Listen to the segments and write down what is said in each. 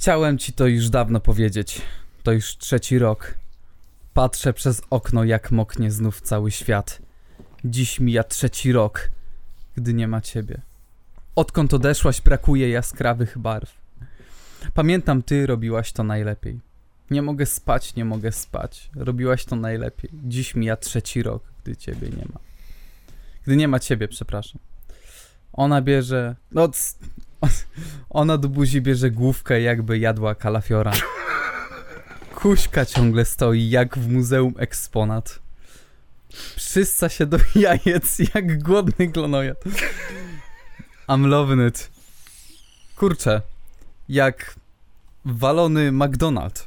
Chciałem ci to już dawno powiedzieć. To już trzeci rok. Patrzę przez okno, jak moknie znów cały świat. Dziś mija trzeci rok, gdy nie ma ciebie. Odkąd odeszłaś, brakuje jaskrawych barw. Pamiętam, ty robiłaś to najlepiej. Nie mogę spać, nie mogę spać. Robiłaś to najlepiej. Dziś mija trzeci rok, gdy ciebie nie ma. Gdy nie ma ciebie, przepraszam. Ona bierze. No, c- ona do buzi bierze główkę, jakby jadła kalafiora. Kuśka ciągle stoi, jak w muzeum eksponat. Przysca się do jajec, jak głodny glonojad. I'm loving it. Kurczę, jak walony McDonald.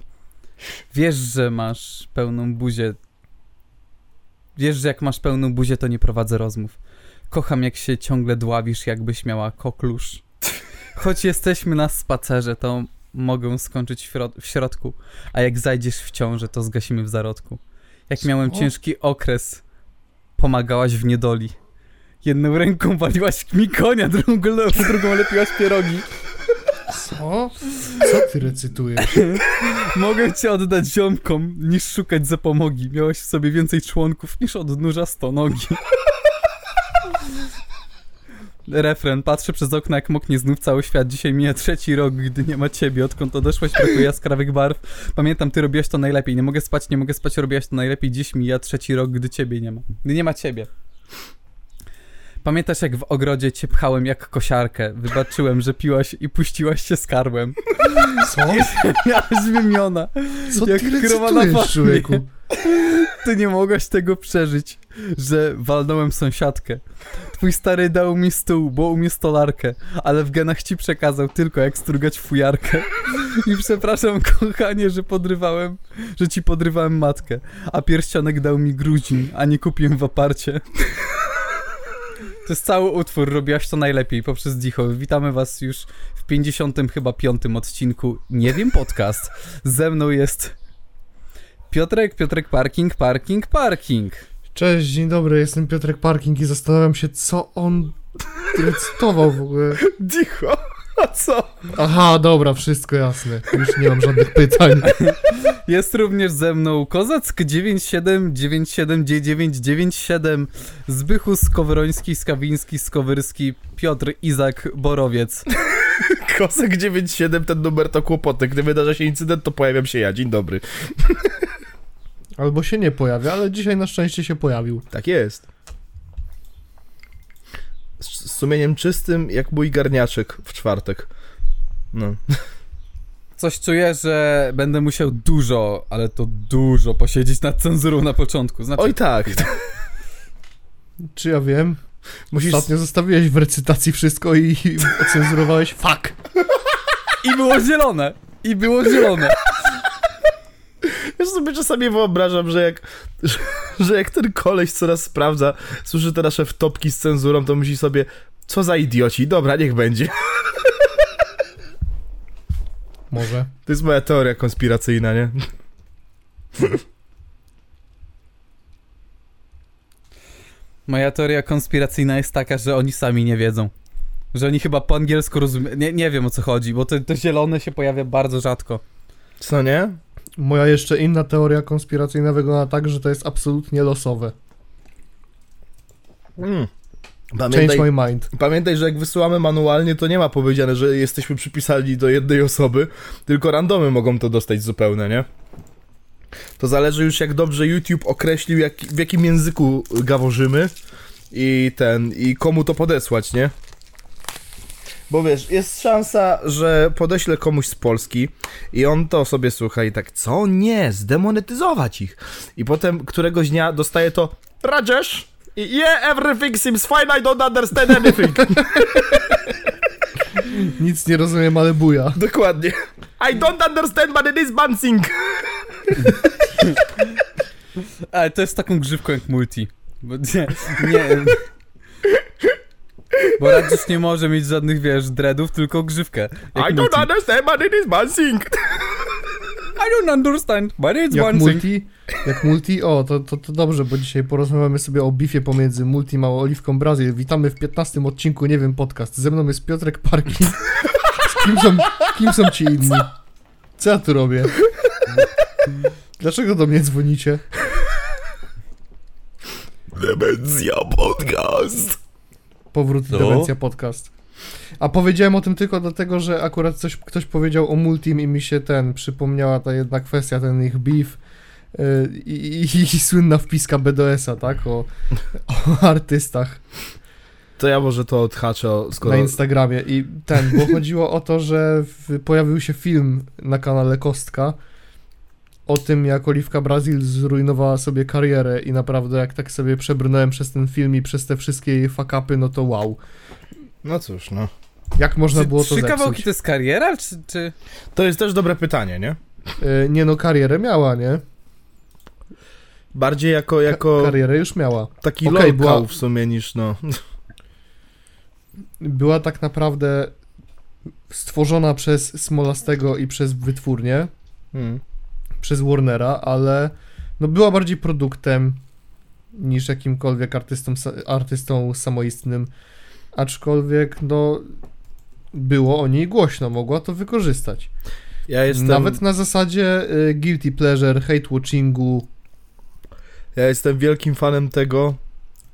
Wiesz, że masz pełną buzię. Wiesz, że jak masz pełną buzię, to nie prowadzę rozmów. Kocham, jak się ciągle dławisz, jakbyś miała koklusz. Choć jesteśmy na spacerze, to mogę skończyć w, środ- w środku, a jak zajdziesz w ciążę, to zgasimy w zarodku. Jak miałem Co? ciężki okres, pomagałaś w niedoli. Jedną ręką waliłaś mi konia, drugą, drugą lepiłaś pierogi. Co? Co ty recytujesz? Mogę cię oddać ziomkom, niż szukać zapomogi. Miałeś w sobie więcej członków, niż odnóża stonogi. Refren. Patrzę przez okno, jak moknie znów cały świat. Dzisiaj mija trzeci rok, gdy nie ma ciebie. Odkąd odeszłaś, brakuje jaskrawych barw. Pamiętam, ty robiłaś to najlepiej. Nie mogę spać, nie mogę spać, robiłaś to najlepiej. Dziś mija trzeci rok, gdy ciebie nie ma. Gdy nie ma ciebie. Pamiętasz, jak w ogrodzie cię pchałem jak kosiarkę? Wybaczyłem, że piłaś i puściłaś się skarbłem. Co? Miałaś wymiona. Co Jak ty recytujesz, człowieku? Ty nie mogłaś tego przeżyć, że walnąłem sąsiadkę. Twój stary dał mi stół, bo umie stolarkę, ale w genach ci przekazał tylko jak strugać fujarkę. I przepraszam, kochanie, że podrywałem, że ci podrywałem matkę, a pierścionek dał mi gruzin, a nie kupiłem w aparcie. To jest cały utwór, robiłaś to najlepiej poprzez Dicho. Witamy was już w 50 chyba piątym odcinku. Nie wiem, podcast. Ze mną jest Piotrek, Piotrek Parking, Parking, Parking. Cześć, dzień dobry, jestem Piotrek Parking i zastanawiam się, co on recytował w ogóle. Dicho, a co? Aha, dobra, wszystko jasne. Już nie mam żadnych pytań. Jest również ze mną Kozack 9797D997, Zbychu Skowroński, Skawiński, Skowyrski, Piotr Izak Borowiec. Kosek 97, ten numer to kłopoty. Gdy wydarza się incydent, to pojawiam się ja. Dzień dobry. Albo się nie pojawia, ale dzisiaj na szczęście się pojawił. Tak jest. Z, z sumieniem czystym, jak mój garniaczek w czwartek. No. Coś czuję, że będę musiał dużo, ale to dużo posiedzieć nad cenzurą na początku. Znaczy, Oj tak. Czy ja wiem? Musisz... Ostatnio zostawiłeś w recytacji wszystko i i ocenzurowałeś fuck. I było zielone! I było zielone! Ja sobie czasami wyobrażam, że jak, że, że jak ten koleś, co nas sprawdza, słyszy te nasze wtopki z cenzurą, to myśli sobie, co za idioci, dobra, niech będzie. Może. To jest moja teoria konspiracyjna, nie? Moja teoria konspiracyjna jest taka, że oni sami nie wiedzą. Że oni chyba po angielsku rozumieją. Nie, nie wiem o co chodzi, bo to, to zielone się pojawia bardzo rzadko. Co nie? Moja jeszcze inna teoria konspiracyjna wygląda tak, że to jest absolutnie losowe. Mm. Change Pamiętaj, my mind. pamiętaj, że jak wysyłamy manualnie, to nie ma powiedziane, że jesteśmy przypisani do jednej osoby, tylko randomy mogą to dostać zupełnie, nie? To zależy już jak dobrze YouTube określił, jak, w jakim języku gaworzymy i ten, i komu to podesłać, nie? Bo wiesz, jest szansa, że podeślę komuś z Polski i on to sobie słucha i tak, co? Nie, zdemonetyzować ich. I potem któregoś dnia dostaje to Rajesh i yeah, everything seems fine, I don't understand anything. Nic nie rozumiem, ale buja. Dokładnie. I don't understand, but it is bouncing. Ale to jest taką grzywką jak multi. Bo nie, nie. Bo Radzisz nie może mieć żadnych, wiesz, dreadów, tylko grzywkę. Jak I multi. don't understand, but it is bouncing. I don't understand, but it's Jak one thing. multi, jak multi, o, to, to, to dobrze, bo dzisiaj porozmawiamy sobie o bifie pomiędzy Multim a Oliwką Brazil. Witamy w 15 odcinku, nie wiem, podcast. Ze mną jest Piotrek Parkin. Z kim są, kim są ci inni? Co ja tu robię? Dlaczego do mnie dzwonicie? Demencja podcast. Powrót Co? Demencja Podcast. A powiedziałem o tym tylko dlatego, że akurat coś ktoś powiedział o Multim i mi się ten, przypomniała ta jedna kwestia, ten ich beef yy, i, i, i słynna wpiska BDS-a, tak? O, o artystach To ja może to odhaczę, skoro... na Instagramie. I ten, bo chodziło o to, że w, pojawił się film na kanale Kostka o tym, jak Oliwka Brazil zrujnowała sobie karierę i naprawdę jak tak sobie przebrnąłem przez ten film i przez te wszystkie jej fakapy, no to wow. No cóż, no. Jak można Czy było to trzy kawałki zepsuć? to jest kariera, czy... czy... To jest też dobre pytanie, nie? Y, nie no, karierę miała, nie? Bardziej jako, Ka- jako karierę już miała. taki Okej, okay, była- w sumie niż no... Była tak naprawdę stworzona przez Smolastego i przez wytwórnię, Hmm. Przez Warnera, ale no była bardziej produktem niż jakimkolwiek artystą, artystą samoistnym. Aczkolwiek, no, było o niej głośno, mogła to wykorzystać. Ja jestem... Nawet na zasadzie y, guilty pleasure, hate watchingu. Ja jestem wielkim fanem tego,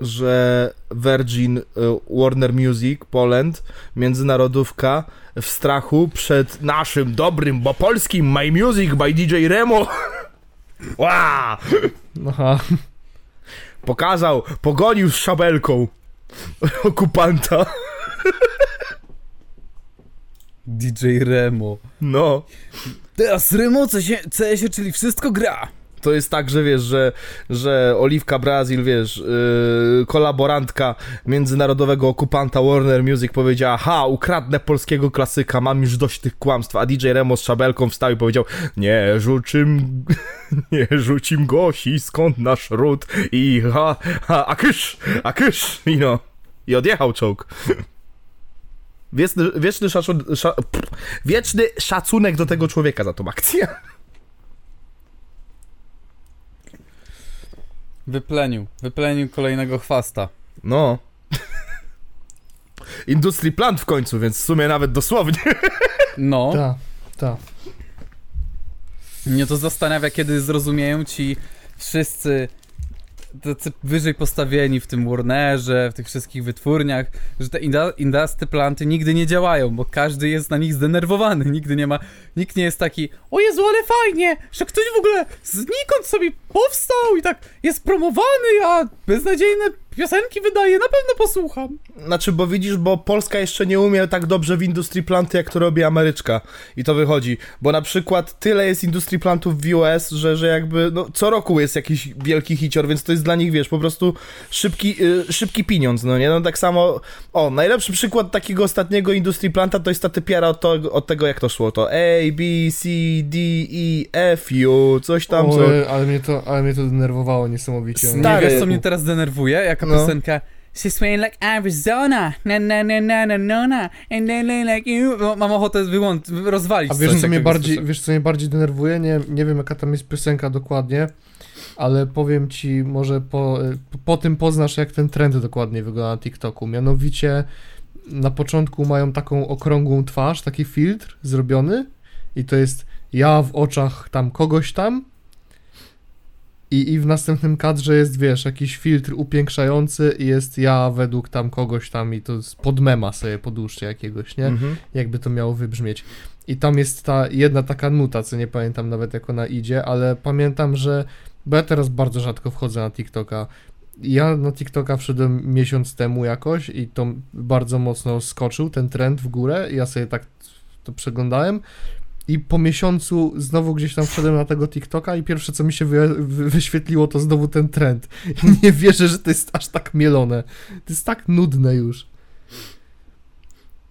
że Virgin y, Warner Music Poland, międzynarodówka w strachu przed naszym dobrym, bo polskim My Music by DJ Remo Ła! Aha, pokazał, pogonił z szabelką okupanta. DJ Remo. No. Teraz Remo co się, CS-ie, czyli wszystko gra. To jest tak, że wiesz, że, że Oliwka Brazil, wiesz, yy, kolaborantka międzynarodowego okupanta Warner Music powiedziała, ha, ukradnę polskiego klasyka, mam już dość tych kłamstw, a DJ Remo z szabelką wstał i powiedział, nie rzucim, nie rzucim gosi, skąd nasz ród i ha, ha, a kysz, a kysz, i no, i odjechał czołg. Wieczny, wieczny, szacun, sza, wieczny szacunek do tego człowieka za tą akcję. Wyplenił. Wyplenił kolejnego chwasta. No. Industry plant w końcu, więc w sumie nawet dosłownie. No, ta, ta. mnie to zastanawia, kiedy zrozumieją ci wszyscy tacy wyżej postawieni w tym Warnerze, w tych wszystkich wytwórniach, że te industry planty nigdy nie działają, bo każdy jest na nich zdenerwowany, nigdy nie ma, nikt nie jest taki, o Jezu, ale fajnie, że ktoś w ogóle znikąd sobie powstał i tak jest promowany, a beznadziejne piosenki wydaje, na pewno posłucham. Znaczy, bo widzisz, bo Polska jeszcze nie umie tak dobrze w industry planty, jak to robi Ameryczka. I to wychodzi. Bo na przykład tyle jest industry plantów w US, że, że jakby, no, co roku jest jakiś wielki hicior, więc to jest dla nich, wiesz, po prostu szybki, y, szybki pieniądz, no nie? No tak samo, o, najlepszy przykład takiego ostatniego industry planta to jest ta typiara od, to, od tego, jak to szło, to A, B, C, D, E, F, U, coś tam, co... Oj, ale, mnie to, ale mnie to denerwowało niesamowicie. Nie Stary. wiesz, co mnie teraz denerwuje? Jaka No. piosenka She's swaying like Arizona, na na na na na na na, and they lay like you. No, Mam ochotę wyłączyć, rozwalić A wiesz, coś, co mnie bardziej, słyszę. wiesz, co mnie bardziej denerwuje? Nie, nie wiem, jaka tam jest piosenka dokładnie, ale powiem ci, może po, po tym poznasz, jak ten trend dokładnie wygląda na TikToku. Mianowicie na początku mają taką okrągłą twarz, taki filtr zrobiony i to jest ja w oczach tam kogoś tam i, i w następnym kadrze jest, wiesz, jakiś filtr upiększający i jest ja według tam kogoś tam i to pod mema sobie podłóżcie jakiegoś, nie? Mhm. jakby to miało wybrzmieć. I tam jest ta jedna taka nuta, co nie pamiętam nawet jak ona idzie, ale pamiętam, że bo ja teraz bardzo rzadko wchodzę na TikToka. Ja na TikToka wszedłem miesiąc temu jakoś i to bardzo mocno skoczył ten trend w górę. Ja sobie tak to przeglądałem i po miesiącu znowu gdzieś tam wszedłem na tego TikToka i pierwsze co mi się wy, wy, wyświetliło to znowu ten trend. I nie wierzę, że to jest aż tak mielone. To jest tak nudne już.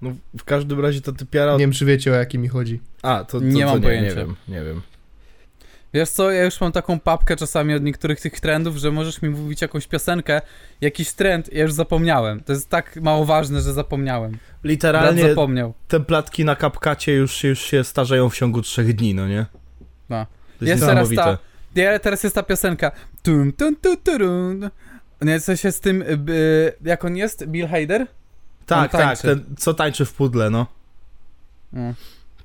No, w każdym razie ta typiara... Nie wiem, czy wiecie o jakie mi chodzi. A, to, to, Nie to mam nie, nie pojęcia. wiem, nie wiem. Wiesz co, ja już mam taką papkę czasami od niektórych tych trendów, że możesz mi mówić jakąś piosenkę, jakiś trend, ja już zapomniałem. To jest tak mało ważne, że zapomniałem. Brat Literalnie zapomniał. te platki na kapkacie już, się- już się starzeją w ciągu trzech dni, no nie? No. To jest Jest teraz ta- teraz jest ta piosenka. Tum, tum, tum, turun. Nie, co się z tym, y, jak on jest? Bill Hader? Tak, tak, ten, co tańczy w pudle, no. Mm.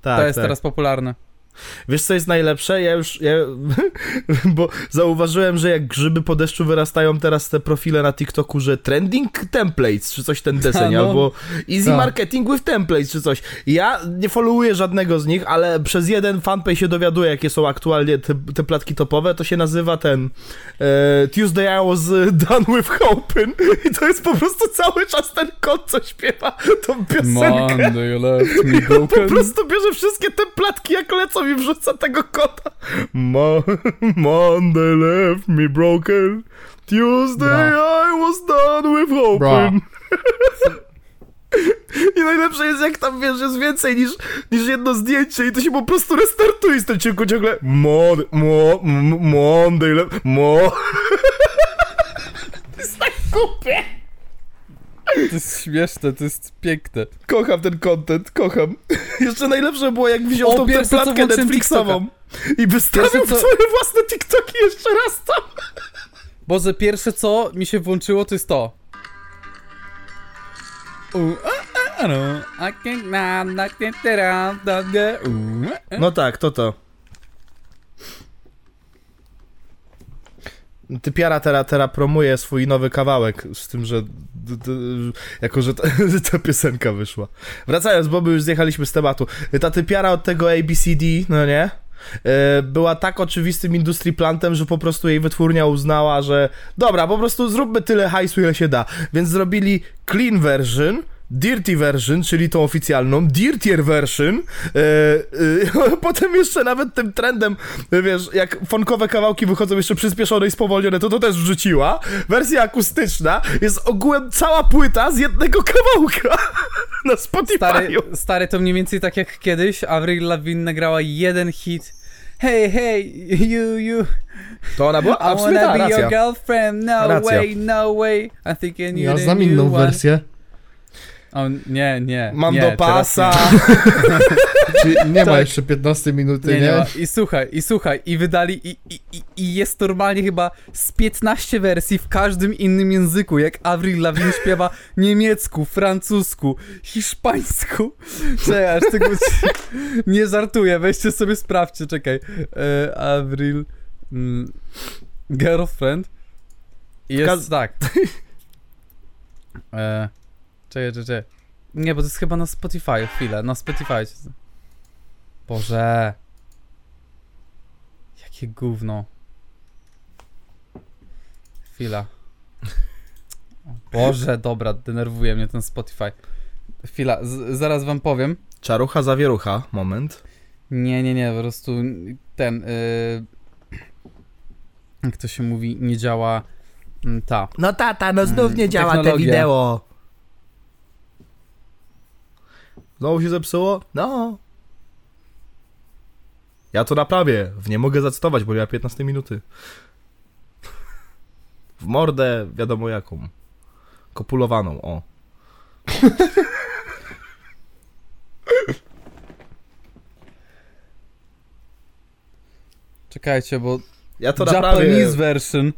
Tak, to jest tak. teraz popularne. Wiesz co jest najlepsze? Ja już, ja, bo zauważyłem, że jak grzyby po deszczu wyrastają teraz te profile na TikToku, że trending templates, czy coś ten deseń, no. albo easy Tak. marketing with templates, czy coś. Ja nie followuję żadnego z nich, ale przez jeden fanpage się dowiaduję, jakie są aktualnie te, te platki topowe, to się nazywa ten e, Tuesday I was e, done with hoping i to jest po prostu cały czas ten kot, co śpiewa tą piosenkę. Monday left me Po prostu bierze wszystkie te platki jak lecą i wrzuca tego kota. Mo Monday left me broken. Tuesday I was done with hoping. I najlepsze jest jak tam wiesz, jest więcej niż, niż jedno zdjęcie i to się po prostu restartuje z tym ciągu ciągle Mon, mo, m- Monday mo. To jest tak głupie. To jest śmieszne, to jest piękne. Kocham ten content, kocham. Jeszcze najlepsze było, jak wziął O, tą tę platkę Netflixową i wystawił Pierwsze, co- swoje własne TikToki jeszcze raz tam. Boże, pierwsze co mi się włączyło to jest to. No. No tak, to to. Typiara teraz teraz promuje swój nowy kawałek z tym, że d, d, jako, że ta, ta piosenka wyszła. Wracając, bo my już zjechaliśmy z tematu. Ta typiara od tego ABCD, no nie? E, Była tak oczywistym industry plantem, że po prostu jej wytwórnia uznała, że dobra, po prostu zróbmy tyle hajsu, ile się da. Więc zrobili clean version, dirty version, czyli tą oficjalną, dirtier version. E, e, potem jeszcze nawet tym trendem, wiesz, jak fonkowe kawałki wychodzą jeszcze przyspieszone i spowolnione, to to też wrzuciła. Wersja akustyczna jest ogółem cała płyta z jednego kawałka na Spotify. Stary, stary, to mniej więcej tak jak kiedyś Avril Lavigne nagrała jeden hit. Hey, hey, you, you, To ona była? I A w sumie wanna be your racja. girlfriend, no Racja. way, no way, I'm thinking you Ja znam inną one. wersję. O, nie, nie, Mam nie, do pasa. Czyli nie ma Tak. jeszcze 15 minuty, Nie, nie? nie. I słuchaj, i słuchaj, i wydali, i, i, i- jest normalnie chyba z 15 wersji w każdym innym języku, jak Avril Lavigne śpiewa niemiecku, francusku, hiszpańsku. Czekaj, aż tego nie żartuję, weźcie sobie sprawdźcie, czekaj. E, Avril mm, girlfriend jest Kaz- tak. E, czekaj, czekaj. Nie, bo to jest chyba na Spotify, chwilę, na Spotify. Boże. Jakie gówno. Chwila. Boże, dobra, denerwuje mnie ten Spotify. Chwila, z- zaraz wam powiem. Czarucha, zawierucha, moment. Nie, nie, nie, po prostu ten. y, jak to się mówi, nie działa mm, ta. No tata, no znów nie działa te Technologia. wideo. Znowu się zepsuło? No. Ja to naprawię. W nie mogę zacytować, bo ja 15 minuty. W mordę wiadomo jaką. Kopulowaną, o. Czekajcie, bo Ja to naprawię. Japanese version.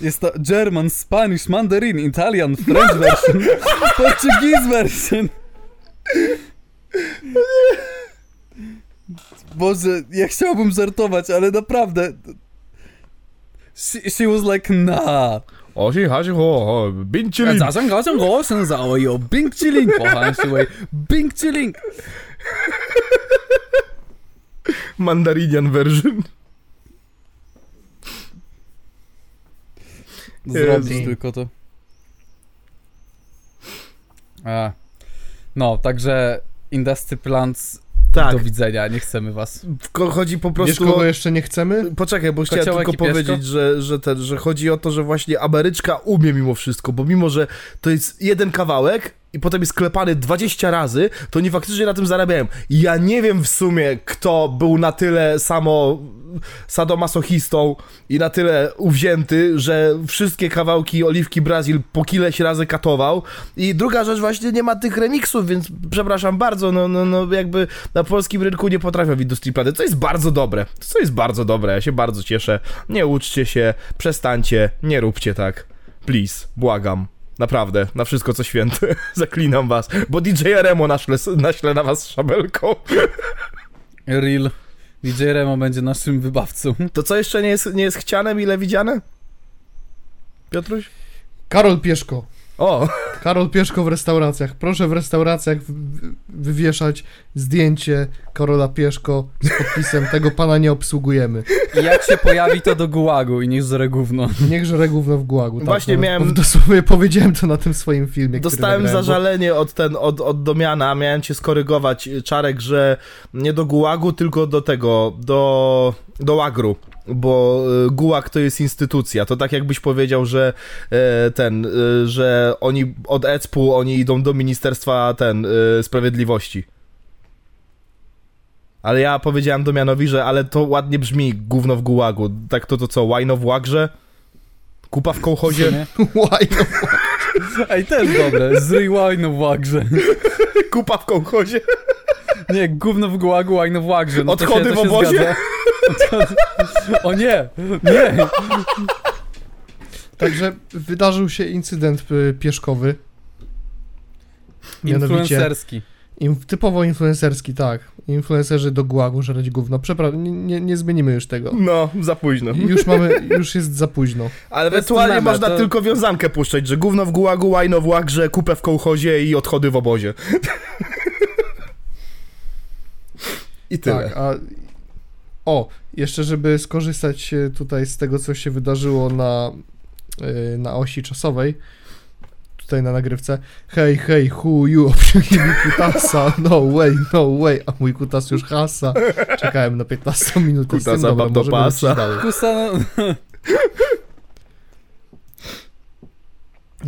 Jest to German, Spanish, Mandarin, Italian, French version, Portuguese version. Boże, ja chciałbym żartować, ale naprawdę. She, she was like, na. O, si, ha, si, ho, ho, bing chilling. Ja, zasan, gasan, gosan, zao, yo, bing chilling. O, han, si, bing chilling. Mandarinian version. Zrobisz tylko to. A. No, także Industry Plants Tak. do widzenia, nie chcemy was. Chodzi po Wiesz, prostu o... kogo jeszcze nie chcemy? Poczekaj, bo chciałem tylko powiedzieć, że, że, ten, że chodzi o to, że właśnie Ameryczka umie mimo wszystko, bo mimo, że to jest jeden kawałek i potem jest klepany 20 razy, to oni faktycznie na tym zarabiają. Ja nie wiem w sumie, kto był na tyle samo sadomasochistą i na tyle uwzięty, że wszystkie kawałki Oliwki Brazil po kileś razy katował. I druga rzecz, właśnie nie ma tych remixów, więc przepraszam bardzo, no, no, no jakby na polskim rynku nie potrafią w Industry Plany, co jest bardzo dobre. Co jest bardzo dobre, ja się bardzo cieszę. Nie uczcie się, przestańcie, nie róbcie tak. Please, błagam. Naprawdę, na wszystko co święte. Zaklinam was, bo DJ Remo naszle, naśle na was szabelką. Real. DJ Remo będzie naszym wybawcą. To co jeszcze nie jest, nie jest chciane, mile widziane? Piotruś? Karol Pieszko. O, Karol Pieszko w restauracjach. Proszę w restauracjach wywieszać zdjęcie Karola Pieszko z podpisem tego pana nie obsługujemy. I jak się pojawi, to do gułagu i niech żre gówno. Niech żre gówno w gułagu. Tak, Właśnie nawet- miałem- Dosłownie powiedziałem to na tym swoim filmie, dostałem nagrałem, bo- zażalenie od, ten, od, od Domiana, miałem cię skorygować, Czarek, że nie do gułagu, tylko do tego, do, do łagru. Bo y, gułag to jest instytucja. To tak jakbyś powiedział, że e, ten, y, że oni od ECPU oni idą do Ministerstwa ten Sprawiedliwości. Ale ja powiedziałem Domianowi, że ale to ładnie brzmi gówno w gułagu. Tak to to co, łajno w łagrze? Kupa w kołchozie? Nie? Łaj, no. Ej, też dobre. Zryj łajno w łagrze. Kupa w kołchozie? Nie, gówno w gułagu, łajno w łagrze. No Odchody się, w obozie? O nie, nie. Także wydarzył się incydent y, pieszkowy. Mianowicie Influencerski. im, typowo influencerski, tak. Influencerzy do gułagu żreć gówno. Przepraszam, nie, nie, nie zmienimy już tego. No, za późno. Już mamy, już jest za późno. Ale ewentualnie można to- tylko wiązankę puszczać, że gówno w gułagu, łajno w łagrze, kupę w kołchozie i odchody w obozie. I tyle. Tak, a o, jeszcze żeby skorzystać e, tutaj z tego, co się wydarzyło na, e, na osi czasowej, tutaj na nagrywce. Hej, hej, who you, obsługi mi kutasa, no way, no way, a mój kutas już hasa. Czekałem na 15 minut. Kutasa mam do pasa. Kusa,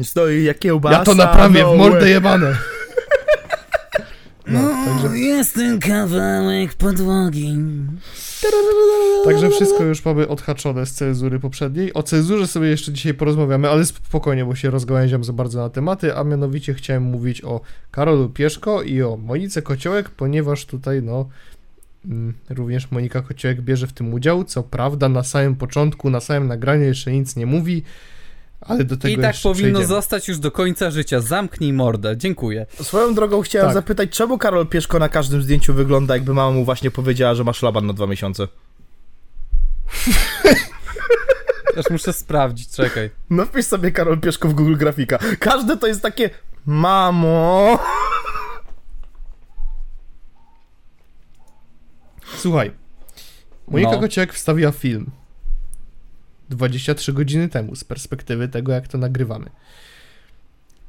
Stoi jak kiełbasa. Ja to naprawię, no w mordę way. jebane. No, także, jest ten kawałek podłogi. także wszystko już mamy odhaczone z cenzury poprzedniej. O cenzurze sobie jeszcze dzisiaj porozmawiamy, ale spokojnie, bo się rozgałęziam za bardzo na tematy, a mianowicie chciałem mówić o Karolu Pieszko i o Monice Kociołek, ponieważ tutaj, no, mm, również Monika Kociołek bierze w tym udział. Co prawda, na samym początku, na samym nagraniu jeszcze nic nie mówi, ale do tego I tak powinno przejdziemy. zostać już do końca życia. Zamknij mordę. Dziękuję. Swoją drogą chciałem Tak. zapytać, czemu Karol Pieszko na każdym zdjęciu wygląda, jakby mama mu właśnie powiedziała, że ma szlaban na dwa miesiące? Aż muszę sprawdzić, czekaj. No wpisz sobie Karol Pieszko w Google Grafika. Każde to jest takie, mamo... Słuchaj, Monika No. Kociołek wstawiła film 23 godziny temu z perspektywy tego, jak to nagrywamy.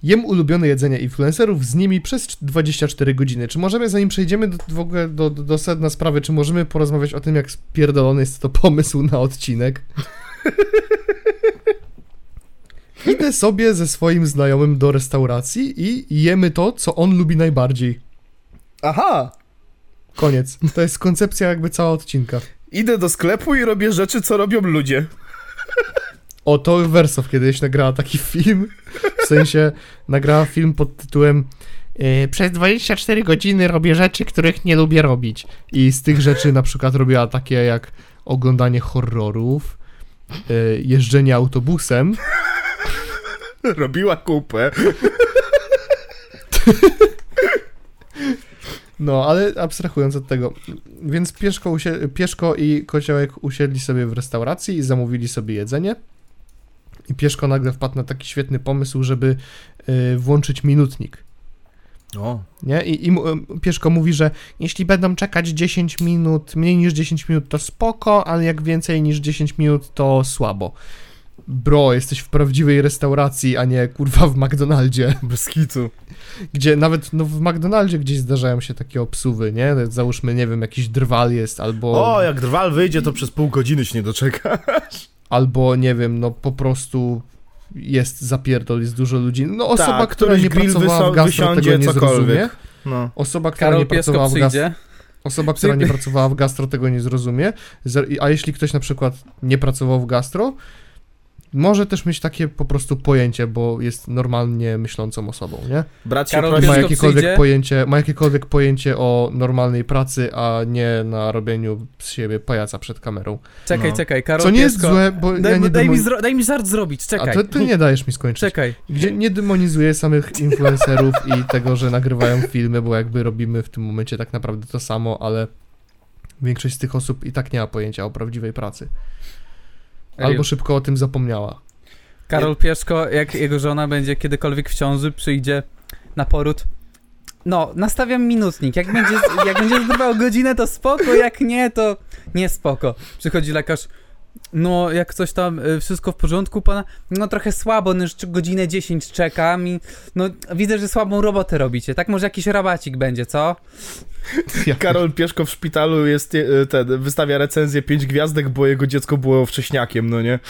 Jem ulubione jedzenie influencerów z nimi przez 24 godziny. Czy możemy, zanim przejdziemy do, w ogóle do, do, do sedna sprawy, czy możemy porozmawiać o tym, jak spierdolony jest to pomysł na odcinek? Idę sobie ze swoim znajomym do restauracji i jemy to, co on lubi najbardziej. Aha! Koniec. To jest koncepcja jakby cała odcinka. Idę do sklepu i robię rzeczy, co robią ludzie. O, to Wersow kiedyś nagrała taki film, w sensie nagrała film pod tytułem e, Przez 24 godziny robię rzeczy, których nie lubię robić. I z tych rzeczy na przykład robiła takie jak oglądanie horrorów, e, jeżdżenie autobusem, Robiła kupę. no ale abstrahując od tego. Więc Pieszko, Pieszko i Kociołek usiedli sobie w restauracji i zamówili sobie jedzenie. I Pieszko nagle wpadł na taki świetny pomysł, żeby e, włączyć minutnik. O. Nie? I, i em, Pieszko mówi, że jeśli będą czekać 10 minut, mniej niż 10 minut, to spoko, ale jak więcej niż 10 minut, to słabo. Bro, jesteś w prawdziwej restauracji, a nie kurwa w McDonaldzie, Bez kitu. gdzie nawet no, w McDonaldzie gdzieś zdarzają się takie obsuwy, nie? Załóżmy, nie wiem, jakiś drwal jest, albo, O, jak drwal wyjdzie, to przez pół godziny się nie doczeka. albo nie wiem, no po prostu jest zapierdol, jest dużo ludzi. No osoba, Tak, która nie pracowała w gastro, tego nie cokolwiek. zrozumie. No. Osoba, która Karol nie pracowała w gastro. Osoba, która nie pracowała w gastro, tego nie zrozumie. A jeśli ktoś na przykład nie pracował w gastro, może też mieć takie po prostu pojęcie, bo jest normalnie myślącą osobą, nie? Brat się Karol. Ma jakiekolwiek, przyjdzie? pojęcie, ma jakiekolwiek pojęcie o normalnej pracy, a nie na robieniu z siebie pajaca przed kamerą. Czekaj, No. czekaj, Karol Co nie jest Piesko. złe, bo Daj, ja nie daj, mi zro... daj mi żart zrobić, A czekaj. to, to nie dajesz mi skończyć. Czekaj. Gdzie nie demonizuję samych influencerów i tego, że nagrywają filmy, bo jakby robimy w tym momencie tak naprawdę to samo, ale Większość z tych osób i tak nie ma pojęcia o prawdziwej pracy. Albo szybko o tym zapomniała. Karol Pieszko, jak jego żona będzie kiedykolwiek w ciąży, przyjdzie na poród. No, nastawiam minutnik. Jak będzie, jak będzie trwał godzinę, to spoko, jak nie, to nie spoko. Przychodzi lekarz. No, jak coś tam, y, wszystko w porządku, pana? No, trochę słabo, no, już godzinę 10 czekam i no, widzę, że słabą robotę robicie. Tak, może jakiś rabacik będzie, co? Karol Pieszko w szpitalu jest e, ten, wystawia recenzję 5 gwiazdek, bo jego dziecko było wcześniakiem, no nie?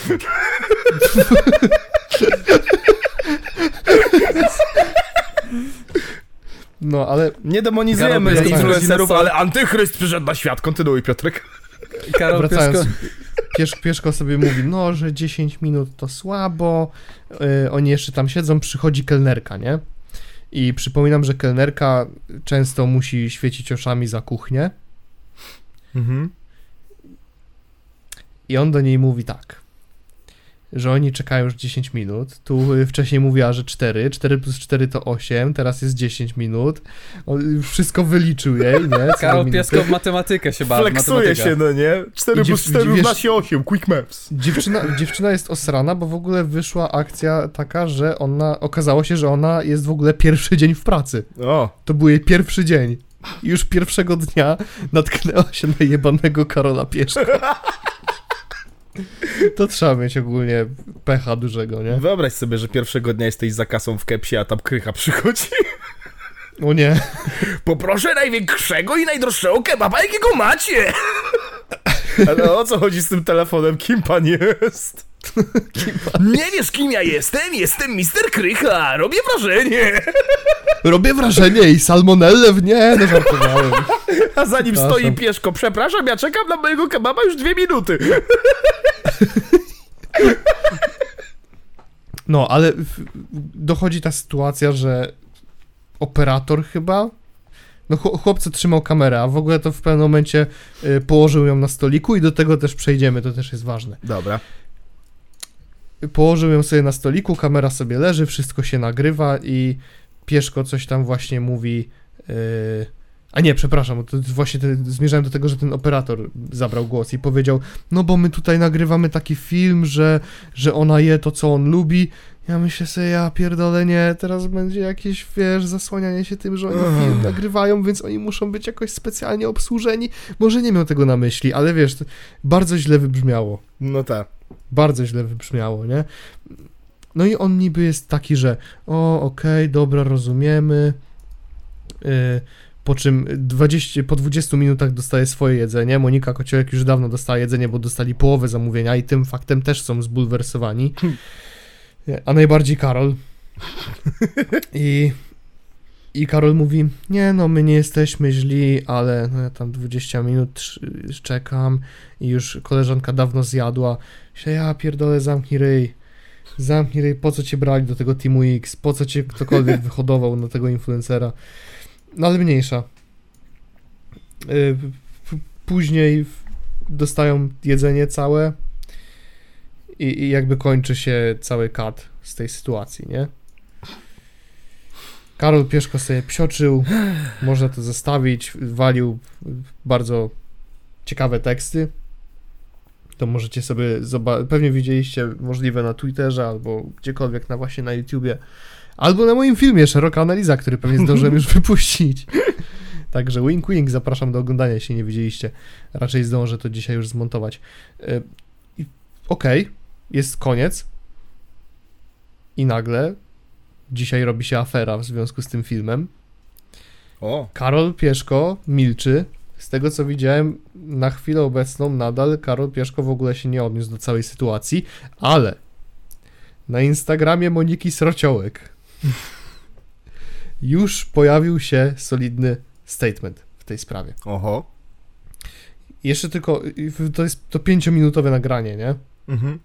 No, ale Nie demonizujemy Karol influencerów, ale antychryst przyszedł na świat. Kontynuuj, Piotrek. Karol wracając, Pieszko. Piesz, Pieszko sobie mówi, no, że 10 minut to słabo, yy, oni jeszcze tam siedzą, przychodzi kelnerka, nie? I przypominam, że kelnerka często musi świecić oczami za kuchnię Mhm. i on do niej mówi tak, że oni czekają już 10 minut, tu y, wcześniej mówiła, że 4, 4 plus 4 to 8, teraz jest 10 minut, on wszystko wyliczył jej, nie? Co Karol minuty. Piesko w matematykę się bawi. Fleksuje matematyka. się, no nie? 4 I plus dziew- 4 równa się 8, quick maps. Dziewczyna, dziewczyna jest osrana, bo w ogóle wyszła akcja taka, że ona, okazało się, że ona jest w ogóle pierwszy dzień w pracy. O, To był jej pierwszy dzień. I już pierwszego dnia natknęła się na jebanego Karola Pieszka. To trzeba mieć ogólnie pecha dużego, nie? wyobraź sobie, że pierwszego dnia jesteś za kasą w kepsie, a tam krycha przychodzi. O nie. Poproszę największego i najdroższego kebaba, jakiego macie! Ale o co chodzi z tym telefonem? Kim pan jest? Nie wiesz, kim ja jestem? Jestem Mister Krycha, robię wrażenie! Robię wrażenie i salmonellę w nie, no żartowałem. A za nim Przepraszam. stoi pieszko. Przepraszam, ja czekam na mojego kebaba już dwie minuty. No, ale dochodzi ta sytuacja, że operator chyba. No, chł- chłopcy trzymał kamerę, a w ogóle to w pewnym momencie y, położył ją na stoliku i do tego też przejdziemy, to też jest ważne. Dobra. Położył ją sobie na stoliku, kamera sobie leży, wszystko się nagrywa i Pieszko coś tam właśnie mówi. y, a nie, przepraszam, to właśnie te, zmierzałem do tego, że ten operator zabrał głos i powiedział: No, bo my tutaj nagrywamy taki film, że, że ona je to, co on lubi. Ja myślę sobie, ja pierdolę, nie, teraz będzie jakieś, wiesz, zasłanianie się tym, że oni film nagrywają, więc oni muszą być jakoś specjalnie obsłużeni. Może nie miał tego na myśli, ale wiesz, bardzo źle wybrzmiało. No tak. Bardzo źle wybrzmiało, nie? No i on niby jest taki, że o, okej, dobra, rozumiemy. Yy, po czym 20, po 20 minutach dostaje swoje jedzenie. Monika Kociołek już dawno dostała jedzenie, bo dostali połowę zamówienia i tym faktem też są zbulwersowani. A najbardziej Karol. I, I Karol mówi, nie no, my nie jesteśmy źli, ale no, ja tam 20 minut czekam i już koleżanka dawno zjadła. Się ja pierdolę, zamknij ryj. Zamknij ryj, po co cię brali do tego Teamu X? Po co cię ktokolwiek wyhodował na tego influencera? No ale mniejsza. Y, Później dostają jedzenie całe i, i jakby kończy się cały kat z tej sytuacji, nie? Karol Pieszko sobie psioczył, można to zostawić, walił bardzo ciekawe teksty. To możecie sobie zobaczyć, pewnie widzieliście możliwe na Twitterze albo gdziekolwiek na właśnie na YouTubie, albo na moim filmie Szeroka Analiza, który pewnie zdążyłem już wypuścić. Także wink wink, zapraszam do oglądania, jeśli nie widzieliście. Raczej zdążę to dzisiaj już zmontować. I- Okej, jest koniec. I nagle dzisiaj robi się afera w związku z tym filmem. O, Karol Pieszko milczy. Z tego co widziałem, na chwilę obecną nadal Karol Pieszko w ogóle się nie odniósł do całej sytuacji, ale na Instagramie Moniki Srociołek już pojawił się solidny statement w tej sprawie. oho. Jeszcze tylko, to jest to pięciominutowe nagranie, nie? Mhm.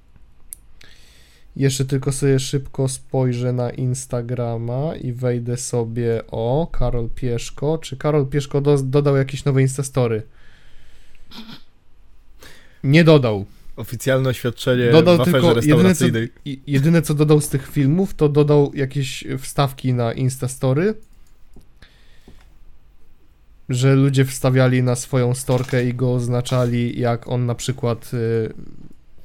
Jeszcze tylko sobie szybko spojrzę na Instagrama i wejdę sobie o Karol Pieszko. Czy Karol Pieszko do, dodał jakieś nowe Instastory? Nie dodał. Oficjalne oświadczenie Dodał w tylko jedyne co, jedyne co dodał z tych filmów, to dodał jakieś wstawki na Instastory. że ludzie wstawiali na swoją storkę i go oznaczali, jak on na przykład y,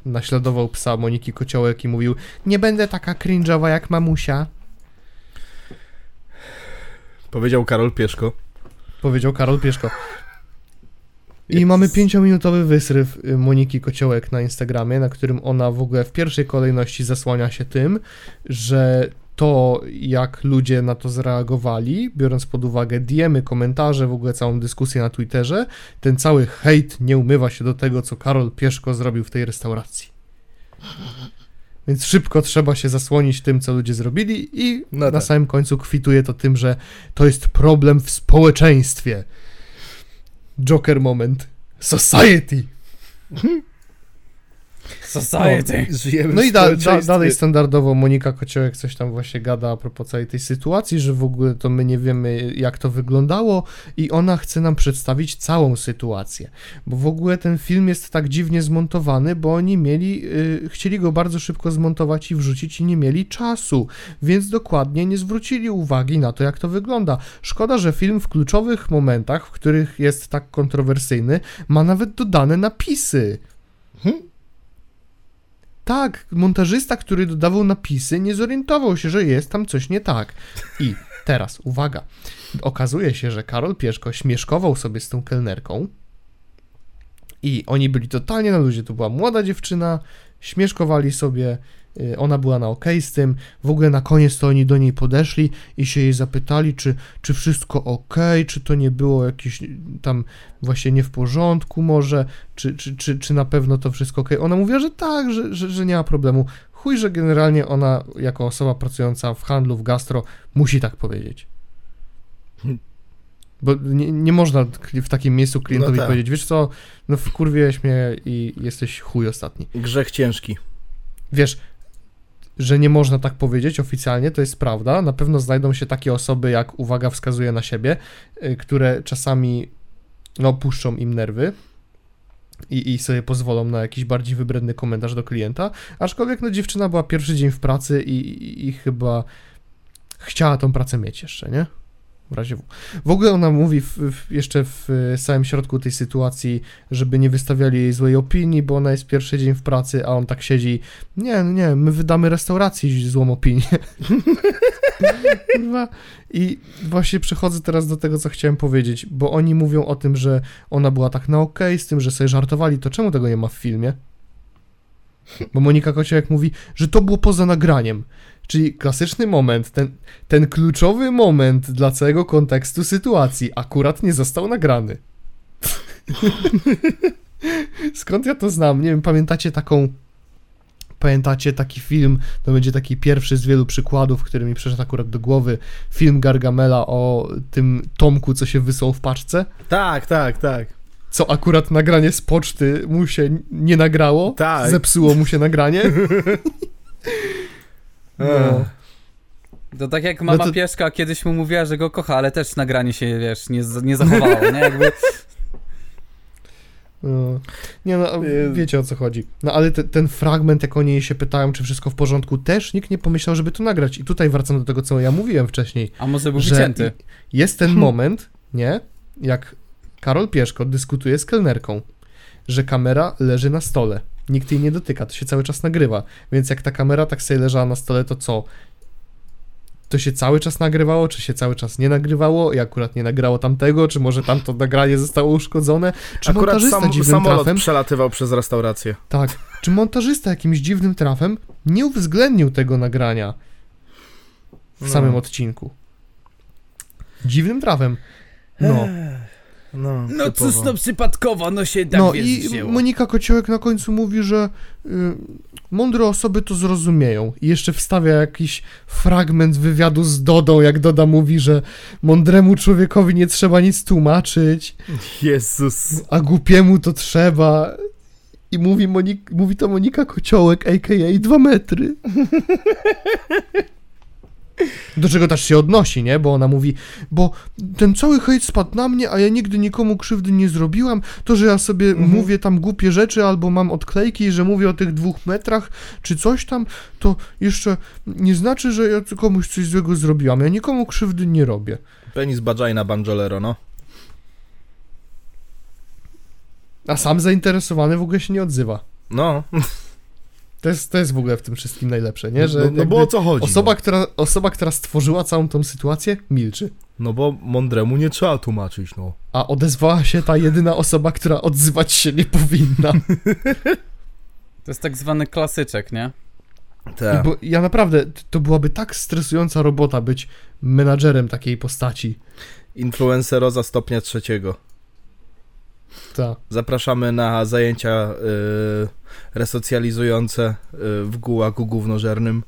naśladował psa Moniki Kociołek i mówił nie będę taka cringe'owa jak mamusia, Powiedział Karol Pieszko. powiedział Karol Pieszko. I mamy pięciominutowy wysryw y, Moniki Kociołek na Instagramie, na którym ona w ogóle w pierwszej kolejności zasłania się tym, że to, jak ludzie na to zareagowali, biorąc pod uwagę diemy, komentarze, w ogóle całą dyskusję na Twitterze, ten cały hejt nie umywa się do tego, co Karol Pieszko zrobił w tej restauracji. Więc szybko trzeba się zasłonić tym, co ludzie zrobili i No na tak. samym końcu kwituje to tym, że to jest problem w społeczeństwie. Joker moment. Society. Society. Żyjemy No i da, da, dalej standardowo Monika Kociołek coś tam właśnie gada a propos całej tej sytuacji, że w ogóle to my nie wiemy jak to wyglądało i ona chce nam przedstawić całą sytuację. Bo w ogóle ten film jest tak dziwnie zmontowany, bo oni mieli, y, chcieli go bardzo szybko zmontować i wrzucić i nie mieli czasu, więc dokładnie nie zwrócili uwagi na to jak to wygląda. Szkoda, że film w kluczowych momentach, w których jest tak kontrowersyjny, ma nawet dodane napisy. Tak, montażysta, który dodawał napisy, nie zorientował się, że jest tam coś nie tak. I teraz, uwaga, okazuje się, że Karol Pieszko śmieszkował sobie z tą kelnerką i oni byli totalnie na luzie. To była młoda dziewczyna, śmieszkowali sobie, ona była na okej z tym. W ogóle na koniec to oni do niej podeszli i się jej zapytali, czy, czy wszystko okej, czy to nie było jakieś y, tam właśnie nie w porządku może, czy, czy, czy, czy na pewno to wszystko okej. Ona mówiła, że tak, że, że, że nie ma problemu. Chuj, że generalnie ona jako osoba pracująca w handlu, w gastro musi tak powiedzieć. Bo nie, nie można w takim miejscu klientowi No tak. powiedzieć, wiesz co, no wkurwiłeś mnie i jesteś chuj ostatni. Grzech ciężki. Wiesz, że nie można tak powiedzieć oficjalnie, to jest prawda. Na pewno znajdą się takie osoby, jak uwaga wskazuje na siebie, y, które czasami no, puszczą im nerwy i, i sobie pozwolą na jakiś bardziej wybredny komentarz do klienta. Aczkolwiek no, dziewczyna była pierwszy dzień w pracy i, i, i chyba chciała tą pracę mieć jeszcze, nie? W razie W. W ogóle ona mówi w, w, jeszcze w e, samym środku tej sytuacji, żeby nie wystawiali jej złej opinii, bo ona jest pierwszy dzień w pracy, a on tak siedzi. Nie, nie, my wydamy restauracji złą opinię. I właśnie przechodzę teraz do tego, co chciałem powiedzieć, bo oni mówią o tym, że ona była tak na okej z tym, że sobie żartowali, to czemu tego nie ma w filmie? Bo Monika Kociołek mówi, że to było poza nagraniem. Czyli klasyczny moment, ten, ten kluczowy moment dla całego kontekstu sytuacji akurat nie został nagrany. Skąd ja to znam? Nie wiem, pamiętacie taką. Pamiętacie taki film, to będzie taki pierwszy z wielu przykładów, który mi przyszedł akurat do głowy. Film Gargamela o tym Tomku, co się wysłał w paczce. Tak, tak, tak. Co akurat nagranie z poczty mu się nie nagrało. Tak. Zepsuło mu się nagranie. No. To tak jak mama No to- pieszka kiedyś mu mówiła, że go kocha, ale też nagranie się, wiesz, nie, nie zachowało, nie? Jakby, No. Nie no, wiecie o co chodzi. No ale te, ten fragment, jak oni się pytają, czy wszystko w porządku, też nikt nie pomyślał, żeby to nagrać. I tutaj wracam do tego, co ja mówiłem wcześniej. a może był Że wycięty. Jest ten moment, nie? Jak Karol Pieszko dyskutuje z kelnerką, że kamera leży na stole. Nikt jej nie dotyka, to się cały czas nagrywa. Więc jak ta kamera tak sobie leżała na stole, to co? To się cały czas nagrywało, czy się cały czas nie nagrywało i akurat nie nagrało tamtego, czy może tamto nagranie zostało uszkodzone? Czy Akurat montażysta sam, dziwnym samolot trafem przelatywał przez restaurację. tak. Czy montażysta jakimś dziwnym trafem nie uwzględnił tego nagrania w No. samym odcinku? Dziwnym trafem. No. No, No typowo. cóż, no przypadkowo, no się tak No i wzięło. Monika Kociołek na końcu mówi, że y, mądre osoby to zrozumieją. I jeszcze wstawia jakiś fragment wywiadu z Dodą, jak Doda mówi, że mądremu człowiekowi nie trzeba nic tłumaczyć, Jezus. a głupiemu to trzeba. I mówi, Monik, mówi to Monika Kociołek, a.k.a. 2 metry. Do czego też się odnosi, nie? Bo ona mówi, bo ten cały hejt spadł na mnie, a ja nigdy nikomu krzywdy nie zrobiłam. To, że ja sobie Mhm. mówię tam głupie rzeczy, albo mam odklejki, że mówię o tych dwóch metrach, czy coś tam, to jeszcze nie znaczy, że ja komuś coś złego zrobiłam. Ja nikomu krzywdy nie robię. Penis Bajajna Banjolero, no. A sam zainteresowany w ogóle się nie odzywa. No, To jest, to jest w ogóle w tym wszystkim najlepsze, nie? Że no, no bo o co chodzi? osoba, no? która, osoba, która stworzyła całą tą sytuację, milczy. no bo mądremu nie trzeba tłumaczyć, no. A odezwała się ta jedyna osoba, która odzywać się nie powinna. To jest tak zwany klasyczek, nie? Tak. Bo ja naprawdę, to byłaby tak stresująca robota być menadżerem takiej postaci. Influenceroza stopnia trzeciego. Ta. Zapraszamy na zajęcia y, resocjalizujące y, w gułagu głównożernym.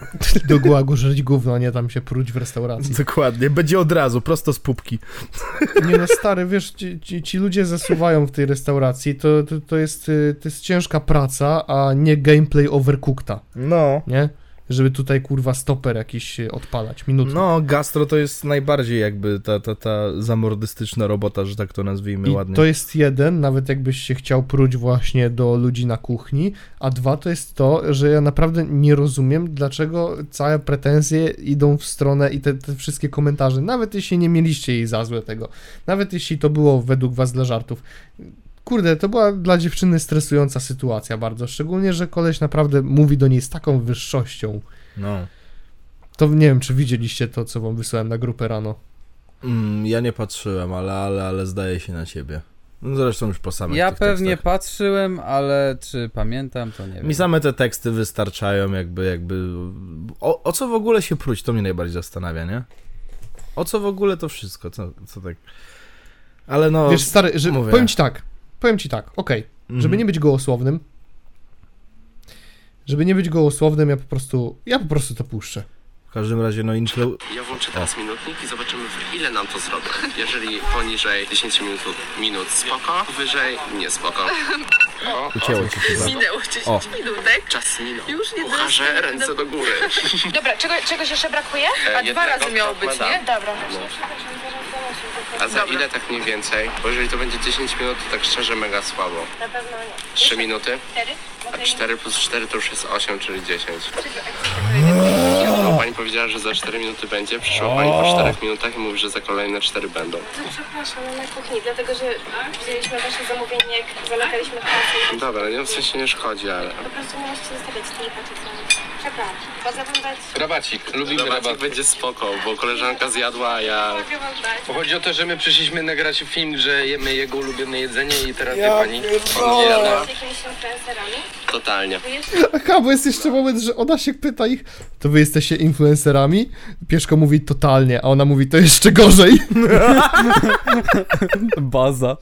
Do gułagu żyć gówno, a nie tam się pruć w restauracji. Dokładnie, będzie od razu, prosto z pupki. Nie no stary, wiesz, ci, ci, ci ludzie zasuwają w tej restauracji, to, to, to, jest, y, to jest ciężka praca, a nie gameplay overcookta, No. nie? Żeby tutaj kurwa stoper jakiś odpalać, minutę. No, gastro to jest najbardziej jakby ta, ta, ta zamordystyczna robota, że tak to nazwijmy I ładnie. to jest jeden, nawet jakbyś się chciał pruć właśnie do ludzi na kuchni, a dwa to jest to, że ja naprawdę nie rozumiem, dlaczego całe pretensje idą w stronę i te, te wszystkie komentarze, nawet jeśli nie mieliście jej za złe tego, nawet jeśli to było według was dla żartów. Kurde, to była dla dziewczyny stresująca sytuacja bardzo, szczególnie, że koleś naprawdę mówi do niej z taką wyższością. No. To nie wiem, czy widzieliście to, co wam wysłałem na grupę rano. Mm, ja nie patrzyłem, ale, ale, ale zdaje się na ciebie. No zresztą już po samych Ja tych pewnie tekstach. patrzyłem, ale czy pamiętam, to nie wiem. Mi same te teksty wystarczają, jakby, jakby... O, o co w ogóle się pruć, to mnie najbardziej zastanawia, nie? O co w ogóle to wszystko, co, co tak... Ale no... Wiesz, stary, że, mówię. powiem ci tak, powiem ci tak, okej, mhm. Żeby nie być gołosłownym, żeby nie być gołosłownym, ja po prostu, ja po prostu to puszczę. W każdym razie, no influ... Ja włączę teraz minutnik i zobaczymy w ile nam to zrobi. Jeżeli poniżej 10 minut, minut spoko, wyżej nie spoko. O, Ucięło ci chyba. Minęło 10 O. minutek. Czas minął. Już nie ręce do góry. Dobra, czego, czegoś jeszcze brakuje? E, A dwa jednego, razy miało tak, być, nie? Dobra. A za Dobra. ile tak mniej więcej? Bo jeżeli to będzie 10 minut, to tak szczerze mega słabo. Na pewno nie. 3 minuty? Cztery? A 4 plus 4 to już jest 8, czyli 10. No, pani powiedziała, że za 4 minuty będzie, przyszła pani po 4 minutach i mówi, że za kolejne 4 będą. No przepraszam, no na kuchni, dlatego że wzięliśmy wasze zamówienie, jak zamykaliśmy kasę Dobra, nie, w sensie nie szkodzi, ale... po prostu nie musicie zostawiać tylko czasami. Przepraszam. Mogę wam dać... Rabacik, lubimy Rabacik rabat. będzie spoko, bo koleżanka zjadła, a ja... Mogę wam dać. Bo chodzi o to, że my przyszliśmy nagrać film, że jemy jego ulubione jedzenie i teraz wie pani, pan nie jada. Z jakimiś influencerami? Totalnie. Aha, bo jest jeszcze moment, że ona się pyta ich, to wy jesteście influencerami? Pieszko mówi totalnie, a ona mówi to jeszcze gorzej. Baza.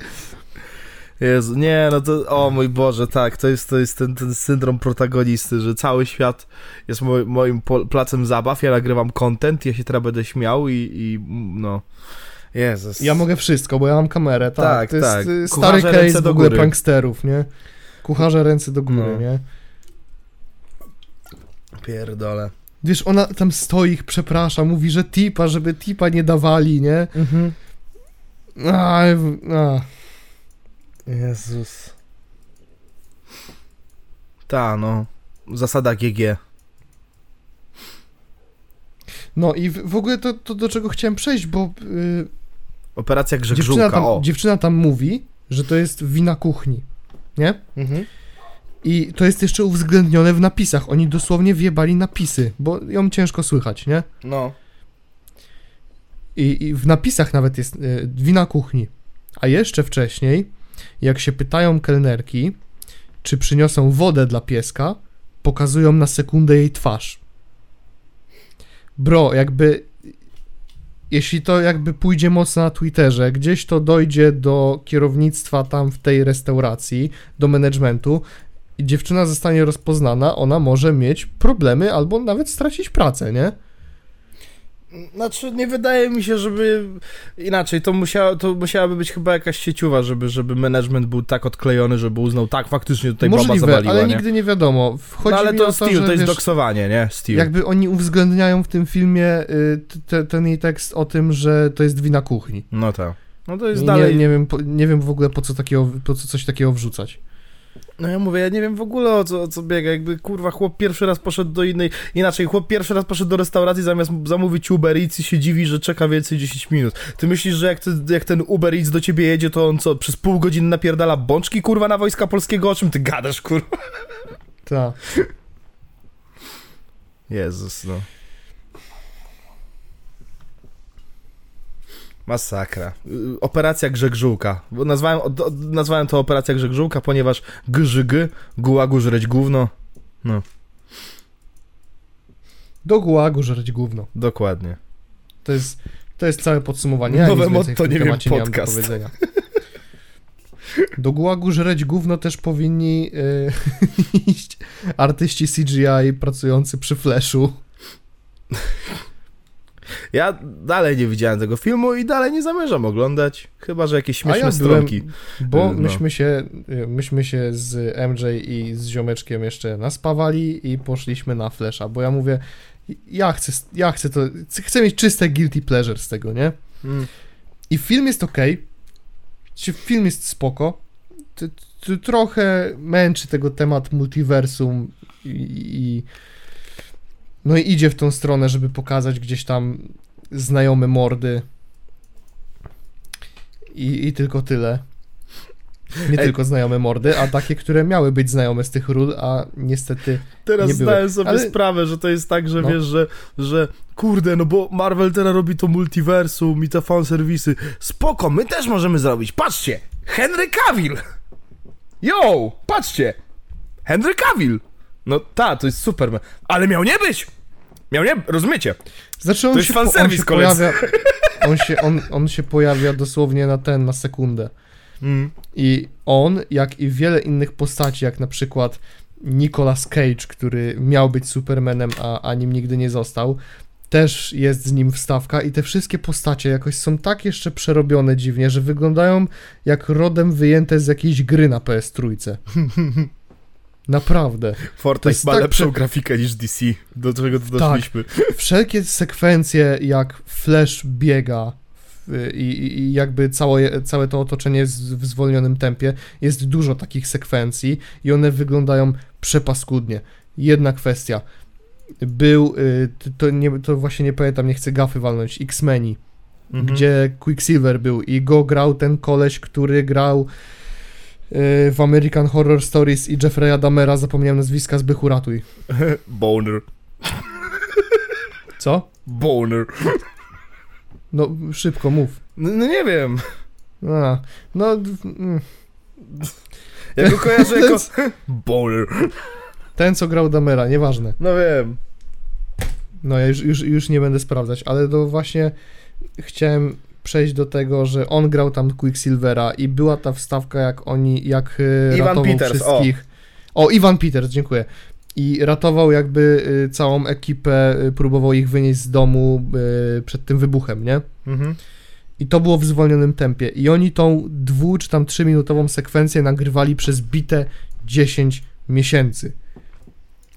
Jezu, nie, no to, o mój Boże, tak, to jest, to jest ten, ten syndrom protagonisty, że cały świat jest mo, moim placem zabaw, ja nagrywam content, ja się teraz będę śmiał i, i no, Jezus. Ja mogę wszystko, bo ja mam kamerę, tak. Tak, to jest tak. y, Kucharze stary ręce case w do ogóle góry. pranksterów, nie? Kucharze ręce do góry, No. nie? Pierdolę. Wiesz, ona tam stoi, ich przeprasza, mówi, że tipa, żeby tipa nie dawali, nie? Mhm. A, a. Jezus. Ta, no, zasada GG. No i w, w ogóle to, to do czego chciałem przejść, bo y, Operacja dziewczyna, Grzegżółka, tam, o. dziewczyna tam mówi, że to jest wina kuchni, nie? Mhm. I to jest jeszcze uwzględnione w napisach. Oni dosłownie wjebali napisy, bo ją ciężko słychać, nie? No. I, i w napisach nawet jest y, wina kuchni. A jeszcze wcześniej, jak się pytają kelnerki, czy przyniosą wodę dla pieska, pokazują na sekundę jej twarz. Bro, jakby. Jeśli to jakby pójdzie mocno na Twitterze, gdzieś to dojdzie do kierownictwa tam w tej restauracji, do managementu i dziewczyna zostanie rozpoznana, ona może mieć problemy albo nawet stracić pracę, nie? Znaczy, nie wydaje mi się, żeby inaczej, to, musiała, to musiałaby być chyba jakaś sieciowa, żeby, żeby management był tak odklejony, żeby uznał, tak, faktycznie tutaj baba Możliwe, zawaliła, ale nie? nigdy nie wiadomo. No ale to Steel, że to jest wiesz, doksowanie, nie? Steel. jakby oni uwzględniają w tym filmie y, te, ten jej tekst o tym, że to jest wina kuchni. No tak. No to jest I dalej... Nie, nie, wiem, po, nie wiem w ogóle po co, takiego, po co coś takiego wrzucać. No ja mówię, ja nie wiem w ogóle o co, o co biega, jakby kurwa chłop pierwszy raz poszedł do innej, inaczej, chłop pierwszy raz poszedł do restauracji zamiast zamówić Uber Eats i się dziwi, że czeka więcej 10 minut. Ty myślisz, że jak, ty, jak ten Uber Eats do ciebie jedzie, to on co, przez pół godziny napierdala bączki kurwa na Wojska Polskiego? O czym ty gadasz kurwa? Tak. Jezus, no. Masakra. Operacja Grzegżółka. Nazwałem, nazwałem to Operacja Grzegżółka, ponieważ grzyg, gułagu żreć gówno. Do gułagu żreć gówno. Dokładnie. To jest, to jest całe podsumowanie. Ja Nowe motto, nie wiem, nie mam do podcast. powiedzenia. Do gułagu żreć gówno też powinni e, iść artyści CGI pracujący przy Flashu. Ja dalej nie widziałem tego filmu i dalej nie zamierzam oglądać. Chyba, że jakieś ja śmieszne byłem- stronki. Bo No. myśmy, się, myśmy się z MJ i z ziomeczkiem jeszcze naspawali i poszliśmy na Flasha, bo ja mówię, ja chcę, ja chcę to, chcę mieć czyste guilty pleasure z tego, nie? Mm. I film jest ok, film jest spoko, T- t- trochę męczy tego temat multiversum i, i no i idzie w tą stronę, żeby pokazać gdzieś tam znajome mordy i, i tylko tyle. Nie Ej. tylko znajome mordy, a takie, które miały być znajome z tych ról, a niestety Teraz nie zdałem sobie Ale- sprawę, że to jest tak, że No. wiesz, że, że kurde, no bo Marvel teraz robi to multiversum i te fanserwisy. Spoko, my też możemy zrobić. Patrzcie, Henry Cavill! Yo, patrzcie! Henry Cavill! No ta, to jest Superman. Ale miał nie być! Miał nie, rozumiecie? Znaczy on To jest się, po- on fanserwis, się pojawia. On się, on, on się pojawia dosłownie na ten, na sekundę. Mm. I on, jak i wiele innych postaci, jak na przykład Nicolas Cage, który miał być Supermanem, a, a nim nigdy nie został, też jest z nim wstawka i te wszystkie postacie jakoś są tak jeszcze przerobione dziwnie, że wyglądają jak rodem wyjęte z jakiejś gry na PS Trójce. Naprawdę. Fortnite jest ma tak lepszą prze- grafikę niż DC. Do czego Tak. doszliśmy. Wszelkie sekwencje, jak Flash biega i, i, jakby całe, całe to otoczenie jest w zwolnionym tempie, jest dużo takich sekwencji i one wyglądają przepaskudnie. Jedna kwestia. Był, y, to, nie, to właśnie nie pamiętam, nie chcę gafy walnąć, X-Meni, Mhm. gdzie Quicksilver był i go grał ten koleś, który grał w American Horror Stories i Jeffrey'a Damera, zapomniałem nazwiska, Zbychu ratuj. Boner. Co? Boner. No, szybko, mów. No, no nie wiem. A, no, mm. Ja go kojarzę jako... Boner. ten co grał Damera, nieważne. No wiem. No ja już, już, już nie będę sprawdzać, ale to właśnie chciałem przejść do tego, że on grał tam Quicksilvera i była ta wstawka, jak oni, jak e, Ivan ratował Peters, wszystkich. O. Ivan Peters, dziękuję. I ratował jakby y, całą ekipę, y, próbował ich wynieść z domu przed tym wybuchem, nie? Mhm. I to było w zwolnionym tempie. I oni tą dwu czy tam trzyminutową sekwencję nagrywali przez bite 10 miesięcy.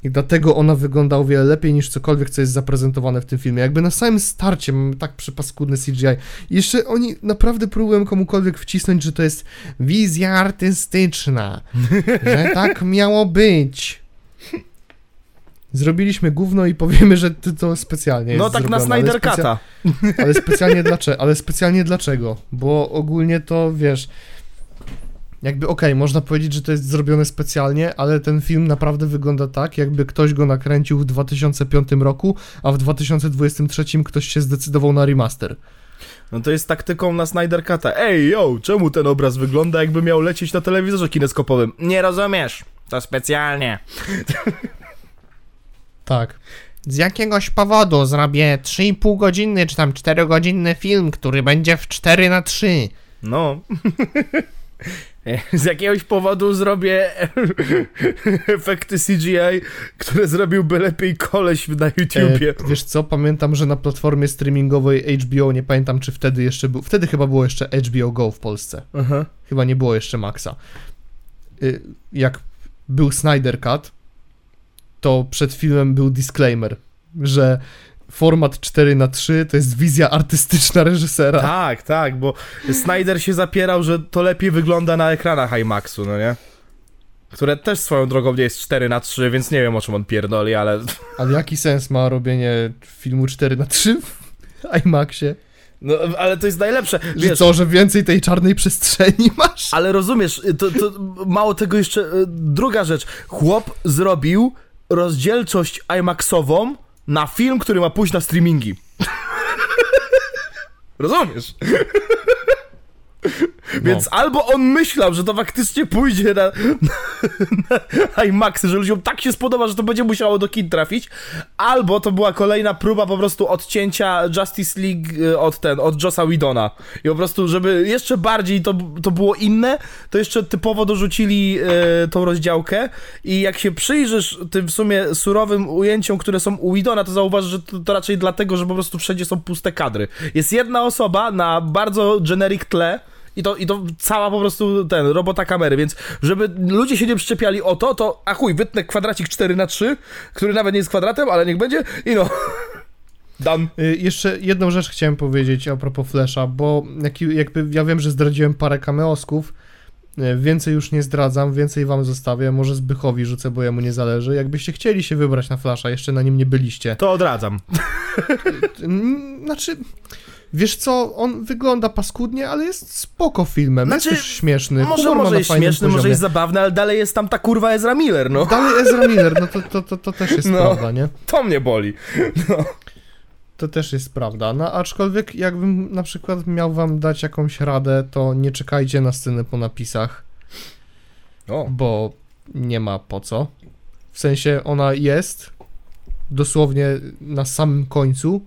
I dlatego ona wygląda o wiele lepiej niż cokolwiek, co jest zaprezentowane w tym filmie. Jakby na samym starcie mamy tak przepaskudny CGI. Jeszcze oni naprawdę próbują komukolwiek wcisnąć, że to jest wizja artystyczna. że tak miało być. Zrobiliśmy gówno i powiemy, że to, to specjalnie jest No tak na zrobione, ale Snyder Cut'a. ale specjalnie dlaczego? Ale specjalnie dlaczego? Bo ogólnie to wiesz. Jakby okej, można powiedzieć, że to jest zrobione specjalnie, ale ten film naprawdę wygląda tak, jakby ktoś go nakręcił w 2005 roku, a w 2023 ktoś się zdecydował na remaster. No to jest taktyką na Snyder Cut'a. Ej, yo, czemu ten obraz wygląda jakby miał lecieć na telewizorze kineskopowym? Nie rozumiesz. To specjalnie. Tak. Z jakiegoś powodu zrobię 3,5 godziny czy tam 4 godzinny film, który będzie w 4 na 3. No. Z jakiegoś powodu zrobię efekty CGI, które zrobiłby lepiej koleś na YouTubie. E, wiesz co, pamiętam, że na platformie streamingowej HBO, nie pamiętam czy wtedy jeszcze był, wtedy chyba było jeszcze HBO Go w Polsce. Aha. chyba nie było jeszcze Maxa. Y, Jak był Snyder Cut, to przed filmem był disclaimer, że format 4 na 3 to jest wizja artystyczna reżysera. Tak, tak, bo Snyder się zapierał, że to lepiej wygląda na ekranach IMAXu, no nie? Które też swoją drogą nie jest 4 na 3 więc nie wiem o czym on pierdoli, ale... Ale jaki sens ma robienie filmu 4 na 3 w IMAXie? No, ale to jest najlepsze. Że Wiesz, co, że więcej tej czarnej przestrzeni masz? ale rozumiesz, to, to mało tego jeszcze... y, Druga rzecz. Chłop zrobił rozdzielczość IMAXową na film, który ma pójść na streamingi. Rozumiesz? Więc albo on myślał, że to faktycznie pójdzie na, na IMAXy, że ludziom tak się spodoba, że to będzie musiało do kin trafić, albo to była kolejna próba po prostu odcięcia Justice League y, od ten, od Jossa Widona. I po prostu, żeby jeszcze bardziej to, to było inne, to jeszcze typowo dorzucili y, tą rozdziałkę i jak się przyjrzysz tym w sumie surowym ujęciom, które są u Widona, to zauważysz, że to, to raczej dlatego, że po prostu wszędzie są puste kadry. Jest jedna osoba na bardzo generic tle, i to, I to cała po prostu ten, robota kamery, więc żeby ludzie się nie przyczepiali o to, to a chuj, wytnę kwadracik 4 na 3 który nawet nie jest kwadratem, ale niech będzie i no. Dan. Y, Jeszcze jedną rzecz chciałem powiedzieć a propos Flesza, bo jak, jakby ja wiem, że zdradziłem parę kameosków, y, więcej już nie zdradzam, więcej wam zostawię, może Zbychowi rzucę, bo jemu nie zależy. Jakbyście chcieli się wybrać na Flasha, jeszcze na nim nie byliście. To odradzam. Znaczy, wiesz co, on wygląda paskudnie, ale jest spoko filmem, Znaczy, jest też śmieszny. Może, może jest śmieszny, może poziomie. jest zabawny, ale dalej jest tam ta kurwa Ezra Miller, no. Dalej Ezra Miller, no to, to, to, to też jest No. prawda, nie? To mnie boli. To też jest prawda. No aczkolwiek jakbym na przykład miał wam dać jakąś radę, to nie czekajcie na scenę po napisach, O. bo nie ma po co. W sensie ona jest dosłownie na samym końcu.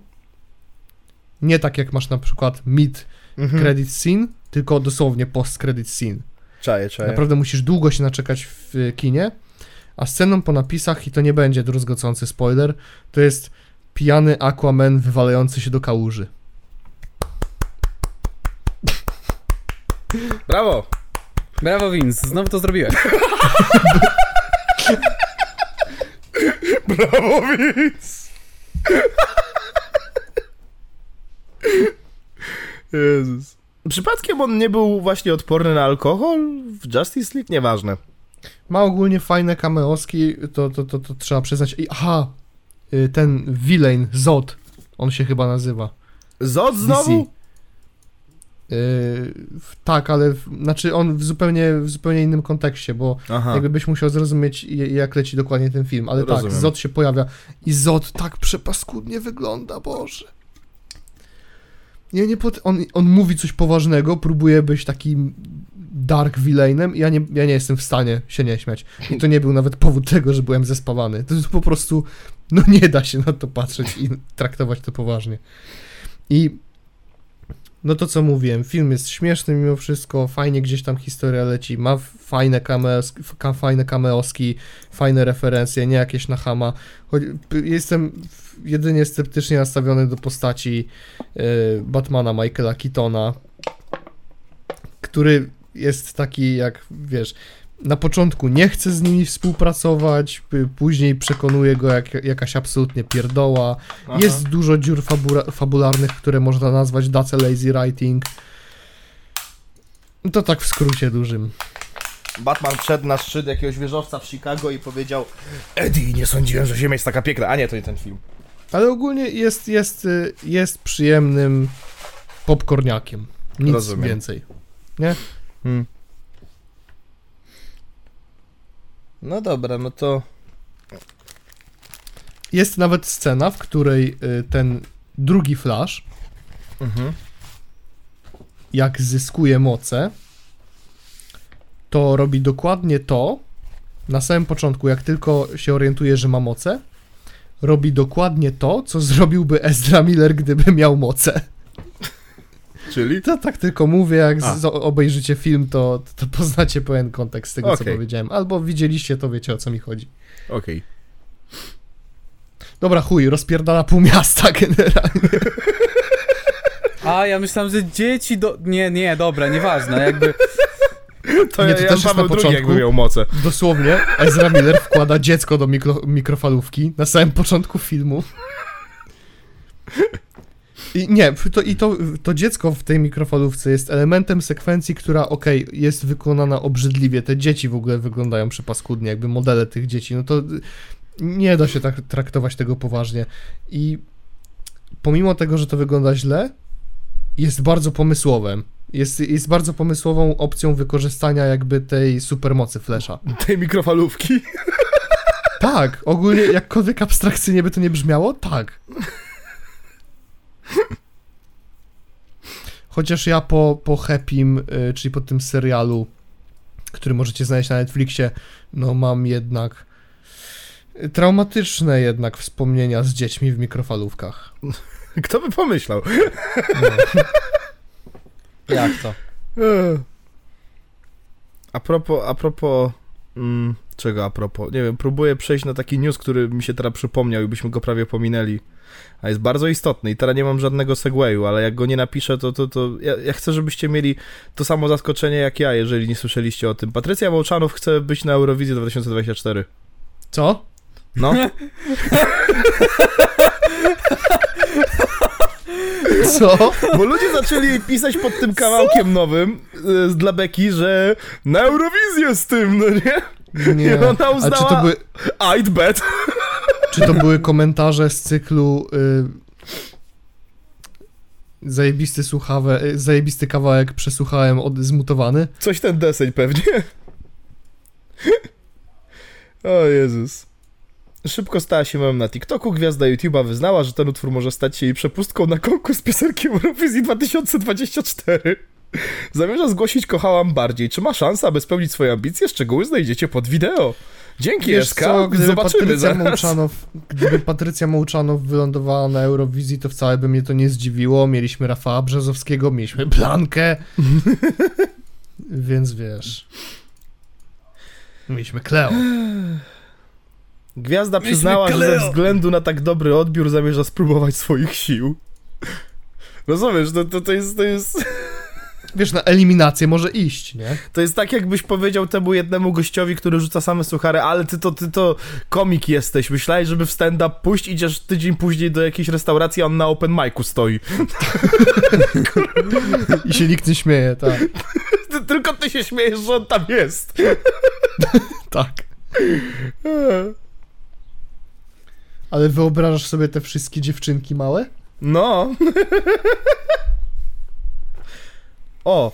Nie tak jak masz na przykład mid Mhm. credit scene, tylko dosłownie post credit scene. Czaję, czaję. Naprawdę musisz długo się naczekać w kinie, a sceną po napisach, i to nie będzie druzgocący spoiler, to jest pijany Aquaman wywalający się do kałuży. Brawo. Brawo Vince, znowu to zrobiłeś. Brawo, Vince. Jezus. Przypadkiem on nie był właśnie odporny na alkohol w Justice League? Nieważne. Ma ogólnie fajne cameoski, to, to, to, to trzeba przyznać. I, aha, y, ten villain, Zod, on się chyba nazywa. Zod znowu? Y, w- tak, ale w, znaczy on w zupełnie, w zupełnie innym kontekście, bo Aha. jakby byś musiał zrozumieć, jak leci dokładnie ten film. Ale Rozumiem. tak, Zod się pojawia i Zod tak przepaskudnie wygląda, Boże. Nie, nie pot... on, on mówi coś poważnego, próbuje być takim dark villainem i ja nie, ja nie jestem w stanie się nie śmiać. I to nie był nawet powód tego, że byłem zespawany. To jest po prostu, no nie da się na to patrzeć i traktować to poważnie. I no to co mówiłem, film jest śmieszny mimo wszystko, fajnie gdzieś tam historia leci, ma fajne, cameos, ka, fajne cameoski, fajne referencje, nie jakieś na hama. Jestem jedynie sceptycznie nastawiony do postaci y, Batmana Michaela Keatona, który jest taki jak, wiesz, na początku nie chce z nimi współpracować, później przekonuje go jak, jakaś absolutnie pierdoła, Aha. jest dużo dziur fabura- fabularnych, które można nazwać dace lazy writing. To tak w skrócie dużym. Batman wszedł na szczyt jakiegoś wieżowca w Chicago i powiedział Eddie, nie sądziłem, że Ziemia jest taka piękna. A nie, to nie ten film. Ale ogólnie jest, jest, y, jest przyjemnym popcorniakiem. Nic Rozumiem. więcej. Hmm. No dobra, no to... Jest nawet scena, w której y, ten drugi Flash, Mhm. jak zyskuje moce, to robi dokładnie to, na samym początku, jak tylko się orientuje, że ma moce, robi dokładnie to, co zrobiłby Ezra Miller, gdyby miał moce. Czyli? To tak tylko mówię, jak z, obejrzycie film, to, to poznacie pełen kontekst tego, co Okej. powiedziałem. Albo widzieliście, to wiecie, o co mi chodzi. Okej. Dobra, chuj, rozpierdala pół miasta generalnie. A, ja myślałem, że dzieci do... Nie, nie, dobra, nieważne, jakby... To Nie, ja, to Jan też jest na początku. jakby miał moce. Dosłownie, Ezra Miller wkłada dziecko do mikro, mikrofalówki na samym początku filmu. I nie, to, i to, to dziecko w tej mikrofalówce jest elementem sekwencji, która, okej, jest wykonana obrzydliwie. Te dzieci w ogóle wyglądają przepaskudnie, jakby modele tych dzieci. No to nie da się tak traktować tego poważnie. I pomimo tego, że to wygląda źle, jest bardzo pomysłowym. Jest, jest bardzo pomysłową opcją wykorzystania jakby tej supermocy Flesza. Tej mikrofalówki. Tak, ogólnie jakkolwiek abstrakcyjnie by to nie brzmiało, tak. Chociaż ja po, po Happym, y, czyli po tym serialu, który możecie znaleźć na Netflixie, no mam jednak y, traumatyczne jednak wspomnienia z dziećmi w mikrofalówkach. Kto by pomyślał? Jak to? A propos, a propos... Mm, czego a propos? Nie wiem, próbuję przejść na taki news, który mi się teraz przypomniał i byśmy go prawie pominęli. A jest bardzo istotny i teraz nie mam żadnego segwayu, ale jak go nie napiszę, to, to, to ja, ja chcę, żebyście mieli to samo zaskoczenie jak ja, jeżeli nie słyszeliście o tym. Patrycja Mołczanow chce być na Eurowizji 2024. Co? No, Co? bo ludzie zaczęli pisać pod tym kawałkiem nowym y, z dla Beki, że na Eurowizję z tym, no nie? Nie. I ona A czy uznała... to, były, I'd bet. Czy to były komentarze z cyklu y, zajebisty słuchawe, y, zajebisty kawałek przesłuchałem od, zmutowany? Coś ten deseń pewnie. O Jezus. Szybko stała się memem na TikToku. Gwiazda YouTube'a wyznała, że ten utwór może stać się jej przepustką na konkurs piosenki Eurowizji 2024. Zamierza zgłosić Kochałam Bardziej. Czy ma szansę, aby spełnić swoje ambicje? Szczegóły znajdziecie pod wideo. Dzięki, Wiesz co, gdyby Zobaczymy Patrycja zaraz. Mołczanow, gdyby Patrycja Mołczanow wylądowała na Eurowizji, to wcale by mnie to nie zdziwiło. Mieliśmy Rafała Brzezowskiego, mieliśmy Blankę. Więc wiesz. Mieliśmy Kleo. Gwiazda przyznała, że ze względu na tak dobry odbiór zamierza spróbować swoich sił. Rozumiesz, to, to, to jest... To jest... Wiesz, na eliminację może iść, nie? To jest tak, jakbyś powiedział temu jednemu gościowi, który rzuca same suchary, ale ty to, ty to komik jesteś. Myślałeś, żeby w stand-up pójść, idziesz tydzień później do jakiejś restauracji, a on na open micu stoi. I się nikt nie śmieje, tak. Ty, tylko ty się śmiejesz, że on tam jest. Tak. Ale wyobrażasz sobie te wszystkie dziewczynki małe? No. O,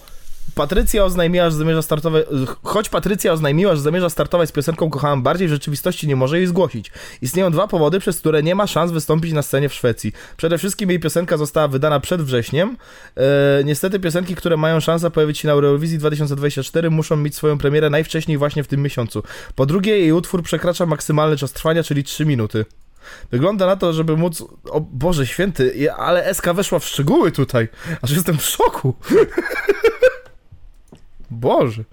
Patrycja oznajmiła, że zamierza startować. Choć Patrycja oznajmiła, że zamierza startować z piosenką Kochałam Bardziej, w rzeczywistości nie może jej zgłosić. Istnieją dwa powody, przez które nie ma szans wystąpić na scenie w Szwecji. Przede wszystkim jej piosenka została wydana przed wrześniem. E, niestety piosenki, które mają szansę pojawić się na Eurowizji 2024 muszą mieć swoją premierę najwcześniej właśnie w tym miesiącu. Po drugie, jej utwór przekracza maksymalny czas trwania, czyli 3 minuty. Wygląda na to, żeby móc. O Boże święty, ale SK weszła w szczegóły tutaj. Aż jestem w szoku. Boże.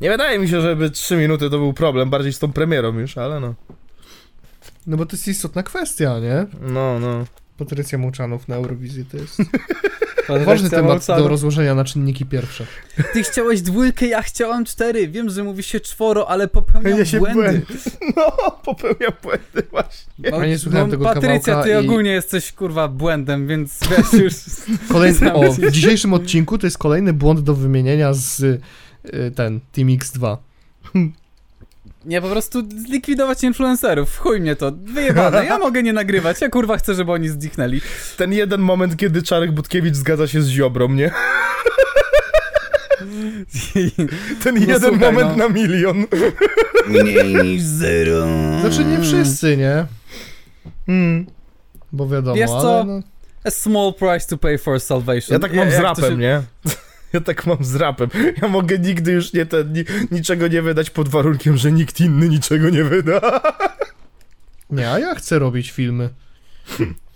Nie wydaje mi się, żeby 3 minuty to był problem, bardziej z tą premierą już, ale no. No bo to jest istotna kwestia, nie? No, no. Patrycja Mołczanow na Eurowizji to jest Patrycja ważny temat Mołczanow. do rozłożenia na czynniki pierwsze. Ty chciałeś dwójkę, ja chciałam cztery. Wiem, że mówi się czworo, ale popełniam Ja się błędy. No, popełniam błędy właśnie. Ja nie słuchałem tego Patrycja, ty i- ogólnie jesteś kurwa błędem, więc wiesz już. Kolejny, o, w dzisiejszym odcinku to jest kolejny błąd do wymienienia z y, ten Team X2. Nie, po prostu zlikwidować influencerów. Chuj mnie to. Wyjebane. Ja mogę nie nagrywać. Ja kurwa chcę, żeby oni zdichnęli. Ten jeden moment, kiedy Czarek Budkiewicz zgadza się z Ziobrą, nie? Ten No jeden słuchaj, moment no. na milion. Mniej niż zero. Znaczy nie wszyscy, nie? Hmm. Bo wiadomo, Wiesz ale co? no, A small price to pay for salvation. Ja tak mam z Jak to rapem, się- nie? Ja tak mam z rapem. Ja mogę nigdy już nie ten, ni, niczego nie wydać pod warunkiem, że nikt inny niczego nie wyda. nie, a ja chcę robić filmy.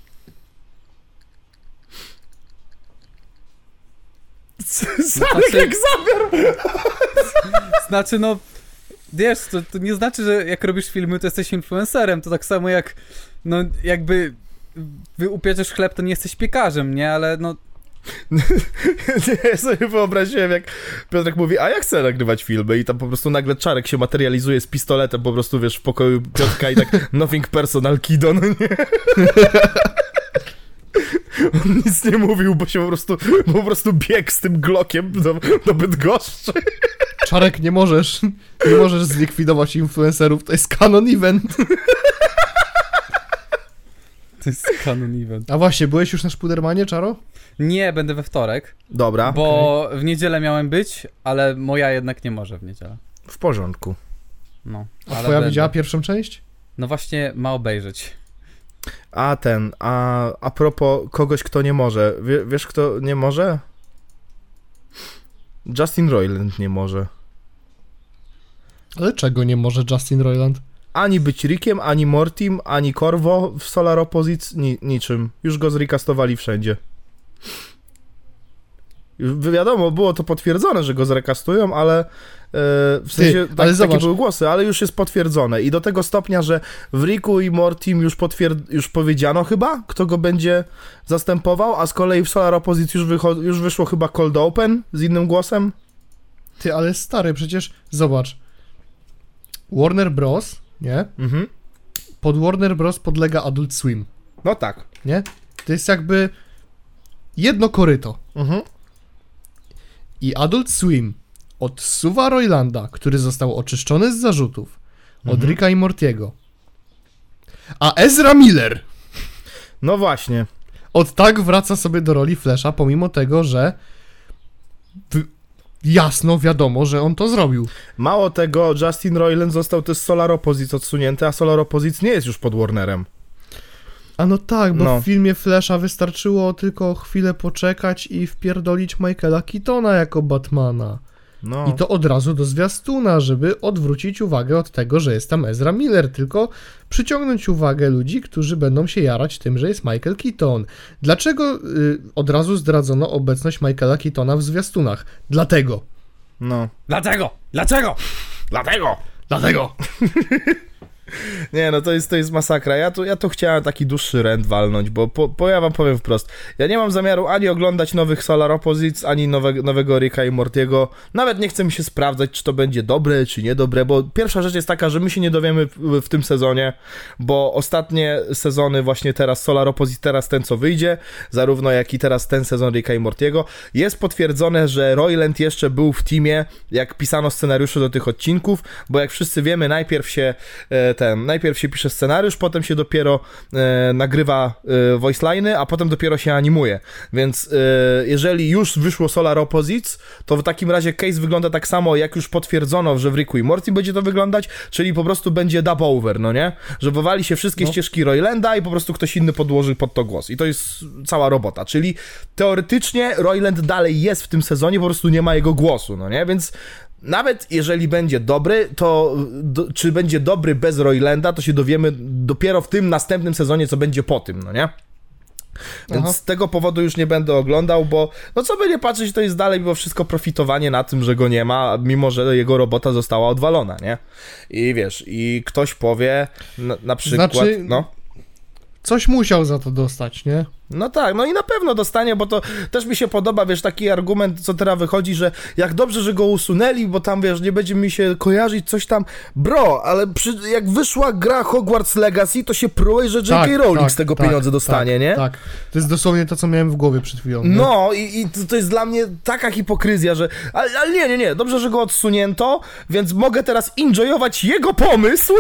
Zarek Znaczy- jak zamiar! Znaczy, no. Wiesz, to, to nie znaczy, że jak robisz filmy, to jesteś influencerem. To tak samo jak. No, jakby. Wy upieczesz chleb, to nie jesteś piekarzem, nie? Ale no. Nie, ja sobie wyobraziłem, jak Piotrek mówi, a ja chcę nagrywać filmy i tam po prostu nagle Czarek się materializuje z pistoletem po prostu, wiesz, w pokoju Piotrka i tak nothing personal, kido, no nie? on nic nie mówił, bo się po prostu, po prostu biegł z tym glokiem do, do Bydgoszczy. Czarek, nie możesz, nie możesz zlikwidować influencerów, to jest canon event. To jest canon event. A właśnie, byłeś już na Szpudermanie, Czaro? Nie, będę we wtorek, Dobra, bo w niedzielę miałem być, ale moja jednak nie może w niedzielę. w porządku. No, A twoja będę. widziała pierwszą część? No właśnie, ma obejrzeć. A ten, a, a propos kogoś, kto nie może. Wie, wiesz, kto nie może? Justin Roiland nie może. Ale czego nie może Justin Roiland? Ani być Rickiem, ani Mortim, ani Corvo w Solar Opposites, ni, niczym. Już go zrekastowali wszędzie. Wiadomo, było to potwierdzone, że go zrekastują, ale e, w sensie tak, ale takie były głosy, ale już jest potwierdzone i do tego stopnia, że w Ricku i Mortim już, już powiedziano chyba, kto go będzie zastępował, a z kolei w Solar Opposites już, już wyszło chyba Cold Open z innym głosem. Ty, ale stary, przecież zobacz. Warner Bros., nie? Mhm. Pod Warner Bros. podlega Adult Swim, No tak. nie? To jest jakby jedno koryto. Mhm. I Adult Swim odsuwa Roylanda, który został oczyszczony z zarzutów, od Mhm. Ricka i Mortiego. A Ezra Miller No właśnie. od tak wraca sobie do roli Flasha, pomimo tego, że. Jasno wiadomo, że on to zrobił. Mało tego, Justin Roiland został też z Solar Opposites odsunięty, a Solar Opposites nie jest już pod Warnerem. A no tak, bo No. w filmie Flasha wystarczyło tylko chwilę poczekać i wpierdolić Michaela Keatona jako Batmana. No. I to od razu do zwiastuna, żeby odwrócić uwagę od tego, że jest tam Ezra Miller, tylko przyciągnąć uwagę ludzi, którzy będą się jarać tym, że jest Michael Keaton. Dlaczego y, od razu zdradzono obecność Michaela Keatona w zwiastunach? Dlatego. no. Dlaczego? Dlaczego? Dlatego! Dlatego. Nie, no to jest, to jest masakra. Ja tu, ja tu chciałem taki dłuższy rent walnąć, bo, po, ja wam powiem wprost. Ja nie mam zamiaru ani oglądać nowych Solar Opposites, ani nowe, nowego Ricka i Mortiego. Nawet nie chcę mi się sprawdzać, czy to będzie dobre, czy niedobre, bo pierwsza rzecz jest taka, że my się nie dowiemy w, w tym sezonie, bo ostatnie sezony właśnie teraz Solar Opposite, teraz ten co wyjdzie, zarówno jak i teraz ten sezon Ricka i Mortiego, jest potwierdzone, że Royland jeszcze był w teamie, jak pisano scenariusze do tych odcinków, bo jak wszyscy wiemy, najpierw się e, ten, najpierw się pisze scenariusz, potem się dopiero e, nagrywa e, voice liny, a potem dopiero się animuje. Więc e, jeżeli już wyszło Solar Opposites, to w takim razie case wygląda tak samo, jak już potwierdzono, że w Ricku i Morty będzie to wyglądać, czyli po prostu będzie dub over, no nie? Że wywali się wszystkie No. ścieżki Roylanda i po prostu ktoś inny podłoży pod to głos. I to jest cała robota. Czyli teoretycznie Royland dalej jest w tym sezonie, po prostu nie ma jego głosu, no nie? Więc nawet jeżeli będzie dobry, to do, czy będzie dobry bez Roylanda, to się dowiemy dopiero w tym następnym sezonie, co będzie po tym, no nie? Więc Aha. z tego powodu już nie będę oglądał, bo no co by nie patrzeć, to jest dalej mimo wszystko profitowanie na tym, że go nie ma, mimo że jego robota została odwalona, nie? I wiesz, i ktoś powie na, na przykład, Znaczy- no... Coś musiał za to dostać, nie? No tak, no i na pewno dostanie, bo to też mi się podoba, wiesz, taki argument, co teraz wychodzi, że jak dobrze, że go usunęli, bo tam, wiesz, nie będzie mi się kojarzyć coś tam. Bro, ale przy, jak wyszła gra Hogwarts Legacy, to się prułeś, że J.K. Rowling z tego pieniądze dostanie, tak, nie? Tak, to jest dosłownie to, co miałem w głowie przed chwilą. nie? No i, i to, to jest dla mnie taka hipokryzja, że. Ale, ale nie, nie, nie, dobrze, że go odsunięto, więc mogę teraz enjoyować jego pomysł.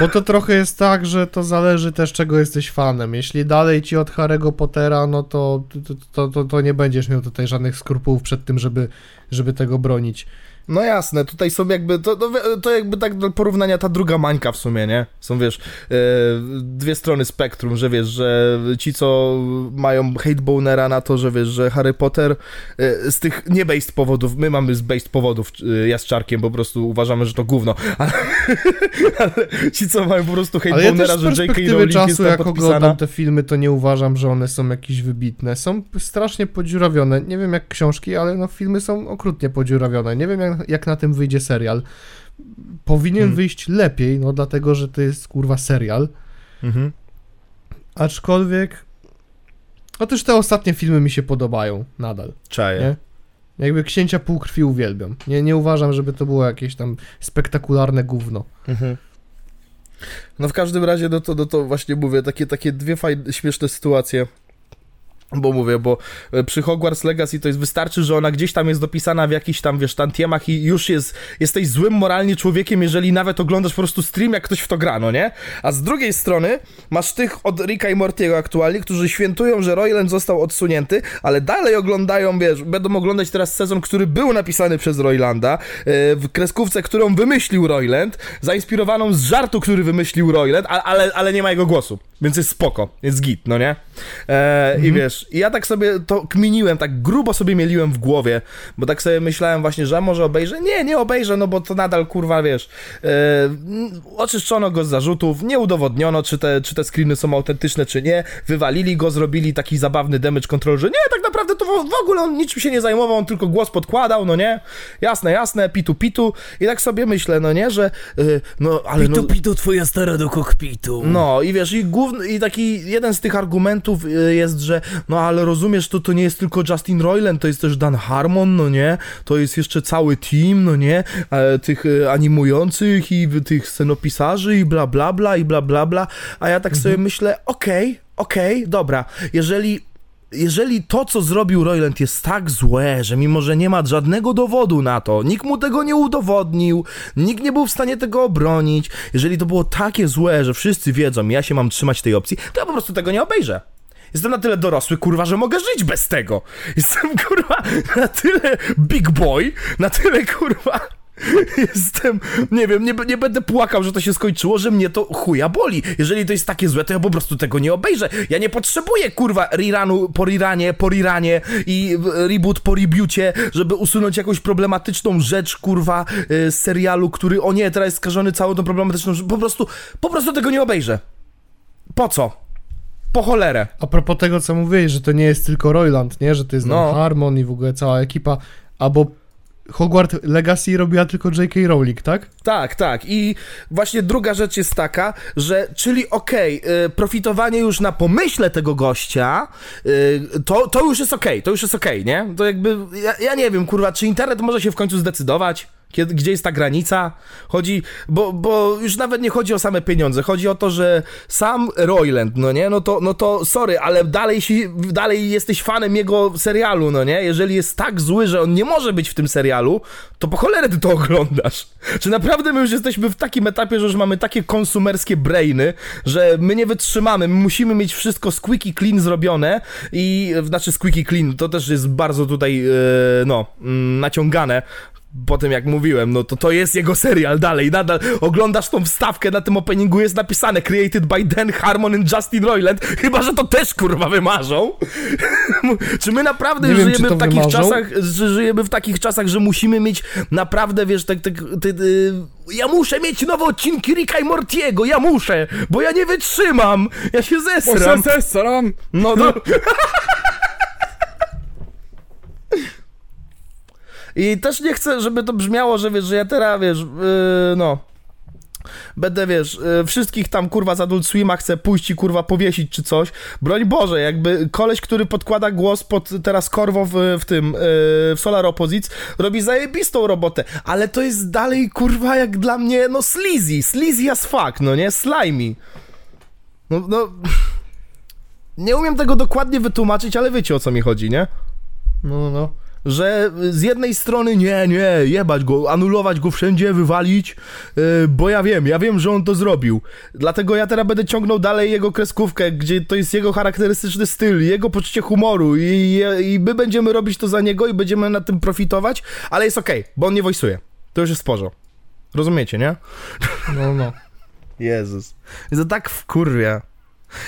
Bo to trochę jest tak, że to zależy też, czego jesteś fanem. Jeśli dalej ci od Harry'ego Pottera, no to, to, to, to, nie będziesz miał tutaj żadnych skrupułów przed tym, żeby, żeby tego bronić. No jasne, tutaj są jakby, to, to, jakby tak do porównania ta druga mańka w sumie, nie? Są, wiesz, e, dwie strony spektrum, że wiesz, że ci, co mają hatebonera na to, że wiesz, że Harry Potter e, z tych nie-based powodów, my mamy z based powodów e, ja z Czarkiem po prostu uważamy, że to gówno, ale, ale ci, co mają po prostu ja hatebonera, z że J.K. Rowling jest czasu, tam jak podpisana. oglądam te filmy, to nie uważam, że one są jakieś wybitne. Są strasznie podziurawione. Nie wiem jak książki, ale no filmy są okrutnie podziurawione. Nie wiem jak, jak na tym wyjdzie serial. Powinien Hmm. wyjść lepiej, no dlatego, że to jest kurwa serial. Mhm. Aczkolwiek... No też te ostatnie filmy mi się podobają nadal. Czaję. Nie? Jakby Księcia Półkrwi uwielbiam. Nie, nie uważam, żeby to było jakieś tam spektakularne gówno. Mhm. No w każdym razie, no to, no to właśnie mówię, takie, takie dwie fajne, śmieszne sytuacje. Bo mówię, bo e, przy Hogwarts Legacy to jest wystarczy, że ona gdzieś tam jest dopisana w jakichś tam, wiesz, tantiemach i już jest, jesteś złym moralnie człowiekiem, jeżeli nawet oglądasz po prostu stream, jak ktoś w to gra, no nie? A z drugiej strony masz tych od Ricka i Mortiego aktualnie, którzy świętują, że Royland został odsunięty, ale dalej oglądają, wiesz, będą oglądać teraz sezon, który był napisany przez Roylanda, e, w kreskówce, którą wymyślił Royland, zainspirowaną z żartu, który wymyślił Royland, ale, ale nie ma jego głosu, więc jest spoko, jest git, no nie? E, I wiesz, ja tak sobie to kminiłem, tak grubo sobie mieliłem w głowie, bo tak sobie myślałem właśnie, że może obejrzę. Nie, nie obejrzę, no bo to nadal, kurwa, wiesz, e, mm, oczyszczono go z zarzutów, nie udowodniono, czy te, czy te screeny są autentyczne, czy nie, wywalili go, zrobili taki zabawny damage control, że nie, tak naprawdę to w, ogóle on niczym się nie zajmował, on tylko głos podkładał, no nie, jasne, jasne, pitu, pitu i tak sobie myślę, no nie, że, e, no, ale no... pitu, twoja stara do kokpitu. No i wiesz, i, główny, i taki jeden z tych argumentów y, jest, że no ale rozumiesz, to, to nie jest tylko Justin Roiland, to jest też Dan Harmon, no nie? To jest jeszcze cały team, no nie? E, tych e, animujących i tych scenopisarzy i bla bla bla i bla bla bla, a ja tak sobie myślę, okej, okej, dobra, jeżeli jeżeli to, co zrobił Royland jest tak złe, że mimo, że nie ma żadnego dowodu na to, nikt mu tego nie udowodnił, nikt nie był w stanie tego obronić, jeżeli to było takie złe, że wszyscy wiedzą, ja się mam trzymać tej opcji, to ja po prostu tego nie obejrzę. Jestem na tyle dorosły, kurwa, że mogę żyć bez tego. Jestem, kurwa, na tyle big boy, na tyle, kurwa, Jestem, nie wiem, nie, nie będę płakał, że to się skończyło, że mnie to chuja boli. Jeżeli to jest takie złe, to ja po prostu tego nie obejrzę. Ja nie potrzebuję, kurwa, rerunu po reranie, po reranie i reboot po reboocie, żeby usunąć jakąś problematyczną rzecz, kurwa, y, z serialu, który, o nie, teraz jest skażony całą tą problematyczną rzecz. Po prostu, po prostu tego nie obejrzę. Po co? Po cholerę. A propos tego, co mówiłeś, że to nie jest tylko Royland, nie? Że to jest No. Harmon i w ogóle cała ekipa, albo Hogwarts Legacy robiła tylko J.K. Rowling, tak? Tak, tak. I właśnie druga rzecz jest taka, że czyli okej, y, profitowanie już na pomyśle tego gościa, y, to, to już jest okej, to już jest okej, nie? To jakby, ja, ja nie wiem, kurwa, czy internet może się w końcu zdecydować? Kiedy, gdzie jest ta granica? Chodzi, bo, bo już nawet nie chodzi o same pieniądze, chodzi o to, że sam Royland, no nie, no to, no to sorry, ale dalej, dalej jesteś fanem jego serialu, no nie? Jeżeli jest tak zły, że on nie może być w tym serialu, to po cholerę ty to oglądasz. Czy naprawdę my już jesteśmy w takim etapie, że już mamy takie konsumerskie brainy, że my nie wytrzymamy, my musimy mieć wszystko squeaky clean zrobione i, znaczy squeaky clean, to też jest bardzo tutaj, e, no, mm, naciągane, po tym jak mówiłem, no to to jest jego serial dalej, nadal oglądasz tą wstawkę, na tym openingu jest napisane created by Dan Harmon and Justin Roiland, chyba, że to też kurwa wymarzą. Czy my naprawdę Nie żyjemy w takich wymarzą. czasach, że żyjemy w takich czasach, że musimy mieć naprawdę, wiesz, tak, tak, ty, ty, ja muszę mieć nowe odcinki Ricka i Mortiego, ja muszę, bo ja nie wytrzymam, ja się zesram. Sram. No, no. I też nie chcę, żeby to brzmiało, że wiesz, że ja teraz, wiesz, yy, no. Będę, wiesz, yy, wszystkich tam kurwa z Adult Swima chcę pójść i kurwa powiesić czy coś. Broń Boże, jakby koleś, który podkłada głos pod teraz Korwo w, w tym, yy, w Solar Opposites, robi zajebistą robotę, ale to jest dalej kurwa jak dla mnie, no sleazy, sleazy as fuck, no nie, slimy. No, no, nie umiem tego dokładnie wytłumaczyć, ale wiecie o co mi chodzi, nie? No, no, no. Że z jednej strony nie, nie, jebać go, anulować go wszędzie, wywalić, yy, bo ja wiem, ja wiem, że on to zrobił. Dlatego ja teraz będę ciągnął dalej jego kreskówkę, gdzie to jest jego charakterystyczny styl, jego poczucie humoru i, i my będziemy robić to za niego i będziemy na tym profitować, ale jest okej, bo on nie wojsuje. To już jest sporo. Rozumiecie, nie? no, no. Jezus. I to tak wkurwia.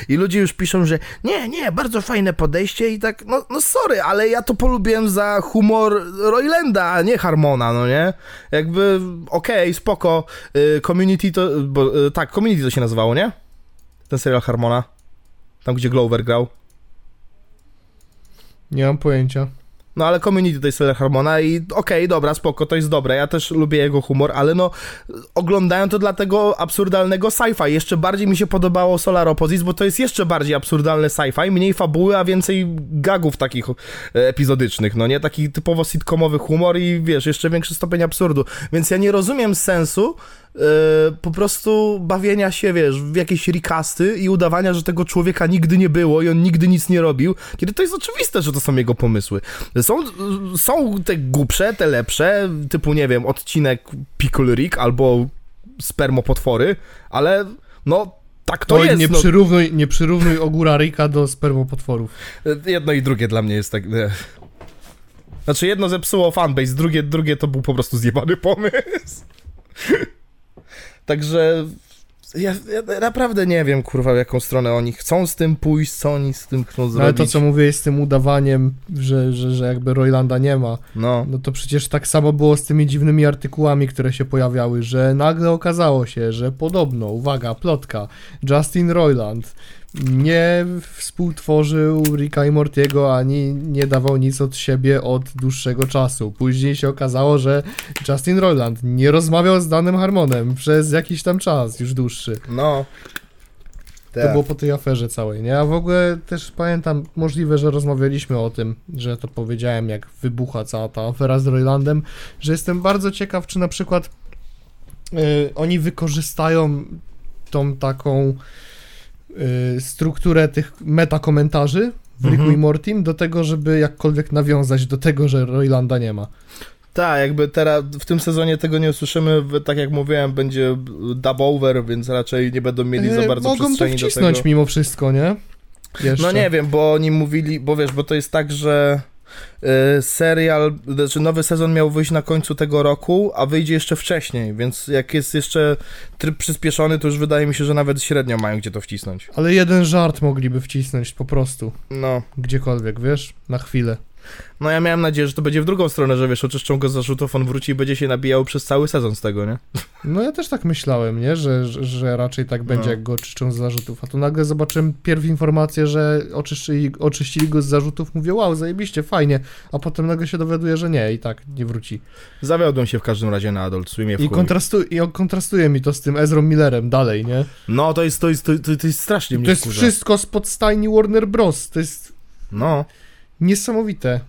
I ludzie już piszą, że nie, nie, bardzo fajne podejście i tak, no, no sorry, ale ja to polubiłem za humor Roylanda, a nie Harmona, no nie? Jakby, okej, spoko, y, Community to, bo, y, tak, Community to się nazywało, nie? Ten serial Harmona. Tam, gdzie Glover grał. Nie mam pojęcia. No ale Community to jest Harmona i okej, dobra, spoko, to jest dobre, ja też lubię jego humor, ale no oglądałem to dla tego absurdalnego sci-fi. Jeszcze bardziej mi się podobało Solar Opposites, bo to jest jeszcze bardziej absurdalne sci-fi, mniej fabuły, a więcej gagów takich e, epizodycznych, no nie? Taki typowo sitcomowy humor i wiesz, jeszcze większy stopień absurdu. Więc ja nie rozumiem sensu, po prostu bawienia się, wiesz, w jakieś rikasty i udawania, że tego człowieka nigdy nie było i on nigdy nic nie robił, kiedy to jest oczywiste, że to są jego pomysły. Są, są te głupsze, te lepsze, typu, nie wiem, odcinek Pickle Rick albo Spermopotwory, ale no, tak to Oj, jest. nie, no. przyrównuj, nie przyrównuj ogóra Rika do spermopotworów. Jedno i drugie dla mnie jest tak. Nie. Znaczy, jedno zepsuło fanbase, drugie, drugie to był po prostu zjebany pomysł. Także. Ja, ja naprawdę nie wiem, kurwa, w jaką stronę oni chcą z tym pójść, co oni z tym chcą No, zrobić. ale to, co mówię, z tym udawaniem, że, że, że jakby Roylanda nie ma, No, no to przecież tak samo było z tymi dziwnymi artykułami, które się pojawiały, że nagle okazało się, że podobno, uwaga, plotka, Justin Roiland nie współtworzył Ricka i Mortiego, ani nie dawał nic od siebie od dłuższego czasu. Później się okazało, że Justin Roiland nie rozmawiał z Danem Harmonem przez jakiś tam czas, już dłuższy. no. To Tak. było po tej aferze całej, nie? A w ogóle też pamiętam, możliwe, że rozmawialiśmy o tym, że to powiedziałem, jak wybucha cała ta afera z Roylandem, że jestem bardzo ciekaw, czy na przykład y, oni wykorzystają tą taką strukturę tych metakomentarzy w Ricku Mhm. i Mortim do tego, żeby jakkolwiek nawiązać do tego, że Roylanda nie ma. Tak, jakby teraz w tym sezonie tego nie usłyszymy, tak jak mówiłem, będzie dub over, więc raczej nie będą mieli za E, bardzo Mogą to przestrzeni do tego. wcisnąć mimo wszystko, nie? Jeszcze. No nie wiem, bo oni mówili, bo wiesz, bo to jest tak, że y, serial, znaczy nowy sezon miał wyjść na końcu tego roku, a wyjdzie jeszcze wcześniej, więc jak jest jeszcze tryb przyspieszony, to już wydaje mi się, że nawet średnio mają gdzie to wcisnąć. Ale jeden żart mogliby wcisnąć po prostu. No, Gdziekolwiek, wiesz? Na chwilę. No ja miałem nadzieję, że to będzie w drugą stronę, że wiesz, oczyszczą go z zarzutów, on wróci i będzie się nabijał przez cały sezon z tego, nie? No ja też tak myślałem, nie? Że, że, że raczej tak będzie, No. jak go oczyszczą z zarzutów. A tu nagle zobaczyłem pierw informację, że oczyszczyli, oczyścili go z zarzutów. Mówię, wow, zajebiście, fajnie. A potem nagle się dowiaduję, że nie i tak nie wróci. Zawiodłem się w każdym razie na Adult Swimie w I, kontrastu, I on kontrastuje mi to z tym Ezrą Millerem dalej, nie? No, to jest, to jest, to, to, to jest strasznie mnie To jest wkurza. wszystko spod stajni Warner Bros. To jest No, niesamowite.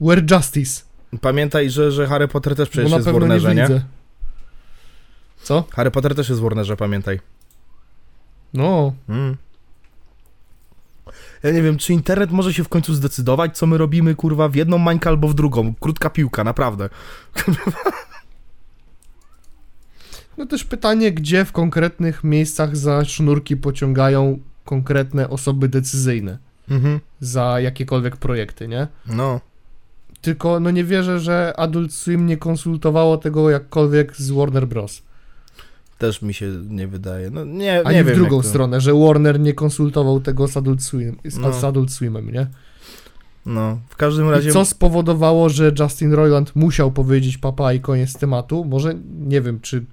Where Justice? pamiętaj, że, że Harry Potter też przecież jest w Warnerze, nie? widzę. Co? Harry Potter też jest w Warnerze, pamiętaj. No, Mm. Ja nie wiem, czy internet może się w końcu zdecydować, co my robimy, kurwa, w jedną mańkę albo w drugą. Krótka piłka, naprawdę. No też pytanie, gdzie w konkretnych miejscach za sznurki pociągają konkretne osoby decyzyjne Mhm. za jakiekolwiek projekty, nie? No. Tylko no nie wierzę, że Adult Swim nie konsultowało tego jakkolwiek z Warner Bros. Też mi się nie wydaje. No nie, Ani nie w wiem. drugą to... stronę, że Warner nie konsultował tego z Adult Swim, z, No. z Adult Swimem, nie? No, w każdym I razie... co spowodowało, że Justin Roiland musiał powiedzieć papa i koniec tematu? Może nie wiem, czy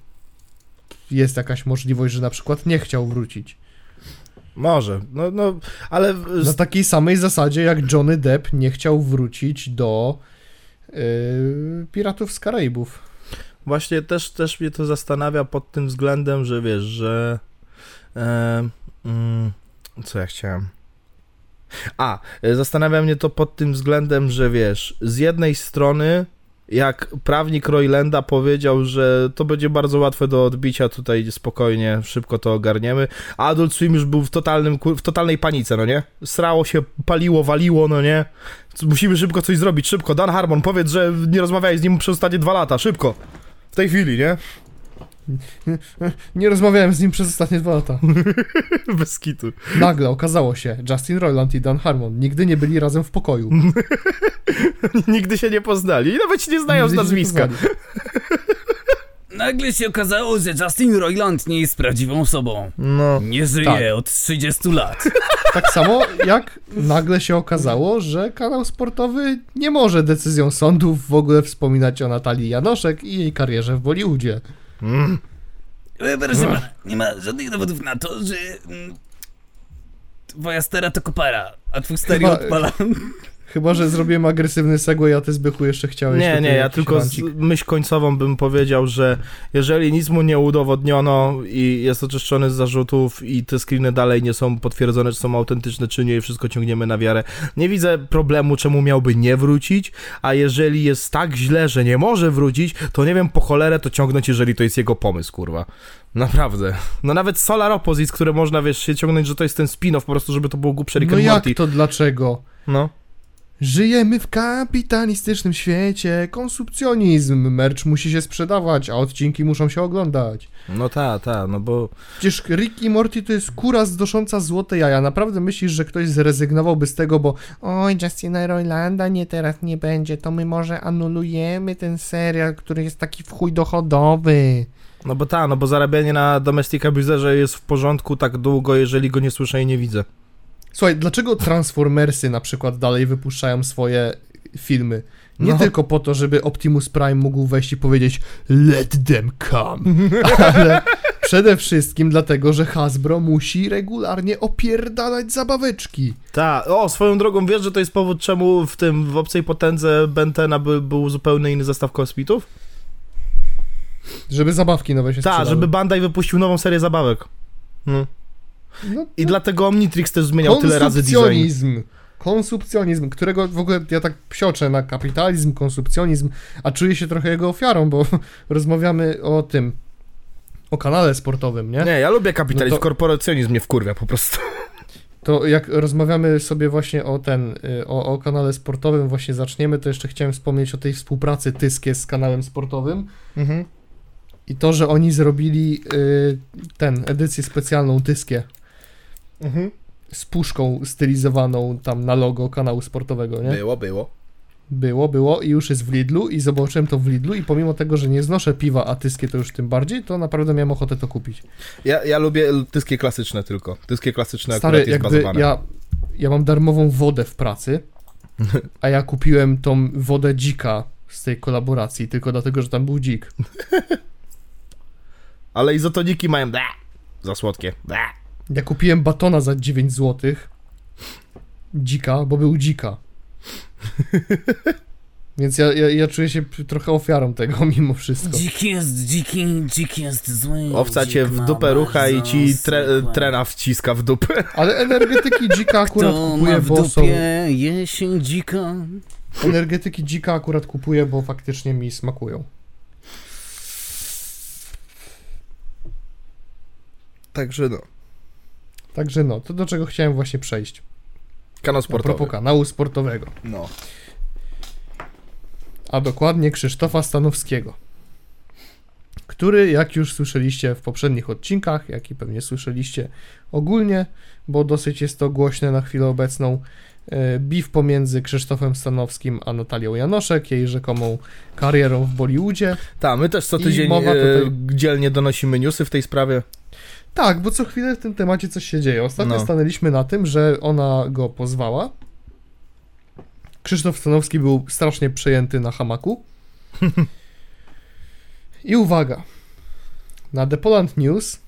jest jakaś możliwość, że na przykład nie chciał wrócić. Może, no, no, ale... Na takiej samej zasadzie, jak Johnny Depp nie chciał wrócić do yy, Piratów z Karaibów. Właśnie też, też mnie to zastanawia pod tym względem, że wiesz, że... E, mm, co ja chciałem? A, e, zastanawia mnie to pod tym względem, że wiesz, z jednej strony jak prawnik Roylanda powiedział, że to będzie bardzo łatwe do odbicia, tutaj spokojnie, szybko to ogarniemy, Adult Swim już był w, totalnym, w totalnej panice, no nie? Srało się, paliło, waliło, no nie? Musimy szybko coś zrobić, szybko. Dan Harmon, powiedz, że nie rozmawiałeś z nim przez ostatnie dwa lata, szybko. W tej chwili, nie? Nie rozmawiałem z nim przez ostatnie dwa lata. Bez kitu. Nagle okazało się, Justin Roiland i Dan Harmon nigdy nie byli razem w pokoju. Nigdy się nie poznali i nawet się nie znają z Nigdy nie nazwiska. Nagle się okazało, że Justin Roiland nie jest prawdziwą osobą. No. Nie żyje Tak. od 30 lat. Tak samo jak nagle się okazało, że kanał sportowy nie może decyzją sądów w ogóle wspominać o Natalii Janoszek i jej karierze w Bollywoodzie. Mm. Proszę pana, nie ma żadnych dowodów na to, że mm, twoja stara to kopara, a twój stary Chyba- odpala. Chyba, że zrobiłem agresywny segway, a ty Zbychu jeszcze chciałeś Nie, nie, ja tylko rancik. myśl końcową bym powiedział, że jeżeli nic mu nie udowodniono i jest oczyszczony z zarzutów i te screeny dalej nie są potwierdzone, czy są autentyczne, czy nie i wszystko ciągniemy na wiarę, nie widzę problemu, czemu miałby nie wrócić, a jeżeli jest tak źle, że nie może wrócić, to nie wiem po cholerę to ciągnąć, jeżeli to jest jego pomysł, kurwa. Naprawdę. No nawet Solar Opposites, które można, wiesz, się ciągnąć, że to jest ten spin-off po prostu, żeby to było głupsze Rick No and jak Morty. to dlaczego? No. Żyjemy w kapitalistycznym świecie, konsumpcjonizm, merch musi się sprzedawać, a odcinki muszą się oglądać. No ta, ta, no bo... Przecież Rick i Morty to jest kura zdosząca złote jaja. Naprawdę myślisz, że ktoś zrezygnowałby z tego, bo oj, Justina Roilanda nie teraz nie będzie, to my może anulujemy ten serial, który jest taki w chuj dochodowy. No bo ta, no bo zarabianie na Domestic Abuserze jest w porządku tak długo, jeżeli go nie słyszę i nie widzę. Słuchaj, dlaczego Transformersy na przykład dalej wypuszczają swoje filmy? Nie No. tylko po to, żeby Optimus Prime mógł wejść i powiedzieć Let them come, ale przede wszystkim dlatego, że Hasbro musi regularnie opierdalać zabaweczki. Ta, o, swoją drogą wiesz, że to jest powód, czemu w tym, w Obcej Potędze Bentena by, był zupełnie inny zestaw kosmitów? Żeby zabawki nowe się Tak, żeby Bandai wypuścił nową serię zabawek. No. No, I dlatego Omnitrix też zmieniał tyle razy design. Konsumpcjonizm. Konsumpcjonizm, którego w ogóle ja tak psioczę na kapitalizm, konsumpcjonizm, a czuję się trochę jego ofiarą, bo rozmawiamy o tym, o kanale sportowym, nie? Nie, ja lubię kapitalizm, No to- korporacjonizm mnie wkurwia po prostu. To jak rozmawiamy sobie właśnie o ten, y, o, o kanale sportowym, właśnie zaczniemy, to jeszcze chciałem wspomnieć o tej współpracy Tyskie z kanałem sportowym Mhm. i to, że oni zrobili y, ten, edycję specjalną Tyskie Mhm. z puszką stylizowaną tam na logo kanału sportowego, nie? Było, było. Było, było i już jest w Lidlu i zobaczyłem to w Lidlu i pomimo tego, że nie znoszę piwa, a tyskie to już tym bardziej, to naprawdę miałem ochotę to kupić. Ja, ja lubię tyskie klasyczne tylko. Tyskie klasyczne Stary, akurat jest jakby bazowane. ja, ja mam darmową wodę w pracy, a ja kupiłem tą wodę dzika z tej kolaboracji, tylko dlatego, że tam był dzik. Ale izotoniki mają bla, za słodkie. Bla. Ja kupiłem batona za 9 zł, dzika, bo był dzika. Więc ja, ja, ja czuję się trochę ofiarą tego mimo wszystko. Dzik jest dziki, dzik jest zły. Owca cię w dupę rucha i ci tre, trena wciska w dupę. Ale energetyki dzika akurat Kto ma kupuję, w bo są... jesień dzika? Energetyki dzika akurat kupuję, bo faktycznie mi smakują. Także no. Także no, to do czego chciałem właśnie przejść. Kanał A sportowy. propos kanału sportowego. No. A dokładnie Krzysztofa Stanowskiego. Który, jak już słyszeliście w poprzednich odcinkach, jak i pewnie słyszeliście ogólnie, bo dosyć jest to głośne na chwilę obecną, e, beef pomiędzy Krzysztofem Stanowskim a Natalią Janoszek, jej rzekomą karierą w Bollywoodzie. Tak, my też co tydzień mowa e, tutaj- dzielnie donosimy newsy w tej sprawie. Tak, bo co chwilę w tym temacie coś się dzieje. Ostatnio No. stanęliśmy na tym, że ona go pozwała. Krzysztof Stanowski był strasznie przejęty na hamaku. I uwaga. Na The Poland News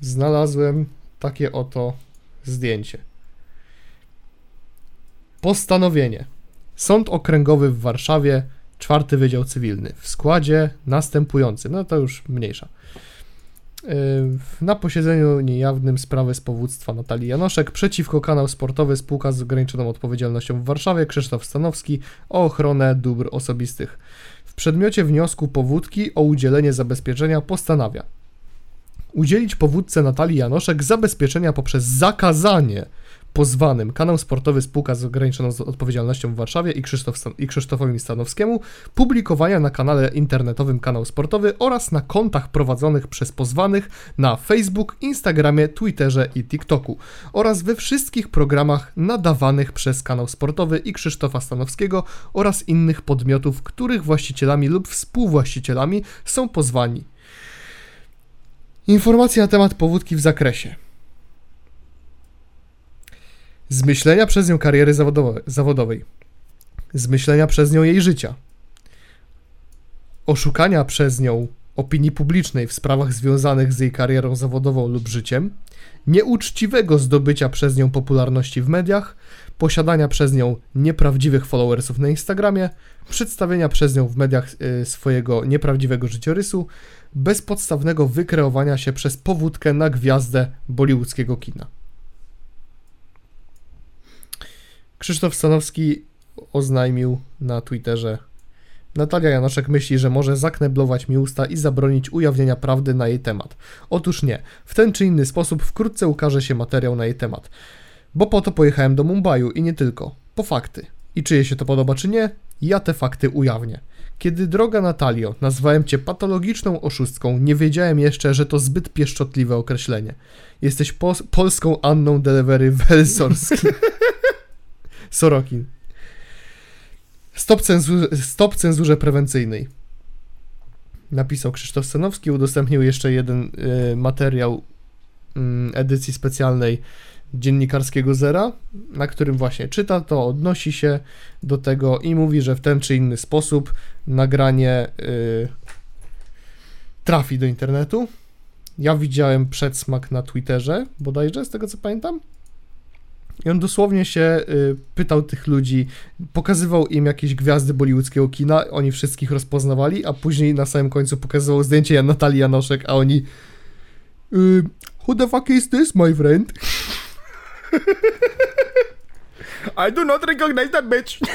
znalazłem takie oto zdjęcie. Postanowienie. Sąd Okręgowy w Warszawie, czwarty Wydział Cywilny. W składzie następującym. No to już mniejsza. Na posiedzeniu niejawnym sprawy z powództwa Natalii Janoszek przeciwko kanał sportowy spółka z ograniczoną odpowiedzialnością w Warszawie Krzysztof Stanowski o ochronę dóbr osobistych. W przedmiocie wniosku powódki o udzielenie zabezpieczenia postanawia udzielić powódce Natalii Janoszek zabezpieczenia poprzez zakazanie pozwanym kanał sportowy spółka z ograniczoną odpowiedzialnością w Warszawie i, Krzysztof i Krzysztofowi Stanowskiemu publikowania na kanale internetowym Kanał Sportowy oraz na kontach prowadzonych przez pozwanych na Facebook, Instagramie, Twitterze i TikToku oraz we wszystkich programach nadawanych przez Kanał Sportowy i Krzysztofa Stanowskiego oraz innych podmiotów, których właścicielami lub współwłaścicielami są pozwani. Informacje na temat powódki w zakresie zmyślenia przez nią kariery zawodowe, zawodowej, zmyślenia przez nią jej życia, oszukania przez nią opinii publicznej w sprawach związanych z jej karierą zawodową lub życiem, nieuczciwego zdobycia przez nią popularności w mediach, posiadania przez nią nieprawdziwych followersów na Instagramie, przedstawienia przez nią w mediach y, swojego nieprawdziwego życiorysu, bezpodstawnego wykreowania się przez powódkę na gwiazdę bollywoodzkiego kina. Krzysztof Stanowski oznajmił na Twitterze Natalia Janoszek myśli, że może zakneblować mi usta i zabronić ujawnienia prawdy na jej temat. Otóż nie. W ten czy inny sposób wkrótce ukaże się materiał na jej temat. Bo po to pojechałem do Mumbaiu i nie tylko. Po fakty. I czy jej się to podoba czy nie, ja te fakty ujawnię. Kiedy droga Natalio, nazwałem cię patologiczną oszustką, nie wiedziałem jeszcze, że to zbyt pieszczotliwe określenie. Jesteś pos- polską Anną Delivery Welsorskim. Sorokin. Stop, cenzu- stop cenzurze prewencyjnej. Napisał Krzysztof Stanowski, udostępnił jeszcze jeden y, materiał mm, edycji specjalnej dziennikarskiego Zera, na którym właśnie czyta to, odnosi się do tego i mówi, że w ten czy inny sposób nagranie y, trafi do internetu. Ja widziałem przedsmak na Twitterze, bodajże, z tego co pamiętam. I on dosłownie się y, pytał tych ludzi, pokazywał im jakieś gwiazdy bollywoodzkiego kina, oni wszystkich rozpoznawali, a później na samym końcu pokazywał zdjęcie Natalii Janoszek, a oni y, Who the fuck is this, my friend? I do not recognize that bitch.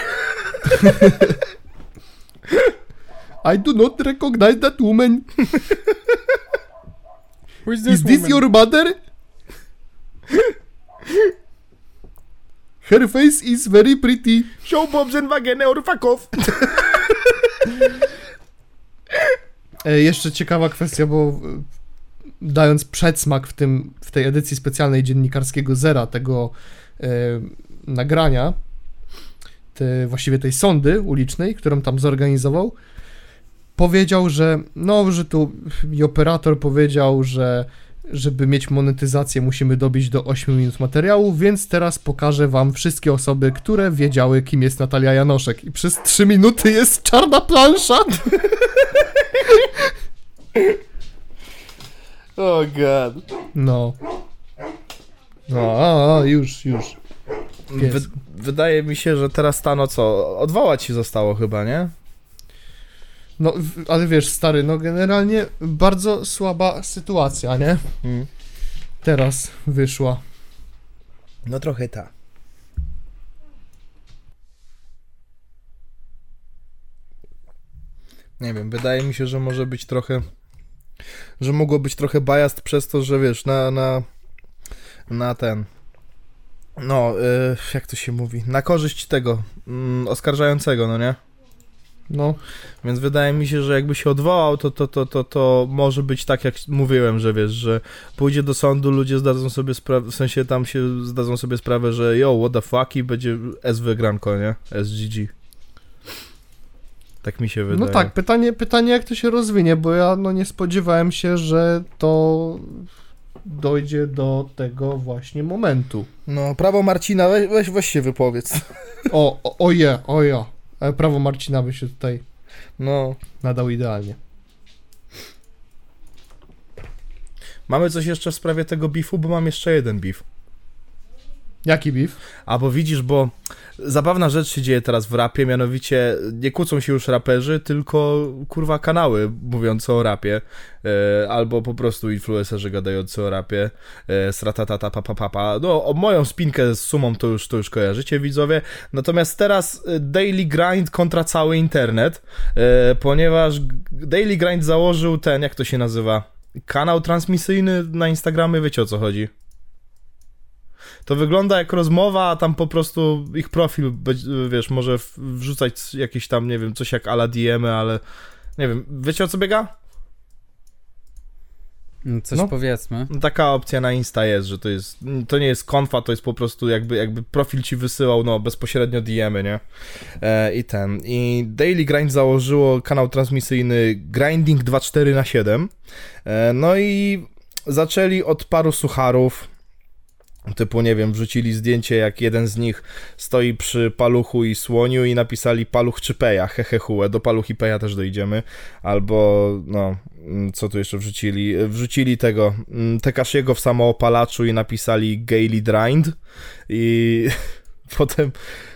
I do not recognize that woman. Who is Is this your mother? Her face is very pretty. Show Bobs and Wagene or fuck off. E, jeszcze ciekawa kwestia, bo e, dając przedsmak w, tym, w tej edycji specjalnej dziennikarskiego Zera tego e, nagrania, te, właściwie tej sondy ulicznej, którą tam zorganizował, powiedział, że no, że tu i operator powiedział, że żeby mieć monetyzację musimy dobić do 8 minut materiału, więc teraz pokażę wam wszystkie osoby, które wiedziały, kim jest Natalia Janoszek. I przez 3 minuty jest czarna plansza. Oh god. No. No, a, a, już, już. Wy, wydaje mi się, że teraz Stano co? Odwołać się zostało chyba, nie? No, ale wiesz, stary, no generalnie bardzo słaba sytuacja, nie? Mm. Teraz wyszła. No trochę ta. Nie wiem, wydaje mi się, że może być trochę. Że mogło być trochę biased przez to, że wiesz, na. na, na ten. No, y, jak to się mówi? Na korzyść tego mm, oskarżającego, no nie? No, Więc wydaje mi się, że jakby się odwołał, to, to, to, to, to może być tak, jak mówiłem, że wiesz, że pójdzie do sądu, ludzie zdadzą sobie sprawę, w sensie tam się zdadzą sobie sprawę, że yo, what the fuck i będzie SV granko, nie? SGG. Tak mi się wydaje. no tak, pytanie, pytanie jak to się rozwinie, bo ja no nie spodziewałem się, że to dojdzie do tego właśnie momentu. No, prawo Marcina, weź, weź, weź się wypowiedz. O, o, o je, o ja. E, Prawo Marcina by się tutaj No. nadał idealnie. Mamy coś jeszcze w sprawie tego bifu, bo mam jeszcze jeden bif. Jaki beef? A bo widzisz, bo zabawna rzecz się dzieje teraz w rapie, mianowicie nie kłócą się już raperzy, tylko kurwa kanały mówiące o rapie, e, albo po prostu influencerzy gadający o rapie, e, sratatata papa papa. No, moją spinkę z sumą to już, to już kojarzycie widzowie, natomiast teraz e, Daily Grind kontra cały internet, e, ponieważ Daily Grind założył ten, jak to się nazywa, kanał transmisyjny na Instagramie, wiecie o co chodzi. To wygląda jak rozmowa, a tam po prostu ich profil, wiesz, może wrzucać jakieś tam, nie wiem, coś jak ala DM, ale nie wiem, wiecie o co biega? Coś No. powiedzmy. Taka opcja na Insta jest, że to jest, to nie jest konfa, to jest po prostu jakby, jakby profil ci wysyłał, no, bezpośrednio DM-y, nie? E, I ten, i Daily Grind założyło kanał transmisyjny Grinding 24 na 7 e, no i zaczęli od paru sucharów, typu, nie wiem, wrzucili zdjęcie, jak jeden z nich stoi przy paluchu i słoniu i napisali paluch czy peja, hehehue, do paluch i peja też dojdziemy, albo, no, mm, co tu jeszcze wrzucili? Wrzucili tego, mm, Tekashiego w samoopalaczu i napisali Gaily Drind i Potem,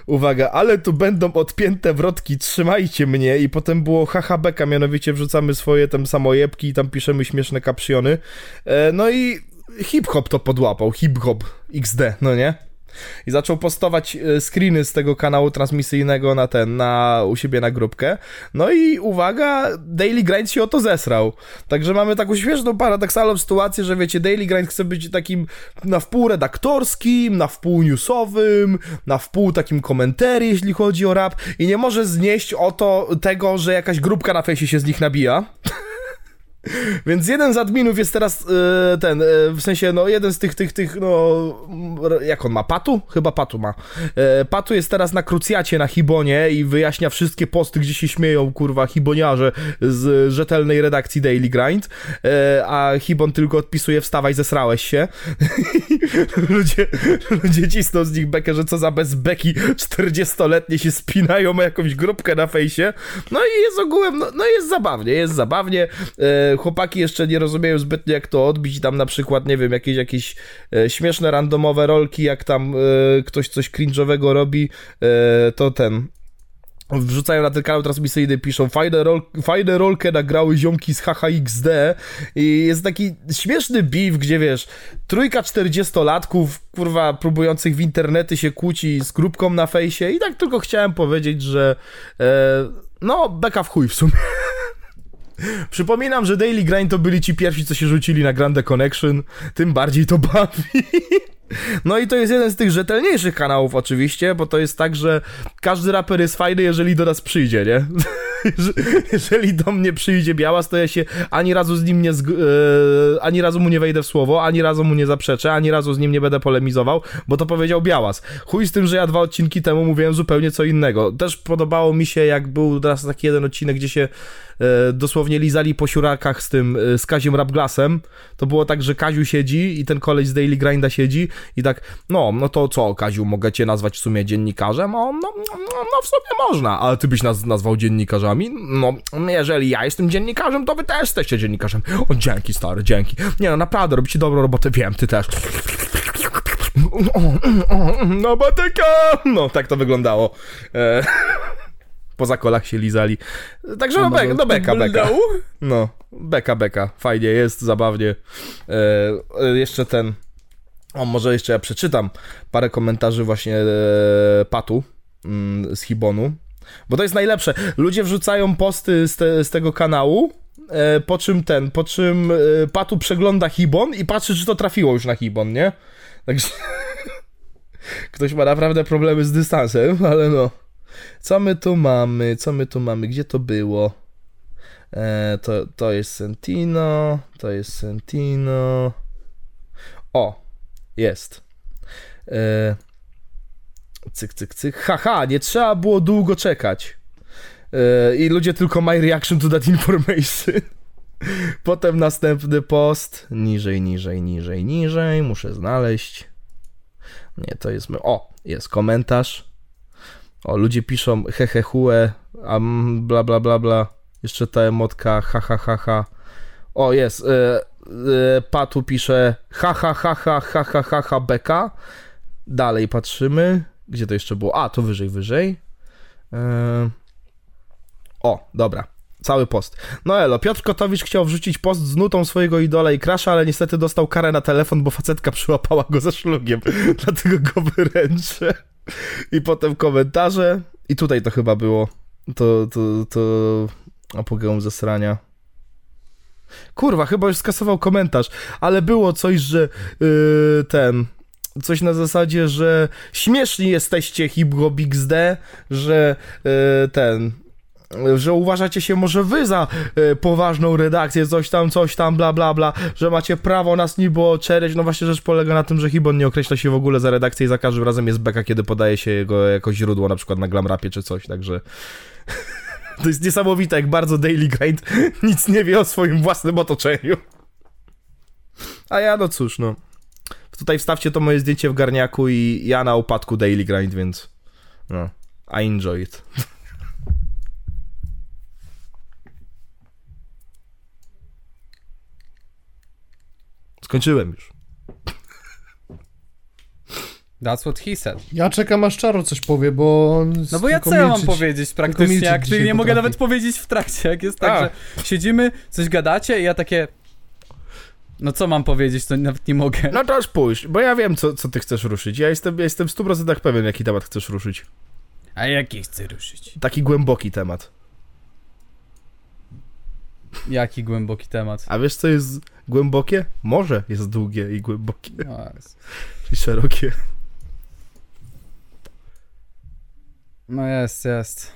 uwaga, ale tu będą odpięte wrotki, trzymajcie mnie. I potem było HHBK, mianowicie wrzucamy swoje tam samojebki i tam piszemy śmieszne kapsjony. E, no i hip-hop to podłapał, hip-hop XD, no nie? I zaczął postować e, screeny z tego kanału transmisyjnego na ten, na u siebie na grupkę. No i uwaga, Daily Grind się o to zesrał. Także mamy taką śmieszną, paradoksalną sytuację, że wiecie, Daily Grind chce być takim na wpół redaktorskim, na wpół newsowym, na wpół takim komentarzy, jeśli chodzi o rap i nie może znieść o to tego, że jakaś grupka na fejsie się z nich nabija. Więc jeden z adminów jest teraz e, ten, e, w sensie, no jeden z tych, tych, tych, no, jak on ma, Patu? Chyba Patu ma. E, Patu jest teraz na krucjacie na Hibonie i wyjaśnia wszystkie posty, gdzie się śmieją, kurwa, hiboniarze z rzetelnej redakcji Daily Grind, a Hibon tylko odpisuje, wstawaj, zesrałeś się. ludzie, ludzie cisną z nich bekę, że co za bez beki 40-letnie się spinają o jakąś grupkę na fejsie. No i jest ogółem, no, no jest zabawnie, jest zabawnie. E, chłopaki jeszcze nie rozumieją zbytnio jak to odbić. Tam na przykład, nie wiem, jakieś, jakieś e, śmieszne randomowe rolki, jak tam e, ktoś coś cringe'owego robi, e, to ten. Wrzucają na ten kanał transmisyjny, piszą fajne, rol, fajne rolkę nagrały ziomki z HHXD i jest taki śmieszny beef, gdzie wiesz, trójka czterdziestolatków, kurwa, próbujących w internety się kłóci z grupką na fejsie. I tak tylko chciałem powiedzieć, że e, no, beka w chuj w sumie. Przypominam, że Daily Grind to byli ci pierwsi, co się rzucili na Grande Connection, tym bardziej to bawi. No i to jest jeden z tych rzetelniejszych kanałów oczywiście, bo to jest tak, że każdy raper jest fajny, jeżeli do nas przyjdzie, nie? jeżeli do mnie przyjdzie Białas, to ja się ani razu z nim nie e, ani razu mu nie wejdę w słowo, ani razu mu nie zaprzeczę, ani razu z nim nie będę polemizował, bo to powiedział Białas. Chuj z tym, że ja dwa odcinki temu mówiłem zupełnie co innego. Też podobało mi się, jak był teraz taki jeden odcinek, gdzie się dosłownie lizali po siurakach z tym, e, z Kaziem Rapglasem. To było tak, że Kaziu siedzi i ten koleś z Daily Grinda siedzi i tak, no, no to co, Kaziu, mogę cię nazwać w sumie dziennikarzem? O, no, no, no w sumie można, ale ty byś nas nazwał dziennikarzami? No, jeżeli ja jestem dziennikarzem, to wy też jesteście dziennikarzem. O, dzięki, stary, dzięki. Nie no, naprawdę, robicie dobrą robotę, wiem, ty też. No, batyka! No, tak to wyglądało. E, po zakolach się lizali. Także no, be, no beka, beka. No, beka, beka. Fajnie jest, zabawnie. E, e, jeszcze ten... O, może jeszcze ja przeczytam parę komentarzy właśnie e, Patu mm, z Hibonu. Bo to jest najlepsze. Ludzie wrzucają posty z, te, z tego kanału, e, po czym ten, po czym e, Patu przegląda Hibon i patrzy, czy to trafiło już na Hibon, nie? Także ktoś ma naprawdę problemy z dystansem, ale no. Co my tu mamy? Co my tu mamy? Gdzie to było? E, to, to jest Sentino, to jest Sentino. O, jest. E, cyk, cyk, cyk. Haha, nie trzeba było długo czekać. E, I ludzie tylko my reaction to that information. Potem następny post. Niżej, niżej, niżej, niżej. Muszę znaleźć. Nie, to jest. O, jest komentarz. O, ludzie piszą hehe hue, a mm, bla bla bla bla. Jeszcze ta emotka ha ha ha ha. O, jest. E, e, Patu pisze ha ha ha ha ha ha ha ha beka. Dalej patrzymy. Gdzie to jeszcze było? A, to wyżej, wyżej. E, o, dobra. Cały post. No elo, Piotr Kotowicz chciał wrzucić post z nutą swojego idola i krasza, ale niestety dostał karę na telefon, bo facetka przyłapała go ze szlugiem. Dlatego go wyręczę. I potem komentarze. I tutaj to chyba było. To, to, to apogeum zesrania. Kurwa, chyba już skasował komentarz, ale było coś, że yy, ten. Coś na zasadzie, że śmieszni jesteście hip-hop XD, że yy, ten. Że uważacie się może wy za y, poważną redakcję, coś tam, coś tam, bla, bla, bla, że macie prawo nas niby oczereć. No właśnie rzecz polega na tym, że Hibon nie określa się w ogóle za redakcję i za każdym razem jest beka, kiedy podaje się jego jako źródło, na przykład na Glamrapie czy coś, także... To jest niesamowite, jak bardzo Daily Grind nic nie wie o swoim własnym otoczeniu. A ja, no cóż, no. Tutaj wstawcie to moje zdjęcie w garniaku i ja na upadku Daily Grind, więc no, I enjoy it. Skończyłem już. That's what he said. Ja czekam aż Czaro coś powie, bo on No bo ja co ja mam powiedzieć praktycznie, jak ty nie mogę potrafi. nawet powiedzieć w trakcie, jak jest tak, A. że siedzimy, coś gadacie i ja takie... No co mam powiedzieć, to nawet nie mogę. No to aż pójść, bo ja wiem, co, co ty chcesz ruszyć. Ja jestem, ja jestem w 100% pewien, jaki temat chcesz ruszyć. A jaki chcę ruszyć? Taki głęboki temat. Jaki głęboki temat? A wiesz, co jest głębokie? Morze jest długie i głębokie, O, jest. i szerokie. No jest, jest.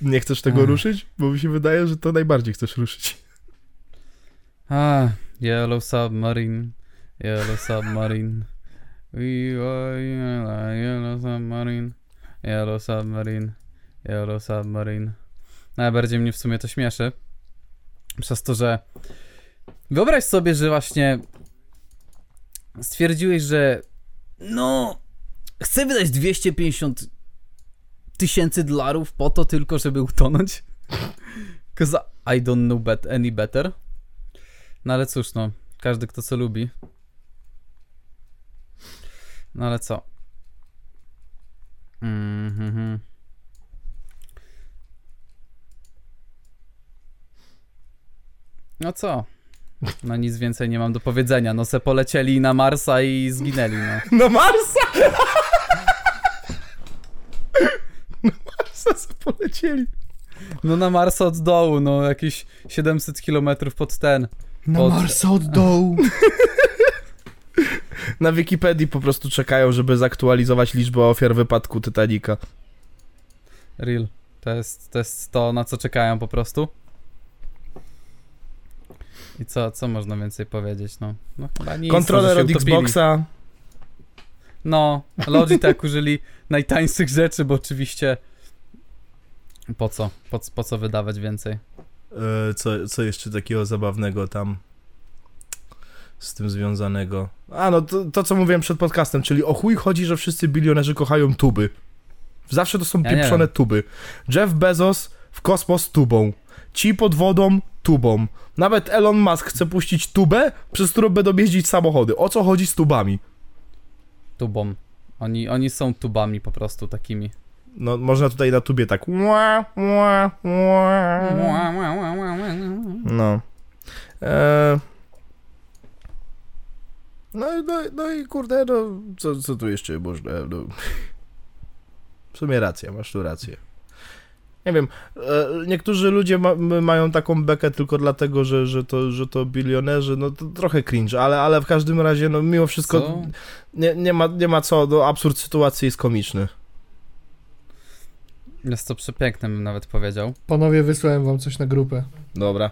Nie chcesz tego Ech. ruszyć? Bo mi się wydaje, że to najbardziej chcesz ruszyć. A, Yellow Submarine, Yellow Submarine. We are yellow, yellow Submarine, Yellow Submarine, Yellow Submarine. Najbardziej mnie w sumie to śmieszy. Przez to, że wyobraź sobie, że właśnie stwierdziłeś, że no chcę wydać 250 tysięcy dolarów po to tylko, żeby utonąć. Cause I don't know bet any better. No ale cóż, no. Każdy kto co lubi. No ale co? Mhm. No co? No nic więcej nie mam do powiedzenia. No se polecieli na Marsa i zginęli, no. Na Marsa! Na Marsa sobie polecieli. No na Marsa od dołu, no jakieś 700 km pod ten. Na Od- Marsa od dołu. Na Wikipedii po prostu czekają, żeby zaktualizować liczbę ofiar wypadku Titanica. Real. To jest, to jest to, na co czekają po prostu. I co, co można więcej powiedzieć, no? no chyba nic, Kontroler od utopili. Xboxa. No, Logitech użyli najtańszych rzeczy, bo oczywiście po co? Po, po co wydawać więcej? E, co, co jeszcze takiego zabawnego tam z tym związanego? A no, to, to co mówiłem przed podcastem, czyli o chuj chodzi, że wszyscy bilionerzy kochają tuby. Zawsze to są Ja pieprzone tuby. Jeff Bezos w kosmos tubą. Ci pod wodą tubą. Nawet Elon Musk chce puścić tubę, przez którą będą jeździć samochody. O co chodzi z tubami? Tubą. Oni, oni są tubami po prostu takimi. No, można tutaj na tubie tak. No. E... No, i- no, no i kurde, no, co, co tu jeszcze można, no. W sumie racja, masz tu rację. Nie wiem, e, niektórzy ludzie ma, mają taką bekę tylko dlatego, że, że, to, że to bilionerzy, no to trochę cringe, ale, ale w każdym razie, no mimo wszystko Co? nie, nie, ma, nie ma co, no absurd sytuacji jest komiczny. Jest to przepiękne, bym nawet powiedział. Panowie, wysłałem wam coś na grupę. Dobra.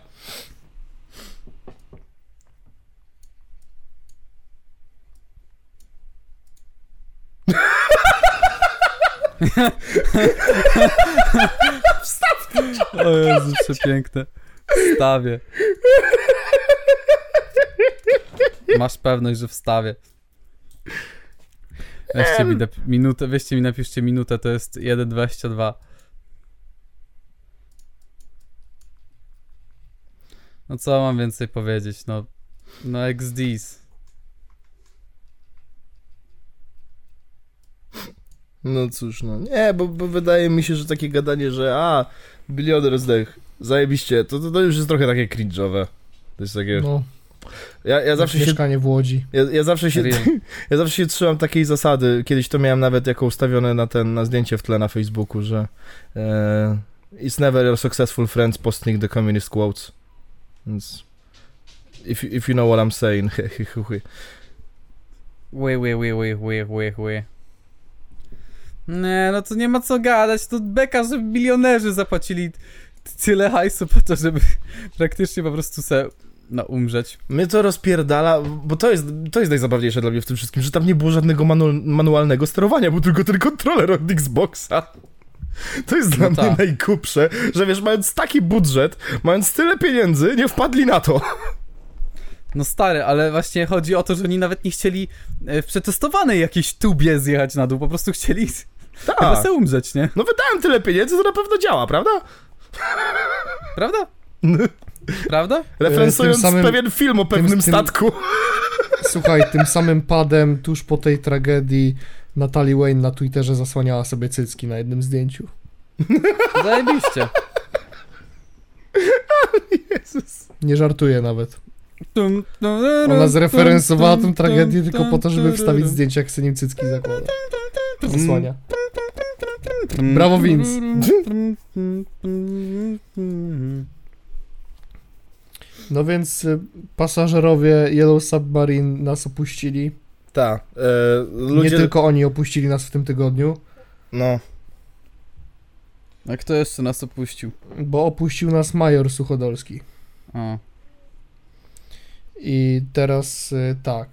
O Jezu, przepiękne. Wstawię. Masz pewność, że wstawię. Weźcie mi nap- minutę, weźcie mi napiszcie minutę, to jest 1.22. No co mam więcej powiedzieć, no. No XDs. No cóż, no nie, bo, bo wydaje mi się, że takie gadanie, że a, bilioner zdech, zajebiście, to, to, to już jest trochę takie cringe'owe. To jest takie... No, Ja, ja zawsze się... mieszkanie w Łodzi. Ja, ja, zawsze się, ja zawsze się trzymam takiej zasady. Kiedyś to miałem nawet jako ustawione na ten, na zdjęcie w tle na Facebooku, że e, It's never your successful friends posting the communist quotes. Więc if, if you know what I'm saying. Ły, ły, ły, ły, ły, ły, ły. Nie, no to nie ma co gadać, to beka, że milionerzy zapłacili tyle hajsu po to, żeby praktycznie po prostu se, no, umrzeć. Mnie to rozpierdala, bo to jest, to jest najzabawniejsze dla mnie w tym wszystkim, że tam nie było żadnego manu manualnego sterowania, był tylko ten kontroler od Xboxa. To jest dla No mnie tak. najgłupsze, że wiesz, mając taki budżet, mając tyle pieniędzy, nie wpadli na to. No stary, ale właśnie chodzi o to, że oni nawet nie chcieli e, w przetestowanej jakiejś tubie zjechać na dół, po prostu chcieli chyba Tak. se umrzeć, nie? No wydałem tyle pieniędzy, to na pewno działa, prawda? Prawda? Prawda? Referencując tym samym- pewien film o pewnym tym- statku. Słuchaj, tym samym padem tuż po tej tragedii Natalie Wayne na Twitterze zasłaniała sobie cycki na jednym zdjęciu. Zajebiście. Nie żartuję nawet. Ona zreferensowała tę tragedię tylko po to, żeby wstawić zdjęcie, jak sobie nim cycki zakłada. Zasłania. Brawo, Vince. No więc y, pasażerowie Yellow Submarine nas opuścili. Ta, e, ludzie... Nie tylko oni opuścili nas w tym tygodniu, No, A kto jeszcze nas opuścił? bo opuścił nas Major Suchodolski. O. I teraz y, tak.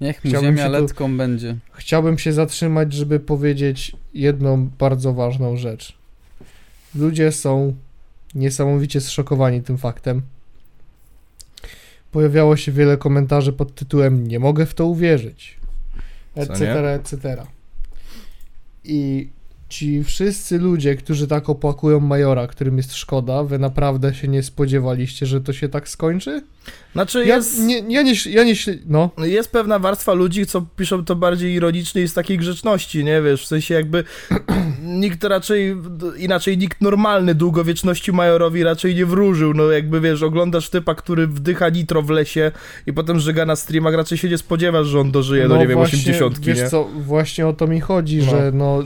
Niech mu Chciałbym ziemia tu- letką będzie. Chciałbym się zatrzymać, żeby powiedzieć jedną bardzo ważną rzecz. Ludzie są niesamowicie zszokowani tym faktem. Pojawiało się wiele komentarzy pod tytułem Nie mogę w to uwierzyć. Etc. etc. I ci wszyscy ludzie, którzy tak opłakują Majora, którym jest szkoda, wy naprawdę się nie spodziewaliście, że to się tak skończy? znaczy Ja jest... nie, ja nie, ja nie, no, jest pewna warstwa ludzi, co piszą to bardziej ironicznie i z takiej grzeczności, nie wiesz, w sensie jakby nikt raczej, inaczej nikt normalny długowieczności Majorowi raczej nie wróżył, no jakby wiesz, oglądasz typa, który wdycha nitro w lesie i potem żega na streamach, raczej się nie spodziewasz, że on dożyje do, nie wiem, No właśnie, 80, Wiesz nie? co, właśnie o to mi chodzi, No. że no...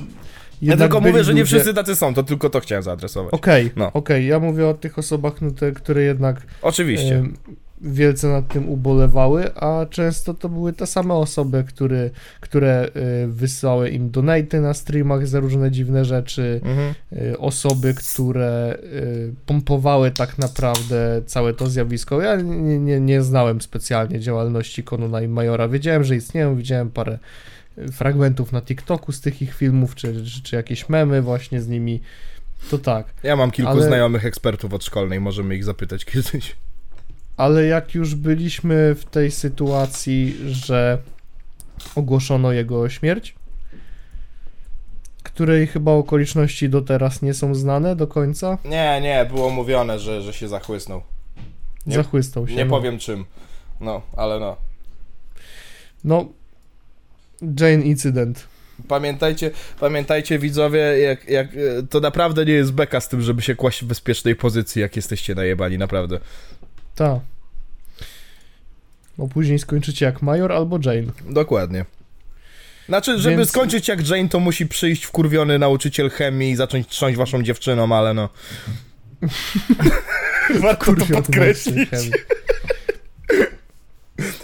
Ja tylko mówię, że nie ludzie- wszyscy tacy są, to tylko to chciałem zaadresować. Okej, No. okej, ja mówię o tych osobach, no te, które jednak Oczywiście. em, wielce nad tym ubolewały, a często to były te same osoby, które, które e, wysyłały im donaty na streamach za różne dziwne rzeczy, Mhm. e, osoby, które e, pompowały tak naprawdę całe to zjawisko. Ja nie, nie, nie znałem specjalnie działalności Konona i Majora. Wiedziałem, że istnieją, widziałem parę fragmentów na TikToku z tych ich filmów, czy, czy, czy jakieś memy właśnie z nimi. To tak. Ja mam kilku ale- znajomych ekspertów od szkolnej, możemy ich zapytać kiedyś. Ale jak już byliśmy w tej sytuacji, że ogłoszono jego śmierć, której chyba okoliczności do teraz nie są znane do końca, Nie, nie, było mówione, że, że się zachłysnął. Nie- zachłystał się. Nie no. powiem czym. No, ale no. No, Jane incydent. Pamiętajcie, pamiętajcie widzowie, jak, jak, e, to naprawdę nie jest beka z tym, żeby się kłaść w bezpiecznej pozycji, jak jesteście najebani, naprawdę. Ta. Bo później skończycie jak Major albo Jane. Dokładnie. Znaczy, żeby Więc- skończyć jak Jane, to musi przyjść wkurwiony nauczyciel chemii i zacząć trząść waszą dziewczyną, ale no. Warto to Kurwa, podkreślić.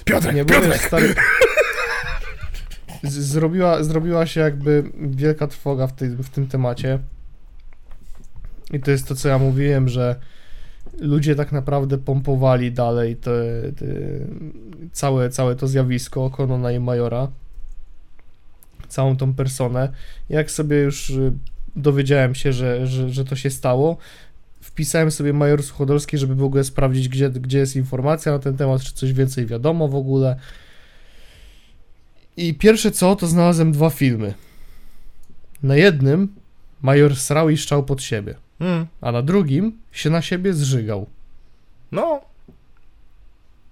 Piotrek, Nie, bo wiesz, Piotrek! stary... Zrobiła, zrobiła się jakby wielka trwoga w, tej, w tym temacie. I to jest to, co ja mówiłem, że ludzie tak naprawdę pompowali dalej te, te, całe, całe to zjawisko Konona i Majora. Całą tą personę. Jak sobie już y, dowiedziałem się, że, że, że to się stało, wpisałem sobie Major Suchodolski, żeby w ogóle sprawdzić, gdzie, gdzie jest informacja na ten temat, czy coś więcej wiadomo w ogóle. I pierwsze co, to znalazłem dwa filmy. Na jednym Major srał i szczał pod siebie, Mm, a na drugim się na siebie zżygał. no,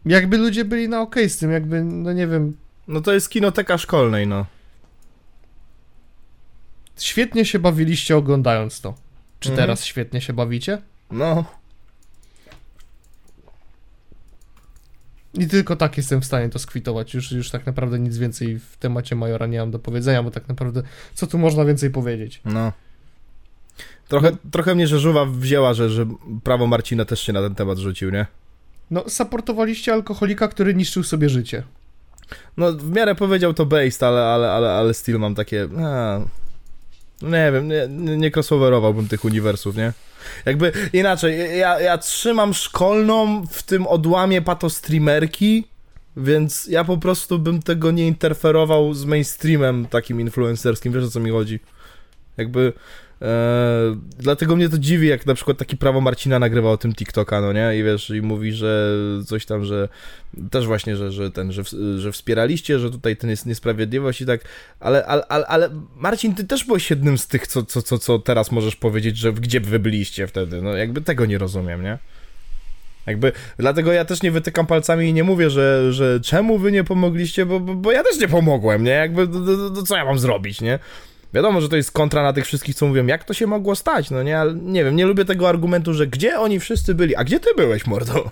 Jakby ludzie byli na okej z tym, jakby, no nie wiem, no to jest kinoteka szkolnej, no. świetnie się bawiliście oglądając to. Czy Mhm. teraz świetnie się bawicie? No, I tylko tak jestem w stanie to skwitować. Już, już tak naprawdę nic więcej w temacie Majora nie mam do powiedzenia, bo tak naprawdę co tu można więcej powiedzieć? no. Trochę, trochę mnie żeżuwa wzięła, że, że prawo Marcina też się na ten temat rzucił, nie? No, supportowaliście alkoholika, który niszczył sobie życie. No, w miarę powiedział to based, ale, ale, ale, ale still mam takie. A, nie wiem, nie, nie nie crossoverowałbym tych uniwersów, nie? Jakby inaczej, ja, ja trzymam szkolną w tym odłamie patostreamerki, więc ja po prostu bym tego nie interferował z mainstreamem takim influencerskim, wiesz o co mi chodzi? Jakby. E, dlatego mnie to dziwi, jak na przykład taki prawo Marcina nagrywa o tym TikToka, no nie? I wiesz, i mówi, że coś tam, że też właśnie, że, że ten, że, w- że wspieraliście, że tutaj ten jest niesprawiedliwość i tak, ale, ale, ale, ale Marcin, ty też byłeś jednym z tych, co, co, co, co teraz możesz powiedzieć, że gdzie wy byliście wtedy, no jakby tego nie rozumiem, nie? Jakby, dlatego ja też nie wytykam palcami i nie mówię, że, że czemu wy nie pomogliście, bo, bo, bo ja też nie pomogłem, nie? Jakby, to, to, to co ja mam zrobić, nie? Wiadomo, że to jest kontra na tych wszystkich, co mówią, jak to się mogło stać, no nie? Ale nie wiem, nie lubię tego argumentu, że gdzie oni wszyscy byli, a gdzie ty byłeś, mordo?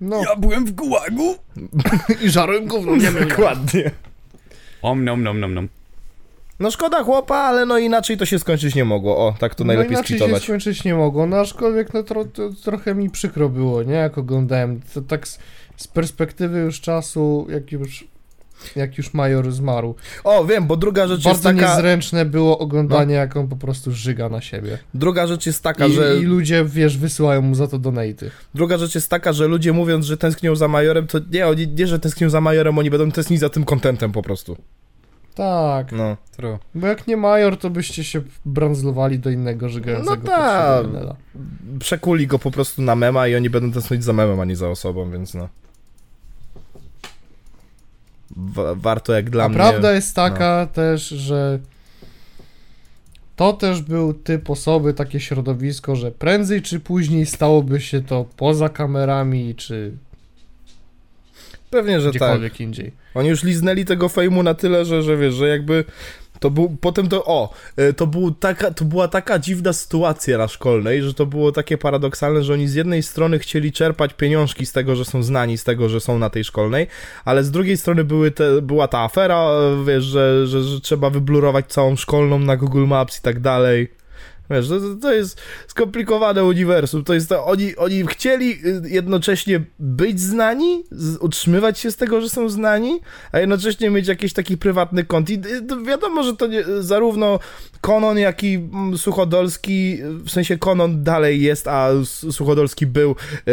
No, byłem w gułagu. i żarłem gówno, nie wiem. Dokładnie. Om nom nom nom nom. No szkoda chłopa, ale no inaczej to się skończyć nie mogło. O, tak to najlepiej no inaczej skwitować. się skończyć nie mogło, no aczkolwiek no tro, to, trochę mi przykro było, nie, jak oglądałem, to tak z, z perspektywy już czasu, jak już, jak już Major zmarł, O, wiem, bo druga rzecz jest bardzo taka... niezręczne było oglądanie, jak on po prostu żyga na siebie. Druga rzecz jest taka, I, że... I ludzie, wiesz, wysyłają mu za to donaty. Druga rzecz jest taka, że ludzie mówiąc, że tęsknią za Majorem, to nie, oni nie, że tęsknią za Majorem, oni będą tęsknić za tym kontentem po prostu. Tak, No. True. bo jak nie Major, to byście się brandzlowali do innego żygającego No tak. Przekuli go po prostu na mema i oni będą tęsknić za memem, a nie za osobą, więc no. Wa- warto jak dla A mnie... prawda jest taka też, że to też był typ osoby, takie środowisko, że prędzej czy później stałoby się to poza kamerami, czy Pewnie, że tak. indziej. Oni już liznęli tego fejmu na tyle, że, że wiesz, że jakby to był, potem to, o, e, to, był taka, to była taka dziwna sytuacja na szkolnej, że to było takie paradoksalne, że oni z jednej strony chcieli czerpać pieniążki z tego, że są znani, z tego, że są na tej szkolnej, ale z drugiej strony były te, była ta afera, e, wiesz, że, że, że trzeba wyblurować całą szkolną na Google Maps i tak dalej. Wiesz, to, to jest skomplikowane uniwersum. To jest to, oni, oni chcieli y, jednocześnie być znani, utrzymywać się z tego, że są znani, a jednocześnie mieć jakiś taki prywatny kont. I y, wiadomo, że to nie, zarówno Konon, jak i mm, Suchodolski, w sensie Konon dalej jest, a Suchodolski był, y,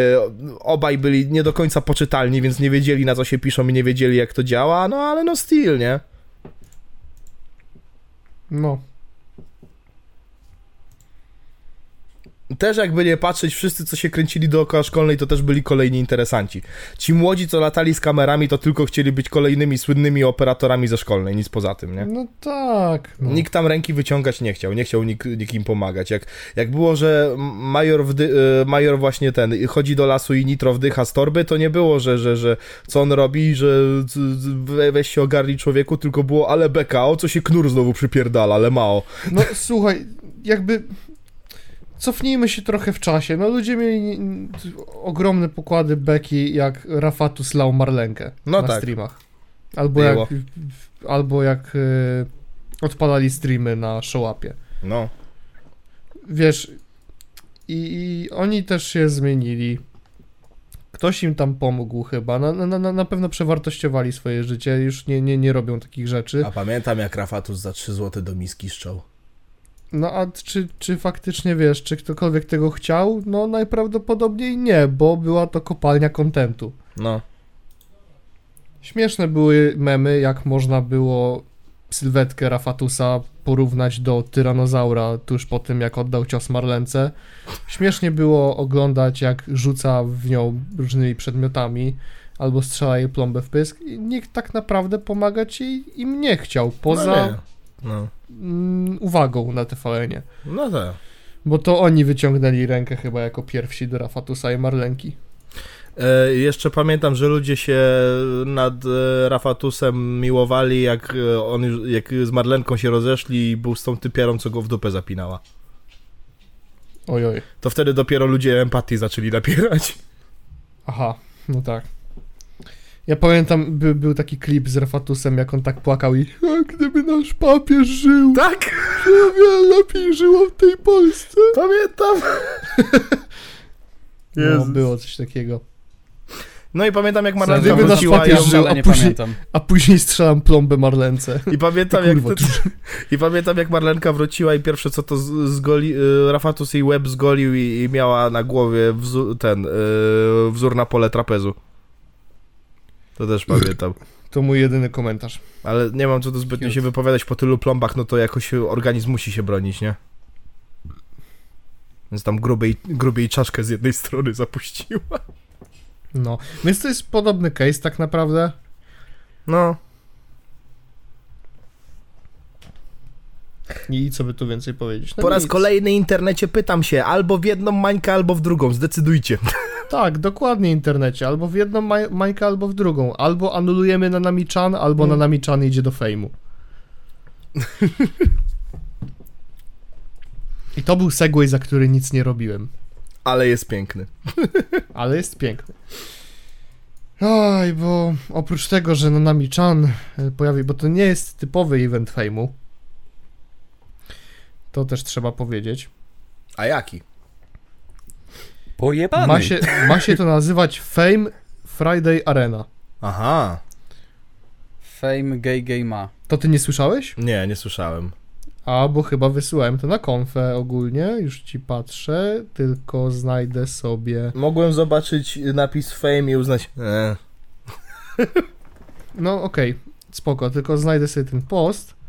obaj byli nie do końca poczytalni, więc nie wiedzieli na co się piszą i nie wiedzieli jak to działa, no ale no styl, nie? No. Też jakby nie patrzeć, wszyscy co się kręcili dookoła szkolnej, to też byli kolejni interesanci. Ci młodzi, co latali z kamerami, to tylko chcieli być kolejnymi słynnymi operatorami ze szkolnej, nic poza tym, nie? No tak. No. Nikt tam ręki wyciągać nie chciał, nie chciał nik, nikim pomagać. Jak, jak było, że major, wdy, e, major właśnie ten chodzi do lasu i nitro wdycha z torby, to nie było, że, że, że co on robi, że weź się ogarnij człowieku, tylko było ale beka, o co się knur znowu przypierdala, ale mało. No słuchaj, jakby cofnijmy się trochę w czasie. No ludzie mieli ogromne pokłady beki, jak Rafatus lał Marlenkę No na tak. streamach. Albo Było. jak, albo jak y, odpalali streamy na showupie. No. Wiesz, i, i oni też się zmienili. Ktoś im tam pomógł chyba. Na, na, na, na pewno przewartościowali swoje życie, już nie, nie, nie robią takich rzeczy. A pamiętam jak Rafatus za 3 zł do miski szczał. No a czy, czy faktycznie wiesz, czy ktokolwiek tego chciał? No najprawdopodobniej nie, bo była to kopalnia kontentu. No. Śmieszne były memy, jak można było sylwetkę Rafatusa porównać do tyranozaura tuż po tym, jak oddał cios Marlence. Śmiesznie było oglądać, jak rzuca w nią różnymi przedmiotami albo strzela jej plombę w pysk. I nikt tak naprawdę pomagać jej im nie chciał, poza No, nie. No. mm, uwagą na TVN-ie. no tak. Bo to oni wyciągnęli rękę chyba jako pierwsi do Rafatusa i Marlenki. E, jeszcze pamiętam, że ludzie się nad e, Rafatusem miłowali, jak e, on już, jak z Marlenką się rozeszli i był z tą typiarą, co go w dupę zapinała. Oj, oj. To wtedy dopiero ludzie empatii zaczęli napierać. Aha, no tak. Ja pamiętam, by, był taki klip z Rafatusem, jak on tak płakał i a gdyby nasz papież żył, Tak, to ja wiele lepiej żyło w tej Polsce. pamiętam. No, było coś takiego. No i pamiętam, jak Gdyby Marlenka nasz wróciła papież żył, Ale a nie później- pamiętam. A później strzelam plombę Marlence. I pamiętam, jak, I pamiętam, jak Marlenka wróciła i pierwsze co to z- zgoli, y, Rafatus jej łeb zgolił i, i miała na głowie wzór, ten, y, wzór na pole trapezu. To też pamiętam. To mój jedyny komentarz. Ale nie mam co tu zbytnio Cute. się wypowiadać po tylu plombach, no to jakoś organizm musi się bronić, nie? Więc tam grubej, grubiej czaszkę z jednej strony zapuściła. No, więc to jest podobny case tak naprawdę. No. I co by tu więcej powiedzieć? No Po raz nic. kolejny internecie pytam się, albo w jedną mańkę, albo w drugą, zdecydujcie. Tak, dokładnie internecie. Albo w jedną maj- mańkę, albo w drugą. Albo anulujemy na Nami-chan, albo na Nami-chan idzie do fejmu. I to był segway, za który nic nie robiłem. Ale jest piękny. Ale jest piękny. Oj, bo oprócz tego, że na Nami-chan e, pojawi, bo to nie jest typowy event fejmu, to też trzeba powiedzieć. A jaki? Pojebany. Ma się, ma się to nazywać Fame Friday Arena. Aha. Fame gay gay ma. To ty nie słyszałeś? Nie, nie słyszałem. A, bo chyba wysyłałem to na konfę ogólnie, już ci patrzę, tylko znajdę sobie... Mogłem zobaczyć napis fame i uznać, e, No okej, spoko, tylko znajdę sobie ten post.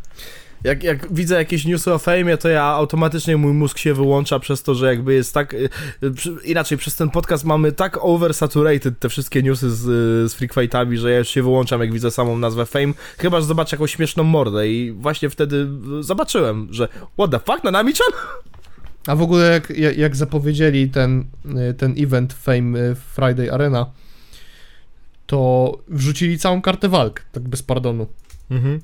Jak, jak widzę jakieś newsy o fejmie, to ja automatycznie mój mózg się wyłącza przez to, że jakby jest tak. y, Inaczej, przez ten podcast mamy tak oversaturated te wszystkie newsy z, y, z freak fightami, że ja już się wyłączam, jak widzę samą nazwę fame, chyba że zobaczę jakąś śmieszną mordę. I właśnie wtedy y, zobaczyłem, że what the fuck, na nami chan? A w ogóle jak, jak, jak zapowiedzieli ten, ten event Fame Friday Arena, to wrzucili całą kartę walk, tak bez pardonu. Mhm.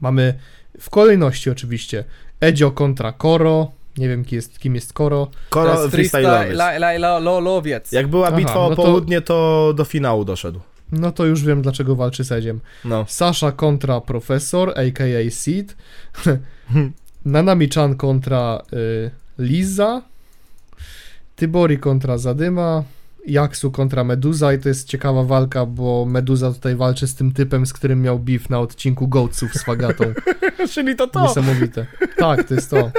Mamy w kolejności oczywiście Edzio kontra Koro, nie wiem kim jest, kim jest Koro. To Koro jest freestyle'owiec. la, la, la, lo, lowiec. Jak była Aha, bitwa o no to- południe, to do finału doszedł. No to już wiem dlaczego walczy z Edziem. No. Sasha kontra Profesor, a.k.a. Seed. Nanami-chan kontra y, Liza. Tybori kontra Zadyma. Jaksu kontra Meduza i to jest ciekawa walka, bo Meduza tutaj walczy z tym typem, z którym miał beef na odcinku Goatsów z Fagatą. Czyli to to. Niesamowite. Tak, to jest to.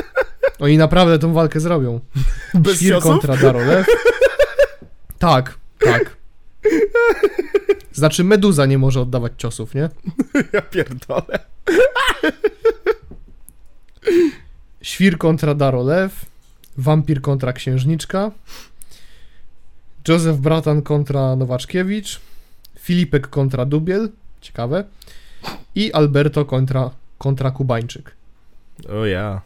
Oni naprawdę tą walkę zrobią. Bez Świr ciosów? kontra Darolew. Tak, tak. Znaczy Meduza nie może oddawać ciosów, nie? Ja pierdolę. Świr kontra Darolew, Wampir kontra Księżniczka, Józef Bratan kontra Nowaczkiewicz, Filipek kontra Dubiel, ciekawe, i Alberto kontra, kontra Kubańczyk. O ja.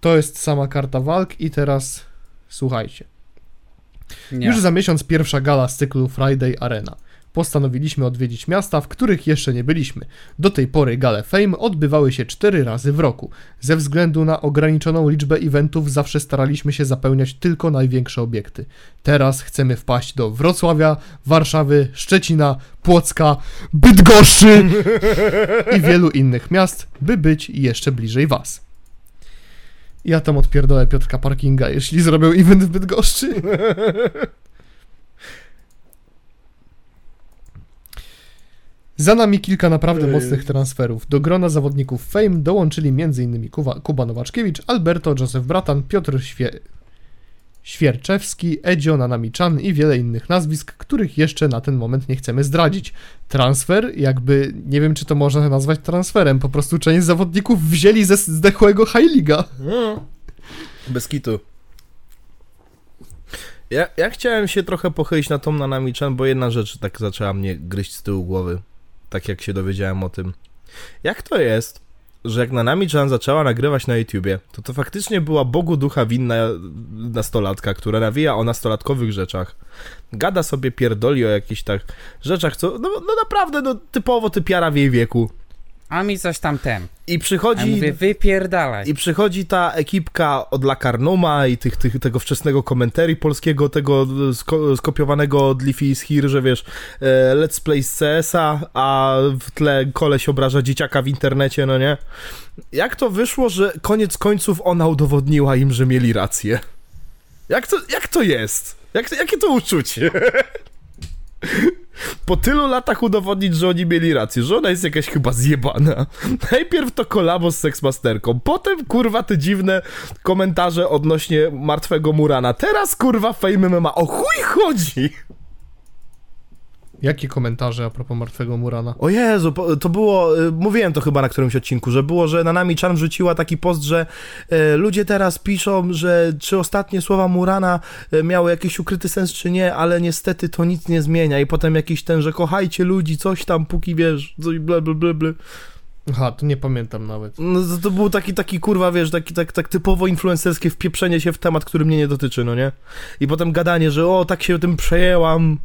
To jest sama karta walk i teraz słuchajcie. Nie. Już za miesiąc pierwsza gala z cyklu Friday Arena. Postanowiliśmy odwiedzić miasta, w których jeszcze nie byliśmy. Do tej pory gale Fame odbywały się cztery razy w roku. Ze względu na ograniczoną liczbę eventów zawsze staraliśmy się zapełniać tylko największe obiekty. Teraz chcemy wpaść do Wrocławia, Warszawy, Szczecina, Płocka, Bydgoszczy i wielu innych miast, by być jeszcze bliżej Was. Ja tam odpierdolę Piotrka Parkinga, jeśli zrobią event w Bydgoszczy. Za nami kilka naprawdę Ej. mocnych transferów. Do grona zawodników Fame dołączyli m.in. Kuba, Kuba Nowaczkiewicz, Alberto, Józef Bratan, Piotr Świe... Świerczewski, Edzio, Nanami-chan i wiele innych nazwisk, których jeszcze na ten moment nie chcemy zdradzić. Transfer, jakby, nie wiem czy to można nazwać transferem, po prostu część zawodników wzięli ze zdechłego High Liga. Mm. Bez kitu. Ja, ja chciałem się trochę pochylić na tą Nanami Chan, bo jedna rzecz tak zaczęła mnie gryźć z tyłu głowy. Tak jak się dowiedziałem o tym. Jak to jest, że jak Nanami Chan zaczęła nagrywać na YouTubie, to to faktycznie była Bogu ducha winna nastolatka, która nawija o nastolatkowych rzeczach. Gada sobie pierdoli o jakichś tak rzeczach, co no, no naprawdę no, typowo typiara w jej wieku. A mi coś tam ten. I A ja przychodzi... mówię, wypierdalaj. I przychodzi ta ekipka od Lakarnuma i tych, tych, tego wczesnego komentarii polskiego, tego sko skopiowanego od Leafy is Here, że wiesz, e, let's play z CS-a, a w tle koleś obraża dzieciaka w internecie, no nie? Jak to wyszło, że koniec końców ona udowodniła im, że mieli rację? Jak to, jak to jest? Jak, jakie to uczucie? Po tylu latach udowodnić, że oni mieli rację, że ona jest jakaś chyba zjebana. Najpierw to kolabo z Sexmasterką, potem kurwa te dziwne komentarze odnośnie martwego Murana. Teraz kurwa Fame MMA o chuj chodzi! Jakie komentarze a propos martwego Murana? O Jezu, to było, y, mówiłem to chyba na którymś odcinku, że było, że Nanami Chan wrzuciła taki post, że e, ludzie teraz piszą, że czy ostatnie słowa Murana e, miały jakiś ukryty sens, czy nie, ale niestety to nic nie zmienia. I potem jakiś ten, że kochajcie ludzi, coś tam, póki wiesz, coś ble, ble, ble, ble. Aha, to nie pamiętam nawet. No, to, to był taki, taki kurwa, wiesz, taki tak, tak typowo influencerskie wpieprzenie się w temat, który mnie nie dotyczy, no nie? I potem gadanie, że o, tak się tym przejęłam.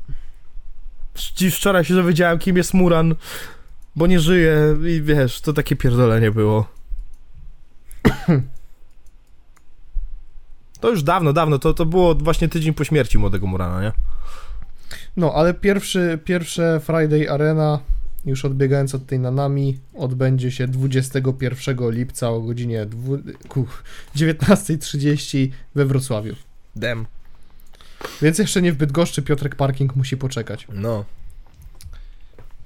Dziś wczoraj się dowiedziałem, kim jest Muran, bo nie żyje i wiesz, to takie pierdolenie było. To już dawno, dawno, to, to było właśnie tydzień po śmierci młodego Murana, nie? No, ale pierwszy, pierwsze Friday Arena, już odbiegając od tej Nanami, odbędzie się 21 lipca o godzinie dwu, ku, 19.30 we Wrocławiu. Dem. Więc jeszcze nie w Bydgoszczy Piotrek Parking musi poczekać. No.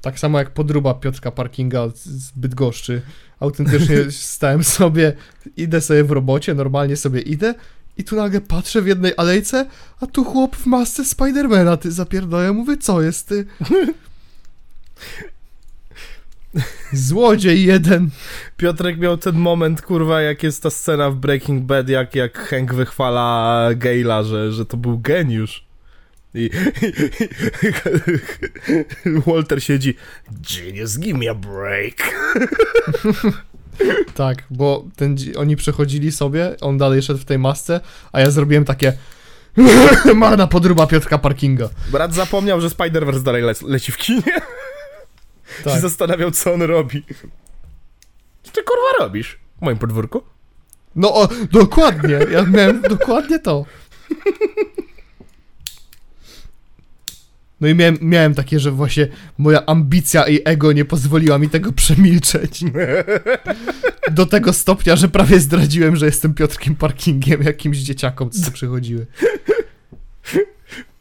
Tak samo jak podruba Piotrka Parkinga z- Bydgoszczy. Autentycznie stałem sobie, idę sobie w robocie, normalnie sobie idę i tu nagle patrzę w jednej alejce, a tu chłop w masce Spidermana, ty zapierdolę, mówię, co jest ty? Złodziej jeden. Piotrek miał ten moment, kurwa, jak jest ta scena w Breaking Bad, jak, jak Hank wychwala Gale'a, że, że to był geniusz. I, Walter siedzi, genius, give me a break. Tak, bo ten, oni przechodzili sobie, on dalej szedł w tej masce, a ja zrobiłem takie marna podruba Piotrka Parkinga. Brat zapomniał, że Spider-Verse dalej le leci w kinie. Się Tak. zastanawiał, co on robi. Co ty, kurwa, robisz? W moim podwórku? No o, dokładnie, ja miałem dokładnie to. No i miałem, miałem takie, że właśnie moja ambicja i ego nie pozwoliła mi tego przemilczeć. Do tego stopnia, że prawie zdradziłem, że jestem Piotrkiem Parkingiem jakimś dzieciakom, co przychodziły.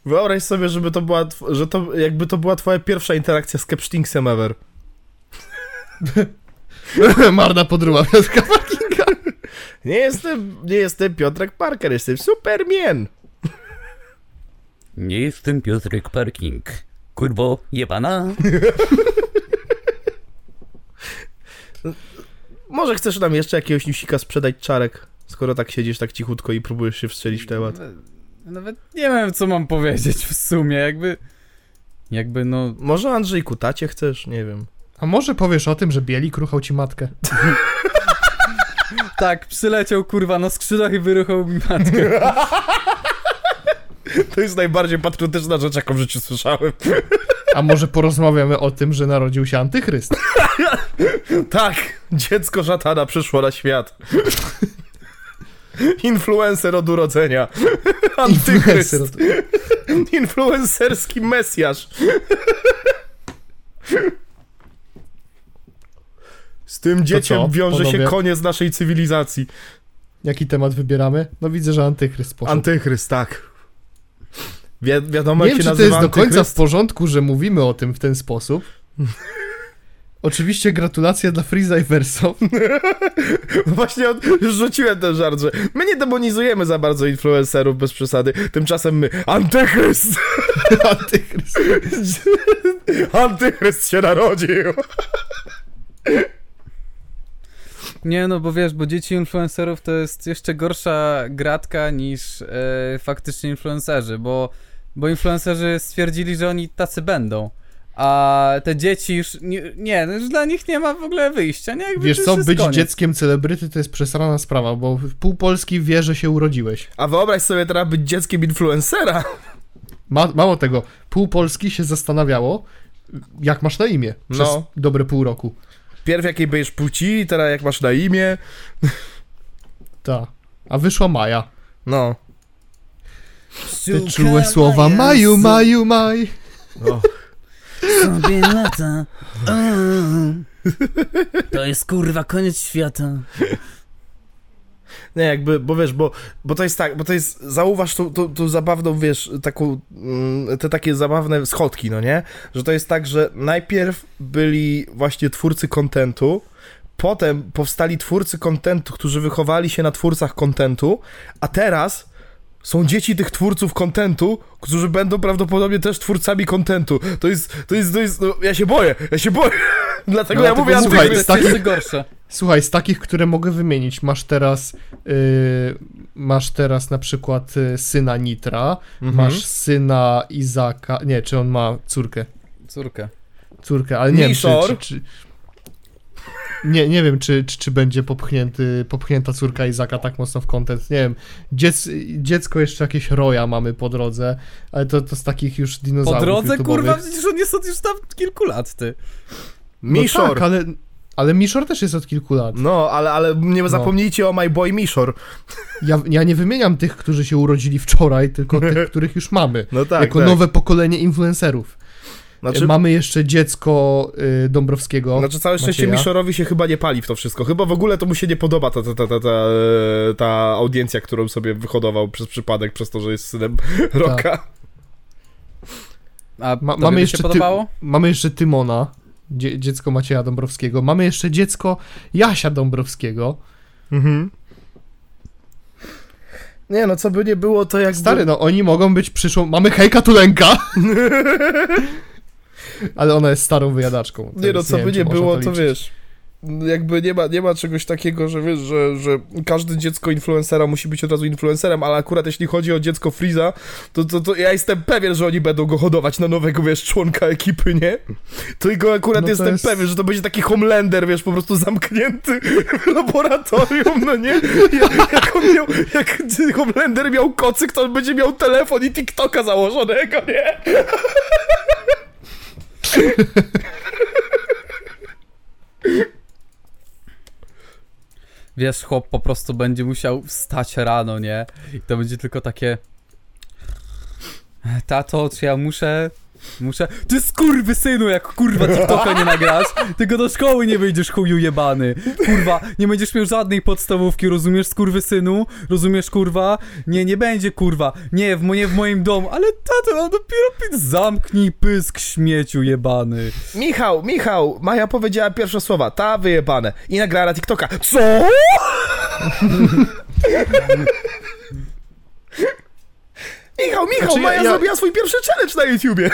Wyobraź sobie, żeby to była, że to, jakby to była twoja pierwsza interakcja z Capstingsem ever. Marna podruba Piotrka Parkinga. Nie jestem, nie jestem Piotrek Parker, jestem Superman. Nie jestem Piotrek Parking. Kurwo, jebana? Może chcesz nam jeszcze jakiegoś newsika sprzedać czarek, skoro tak siedzisz tak cichutko i próbujesz się wstrzelić w temat. Nawet nie wiem, co mam powiedzieć w sumie, jakby... Jakby, no... Może Andrzej Kutacie chcesz? Nie wiem. A może powiesz o tym, że Bielik ruchał ci matkę? Tak, przyleciał kurwa na skrzydłach i wyruchał mi matkę. To jest najbardziej patriotyczna rzecz, jaką w życiu słyszałem. A może porozmawiamy o tym, że narodził się antychryst? Tak, dziecko szatana przyszło na świat. Influencer od urodzenia. Antychryst. Influencer Influencerski mesjasz. Z tym dzieciem co, wiąże się koniec naszej cywilizacji. Jaki temat wybieramy? No widzę, że antychryst poszedł. Antychryst, tak. Wi wiadomo, Nie jak wiem, się czy to jest do końca w porządku, że mówimy o tym w ten sposób. Oczywiście gratulacje dla Freezyverso. Właśnie od, już rzuciłem ten żart, że my nie demonizujemy za bardzo influencerów bez przesady. Tymczasem my Antychryst! Antychryst. Antychryst się narodził! Nie no, bo wiesz, bo dzieci influencerów to jest jeszcze gorsza gratka niż e, faktycznie influencerzy, bo, bo influencerzy stwierdzili, że oni tacy będą. A te dzieci już, nie, nie no już dla nich nie ma w ogóle wyjścia, nie? Jakby Wiesz co, być koniec. dzieckiem celebryty to jest przesrana sprawa, bo w pół Polski wie, że się urodziłeś. A wyobraź sobie teraz być dzieckiem influencera. Ma, mało tego, pół Polski się zastanawiało, jak masz na imię przez No. dobre pół roku. Pierw jakiej będziesz płci, teraz jak masz na imię. Ta. A wyszła Maja. No. Te czułe słowa Maju, Maju, Maj. O. Sobie lata. To jest kurwa koniec świata. Nie, jakby, bo wiesz, bo, bo to jest tak, bo to jest, zauważ tą, tą, tą zabawną, wiesz, taką, mm, te takie zabawne schodki, no nie? Że to jest tak, że najpierw byli właśnie twórcy kontentu, potem powstali twórcy kontentu, którzy wychowali się na twórcach kontentu, a teraz są dzieci tych twórców kontentu, którzy będą prawdopodobnie też twórcami kontentu. To jest, to jest, to jest, no, ja się boję, ja się boję. Dlatego ja Dlatego mówię słuchaj, jest takich- gorsze. Słuchaj, z takich, które mogę wymienić, masz teraz yy, masz teraz na przykład y, syna Nitra, Mhm. masz syna Izaka, nie, czy on ma córkę? Córkę. Córkę, ale nie wiem, czy, czy, czy... Nie, nie wiem, czy, czy, czy będzie popchnięty, popchnięta córka Izaka tak mocno w content. Nie wiem. Dziec, dziecko jeszcze jakieś roja mamy po drodze, ale to, to z takich już Po dinozaurów drodze, YouTube'owych. kurwa, przecież on jest od już tam kilku lat, ty. No Mishor. tak, ale, ale Mishor też jest od kilku lat. No, ale, ale nie zapomnijcie o My Boy Mishor. Ja, ja nie wymieniam tych, którzy się urodzili wczoraj, tylko tych, których już mamy. No tak, jako tak. nowe pokolenie influencerów. Znaczy, Mamy jeszcze dziecko y, Dąbrowskiego. znaczy całe szczęście Macieja. Mishorowi się chyba nie pali w to wszystko. Chyba w ogóle to mu się nie podoba ta, ta, ta, ta, ta, ta audiencja, którą sobie wyhodował przez przypadek, przez to, że jest synem Roka. A Ma, mamy, jeszcze się ty, podobało? mamy jeszcze Tymona, dzie, dziecko Macieja Dąbrowskiego. Mamy jeszcze dziecko Jasia Dąbrowskiego. Mhm. Nie no, co by nie było, to jak Stary, no oni mogą być przyszłą... Mamy Hejka Tulenka! Ale ona jest starą wyjadaczką. Nie no, co wiem, by nie było, to liczyć. wiesz. Jakby nie ma, nie ma czegoś takiego, że wiesz, że, że każde dziecko influencera musi być od razu influencerem, ale akurat jeśli chodzi o dziecko Freeza, to, to, to ja jestem pewien, że oni będą go hodować na nowego, wiesz, członka ekipy, nie? To jego akurat No to jestem jest- pewien, że to będzie taki Homelander, wiesz, po prostu zamknięty w laboratorium, no nie? Jak, jak on miał, jak Homelander miał kocyk, to on będzie miał telefon i TikToka założonego, nie? Wiesz, chłop po prostu będzie musiał wstać rano, nie? I to będzie tylko takie... Tato, czy ja muszę... Muszę... Ty skurwy synu, jak kurwa TikToka nie nagrasz, tylko do szkoły nie wyjdziesz chuju jebany. Kurwa, nie będziesz miał żadnej podstawówki, rozumiesz skurwy synu? Rozumiesz kurwa? Nie, nie będzie kurwa. Nie, w, mo- nie w moim domu, ale tato, on dopiero pi- zamknij pysk śmieciu jebany. Michał, Michał, Maja powiedziała pierwsze słowa, ta wyjebane. I nagrała na TikToka. Co? Michał, Michał, Znaczy, ja- Maja ja- zrobiła swój pierwszy challenge na YouTubie.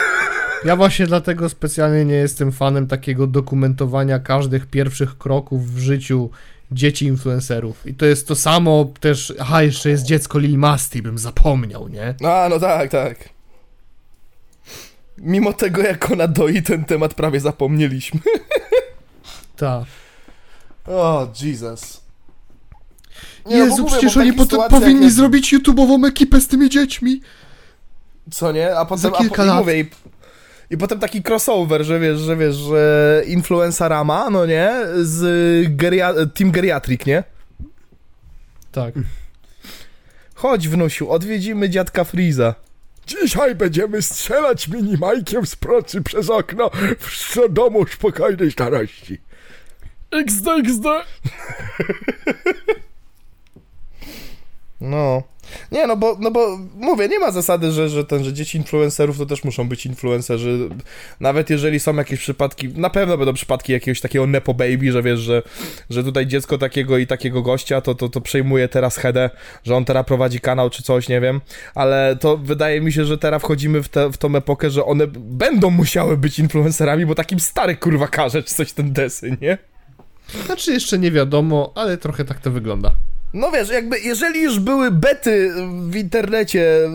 Ja właśnie dlatego specjalnie nie jestem fanem takiego dokumentowania każdych pierwszych kroków w życiu dzieci influencerów. I to jest to samo też, aha, jeszcze jest dziecko Lil Masti, bym zapomniał, nie? A, no tak, tak. Mimo tego, jak ona doi, ten temat prawie zapomnieliśmy. Tak. O, Jesus. Nie, no Jezu, mówię, przecież oni potem powinni jak- zrobić YouTube'ową ekipę z tymi dziećmi. Co nie? A potem Za kilka a, po, i lat. mówię, i, i potem taki crossover, że wiesz, że wiesz, że influencerama, no nie, z geria- Team Geriatric, nie? Tak. Chodź, wnusiu, odwiedzimy dziadka Freeza. Dzisiaj będziemy strzelać minimajkiem z procy przez okno w domu spokojnej starości. XD, XD. No. Nie, no bo, no bo mówię, nie ma zasady, że, że, ten, że dzieci influencerów to też muszą być influencerzy. Nawet jeżeli są jakieś przypadki, na pewno będą przypadki jakiegoś takiego nepo baby, że wiesz, że, że tutaj dziecko takiego i takiego gościa to, to, to przejmuje teraz headę, że on teraz prowadzi kanał czy coś, nie wiem. Ale to wydaje mi się, że teraz wchodzimy w, te, w tą epokę, że one będą musiały być influencerami, bo takim stary kurwa każe czy coś ten desy, nie? Znaczy jeszcze nie wiadomo, ale trochę tak to wygląda. No wiesz, jakby jeżeli już były bety w internecie,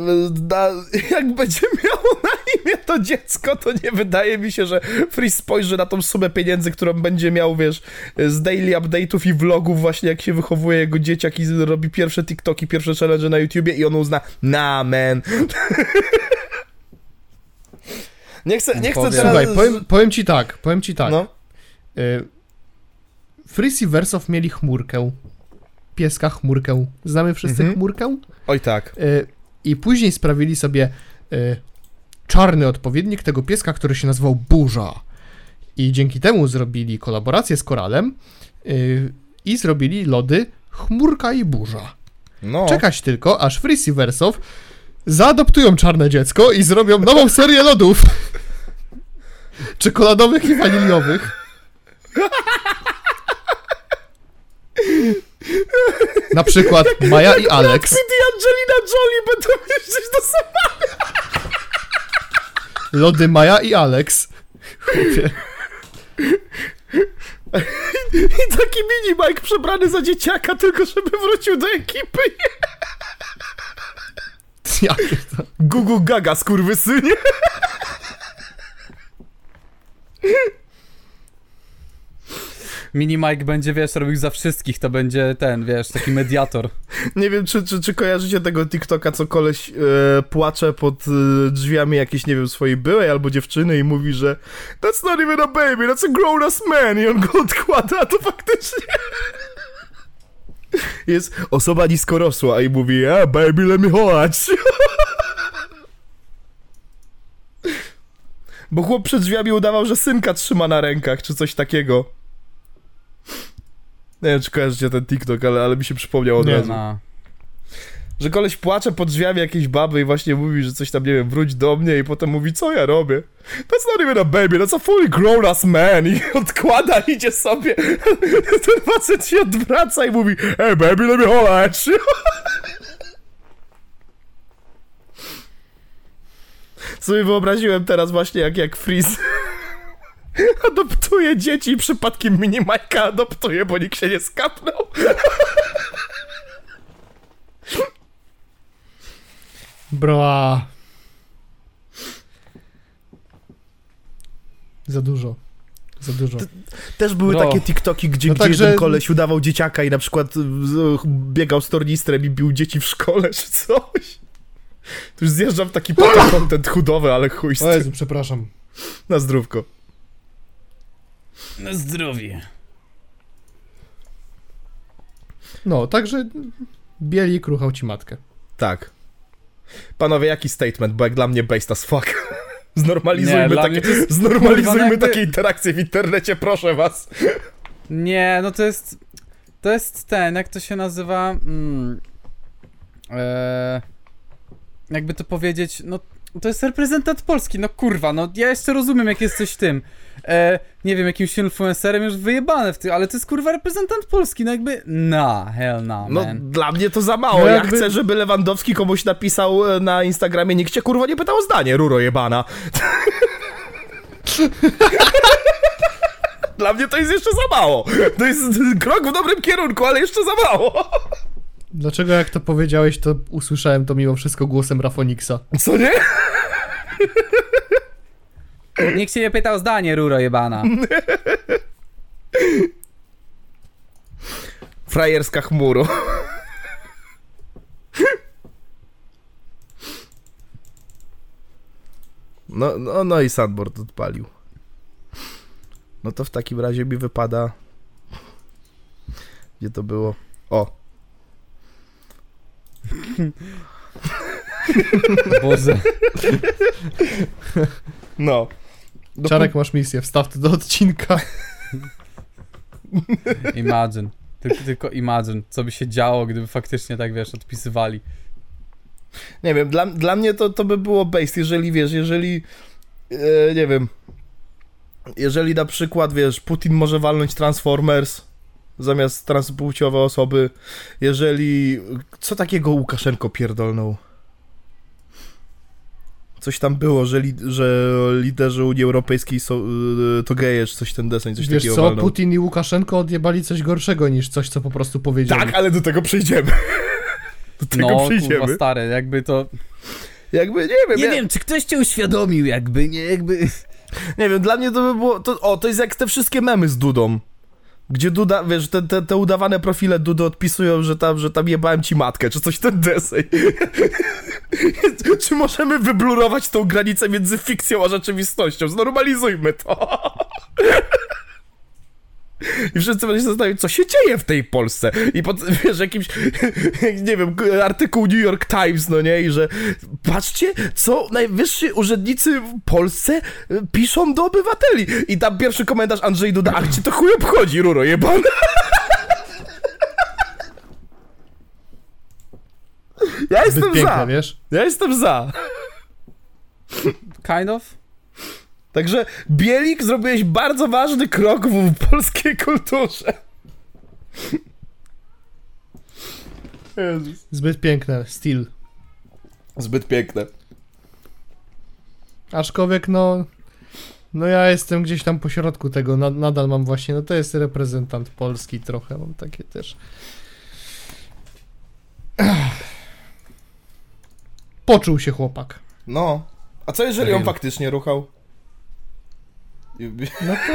na, jak będzie miało na imię to dziecko, to nie wydaje mi się, że Freeze spojrzy na tą sumę pieniędzy, którą będzie miał, wiesz, z daily update'ów i vlogów właśnie, jak się wychowuje jego dzieciak i robi pierwsze TikToki, pierwsze challenge na YouTubie i on uzna, na man. nie chcę, nie chcę Powiem. teraz... Słuchaj, powiem, powiem ci tak, powiem ci tak. No, Y, Freeze i Wersow mieli chmurkę. Pieska chmurkę. Znamy wszyscy Mhm. chmurkę? oj tak. Y, I później sprawili sobie y, czarny odpowiednik tego pieska, który się nazywał Burza. I dzięki temu zrobili kolaborację z Koralem y, i zrobili lody Chmurka i Burza. No. Czekać tylko, aż Freeze i Wersow zaadoptują czarne dziecko i zrobią nową serię lodów. Czekoladowych i waniliowych. Na przykład Maja i Alex. Pitt i Angelina Jolie będą jeździć do Somalii. Lody Maja i Alex. Chłopie. I taki mini Mike przebrany za dzieciaka, tylko żeby wrócił do ekipy. Jakie to? Gugu gaga, skurwysynie. Mini Mike będzie, wiesz, robił za wszystkich, to będzie ten, wiesz, taki mediator. Nie wiem, czy, czy, czy kojarzycie tego TikToka, co koleś e, płacze pod e, drzwiami jakiejś, nie wiem, swojej byłej albo dziewczyny i mówi, że That's not even a baby, that's a grown-ass man i on go odkłada, to faktycznie jest osoba niskorosła i mówi, a baby, let me chodź. Bo chłop przed drzwiami udawał, że synka trzyma na rękach, czy coś takiego. Nie wiem, czy kojarzycie ten TikTok, ale, ale mi się przypomniał od Nie. razu. No. Że koleś płacze pod drzwiami jakiejś baby i właśnie mówi, że coś tam, nie wiem, wróć do mnie i potem mówi, co ja robię? That's not even a baby, that's a fully grown ass man i odkłada, idzie sobie. Ten facet się odwraca i mówi, hey baby, let me holla at you. Sobie wyobraziłem teraz właśnie jak, jak Freeze adoptuje dzieci i przypadkiem mini Majka adoptuje, bo nikt się nie skapnął. Broa. Za dużo. Za dużo. Też były Bro. takie TikToki, gdzie, No gdzie także- jeden koleś udawał dzieciaka i na przykład y, biegał z tornistrem i bił dzieci w szkole czy coś. Tu już zjeżdżam w taki pato content chudowy, ale chuj z O tym. Jezu, przepraszam. Na zdrówko. Na zdrowie. No, także Bielik ruchał ci matkę. Tak. Panowie, jaki statement, bo jak dla mnie based as fuck. Znormalizujmy, Nie, takie, jest- znormalizujmy kurwa, no takie interakcje w internecie, proszę was. Nie, no to jest. To jest ten, jak to się nazywa. Mm, e, jakby to powiedzieć, no to jest reprezentant Polski, no kurwa, no ja jeszcze rozumiem, jak jesteś tym. E, nie wiem, jakimś influencerem już wyjebane w tym, ale to jest kurwa reprezentant Polski, no jakby. Na, hell no, No, man. dla mnie to za mało. No Ja jakby- chcę, żeby Lewandowski komuś napisał e, na Instagramie, nikt cię kurwa nie pytał o zdanie, ruro jebana. Dla mnie to jest jeszcze za mało. To jest krok w dobrym kierunku, ale jeszcze za mało. Dlaczego jak to powiedziałeś, to usłyszałem to mimo wszystko głosem Rafoniksa. Co nie? Nikt się nie pytał o zdanie, ruro jebana. Frajerska chmuro. No, no, no i Sandboard odpalił. No to w takim razie mi wypada. Gdzie to było? O, Boże. no. Do Czarek, masz misję, wstaw to do odcinka. Imagine. Tylko, tylko imagine, co by się działo, gdyby faktycznie tak, wiesz, odpisywali. Nie wiem, dla, dla mnie to, to by było based, jeżeli wiesz, jeżeli e, nie wiem, jeżeli na przykład, wiesz, Putin może walnąć Transformers zamiast transpłciowe osoby, jeżeli, co takiego Łukaszenko pierdolnął? Coś tam było, że, li, że liderzy Unii Europejskiej są, e, to geje, czy coś ten deseń, coś Wiesz takiego co, walnął. Putin i Łukaszenko odjebali coś gorszego niż coś, co po prostu powiedzieli. Tak, ale do tego przejdziemy. Do tego No, przejdziemy. kurwa, stary, jakby to... Jakby, nie wiem, Nie ja- wiem, czy ktoś cię uświadomił, jakby, nie, jakby... Nie wiem, dla mnie to by było. To, o, to jest jak te wszystkie memy z Dudą. Gdzie Duda, wiesz, te, te, te udawane profile Dudy odpisują, że tam, że tam jebałem ci matkę, czy coś ten desej. czy możemy wyblurować tą granicę między fikcją a rzeczywistością? Znormalizujmy to. I wszyscy będą się zastanawiać, co się dzieje w tej Polsce. I pod, wiesz, jakimś, nie wiem, artykuł New York Times, no nie? I że patrzcie, co najwyżsi urzędnicy w Polsce y, piszą do obywateli. I tam pierwszy komentarz Andrzej Duda, ach, cię to chuj obchodzi, ruro jebana. Ja Zbyt jestem piękne, za. wiesz? Ja jestem za. Kind of? Także Bielik zrobiłeś bardzo ważny krok w polskiej kulturze. Jezus. Zbyt piękne, styl. Zbyt piękne. Aczkolwiek no... No ja jestem gdzieś tam po środku tego, na, nadal mam właśnie, no to jest reprezentant Polski trochę, mam takie też. Poczuł się chłopak. No. A co jeżeli on faktycznie ruchał? No to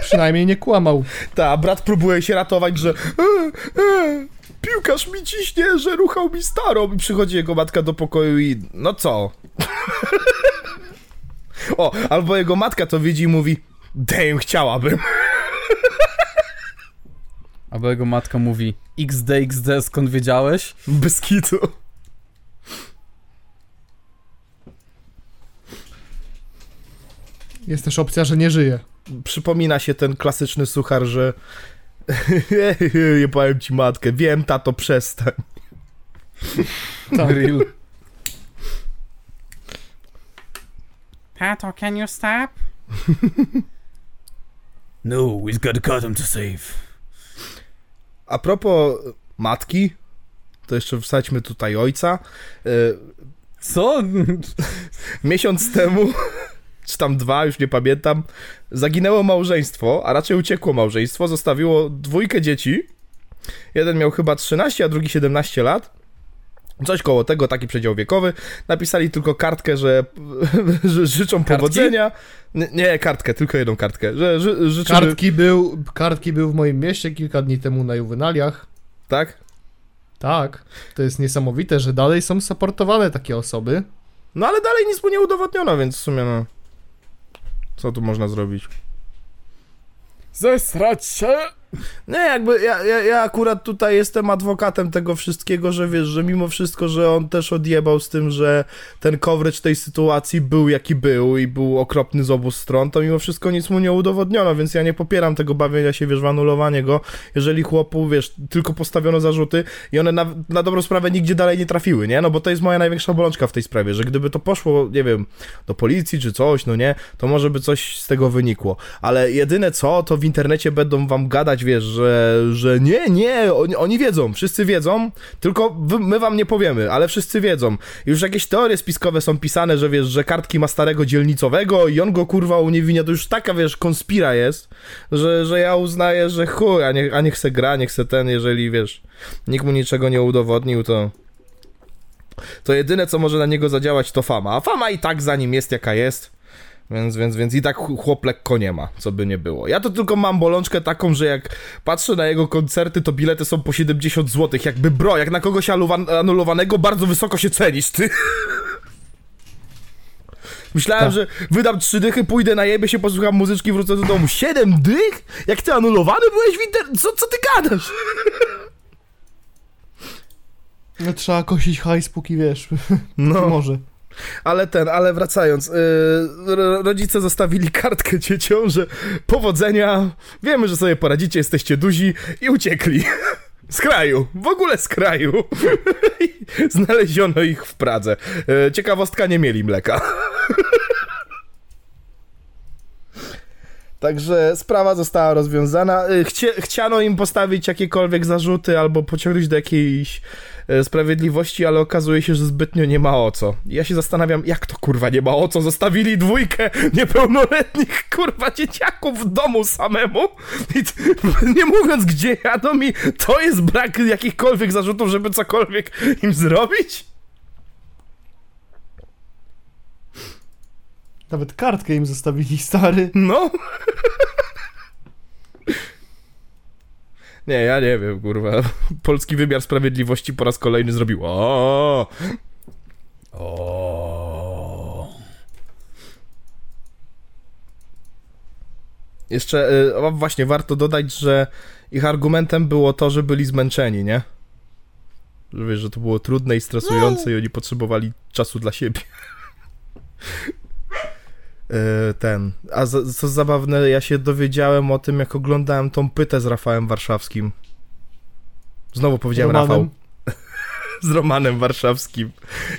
przynajmniej nie kłamał. Ta, brat próbuje się ratować, że e, e, piłkarz mi ciśnie, że ruchał mi starą i przychodzi jego matka do pokoju i no co? o, albo jego matka to widzi i mówi damn, chciałabym. Albo jego matka mówi XD, XD, skąd wiedziałeś? Bez kitu. Jest też opcja, że nie żyje. Przypomina się ten klasyczny suchar, że nie powiem ci matkę, wiem tato, przestań. Tak. Grill. Tato, can you stop? No, he's got cousin to save. A propos matki, to jeszcze wsadźmy tutaj ojca. E, Co? Miesiąc temu, czy tam dwa, już nie pamiętam, zaginęło małżeństwo, a raczej uciekło małżeństwo, zostawiło dwójkę dzieci. Jeden miał chyba 13, a drugi 17 lat. Coś koło tego, taki przedział wiekowy. Napisali tylko kartkę, że, życzą Kartki? powodzenia. Nie, nie, kartkę, tylko jedną kartkę. Że ży, życzą, Kartki był, kartki był w moim mieście kilka dni temu na juwenaliach. Tak? Tak, to jest niesamowite, że dalej są supportowane takie osoby. No ale dalej nic mu nie udowodniono, więc w sumie no... Co tu można zrobić? Zesrać się! Nie, jakby ja, ja, ja akurat tutaj jestem adwokatem tego wszystkiego, że wiesz, że mimo wszystko, że on też odjebał z tym, że ten coverage tej sytuacji był jaki był i był okropny z obu stron, to mimo wszystko nic mu nie udowodniono, więc ja nie popieram tego bawienia się, wiesz, w anulowanie go, jeżeli chłopu, wiesz, tylko postawiono zarzuty i one na, na dobrą sprawę nigdzie dalej nie trafiły, nie? No bo to jest moja największa bolączka w tej sprawie, że gdyby to poszło, nie wiem, do policji czy coś, no nie, to może by coś z tego wynikło, ale jedyne co, to w internecie będą wam gadać, wiesz, że, że nie, nie, oni, oni wiedzą, wszyscy wiedzą, tylko wy, my wam nie powiemy, ale wszyscy wiedzą. Już jakieś teorie spiskowe są pisane, że wiesz, że kartki ma starego dzielnicowego i on go kurwa uniewinnia, to już taka, wiesz, konspira jest, że, że ja uznaję, że chuj, a niech, a niech se gra, niech se ten, jeżeli, wiesz, nikt mu niczego nie udowodnił, to to jedyne, co może na niego zadziałać, to fama. A fama i tak za nim jest, jaka jest. Więc, więc, więc i tak ch- chłop lekko nie ma, co by nie było. Ja to tylko mam bolączkę taką, że jak patrzę na jego koncerty, to bilety są po 70 zł. Jakby bro, jak na kogoś anulowanego, bardzo wysoko się cenisz, ty. Myślałem, Tak. że wydam trzy dychy, pójdę na jebie się, posłucham muzyczki, wrócę do domu. Siedem dych? Jak ty anulowany byłeś w internet? Co, co ty gadasz? No, trzeba kosić hajs, póki wiesz. No. Może. Ale ten, ale wracając, yy, ro- rodzice zostawili kartkę dzieciom, że powodzenia, wiemy, że sobie poradzicie, jesteście duzi i uciekli. Z kraju, w ogóle z kraju. Znaleziono ich w Pradze. Yy, ciekawostka, nie mieli mleka. Także sprawa została rozwiązana. Y, chciano im postawić jakiekolwiek zarzuty albo pociągnąć do jakiejś sprawiedliwości, ale okazuje się, że zbytnio nie ma o co. Ja się zastanawiam, jak to kurwa nie ma o co? Zostawili dwójkę niepełnoletnich kurwa dzieciaków w domu samemu i nie mówiąc gdzie jadą i to jest brak jakichkolwiek zarzutów, żeby cokolwiek im zrobić? Nawet kartkę im zostawili, stary. No. Nie, ja nie wiem, kurwa. Polski wymiar sprawiedliwości po raz kolejny zrobił. O. O. Jeszcze y, właśnie warto dodać, że ich argumentem było to, że byli zmęczeni, nie? Że wiesz, że to było trudne i stresujące i oni potrzebowali czasu dla siebie. Y, Ten. A za- co zabawne, ja się dowiedziałem o tym, jak oglądałem tą pytę z Rafałem Warszawskim. Znowu powiedziałem Romanem. Rafał. Z Romanem Warszawskim.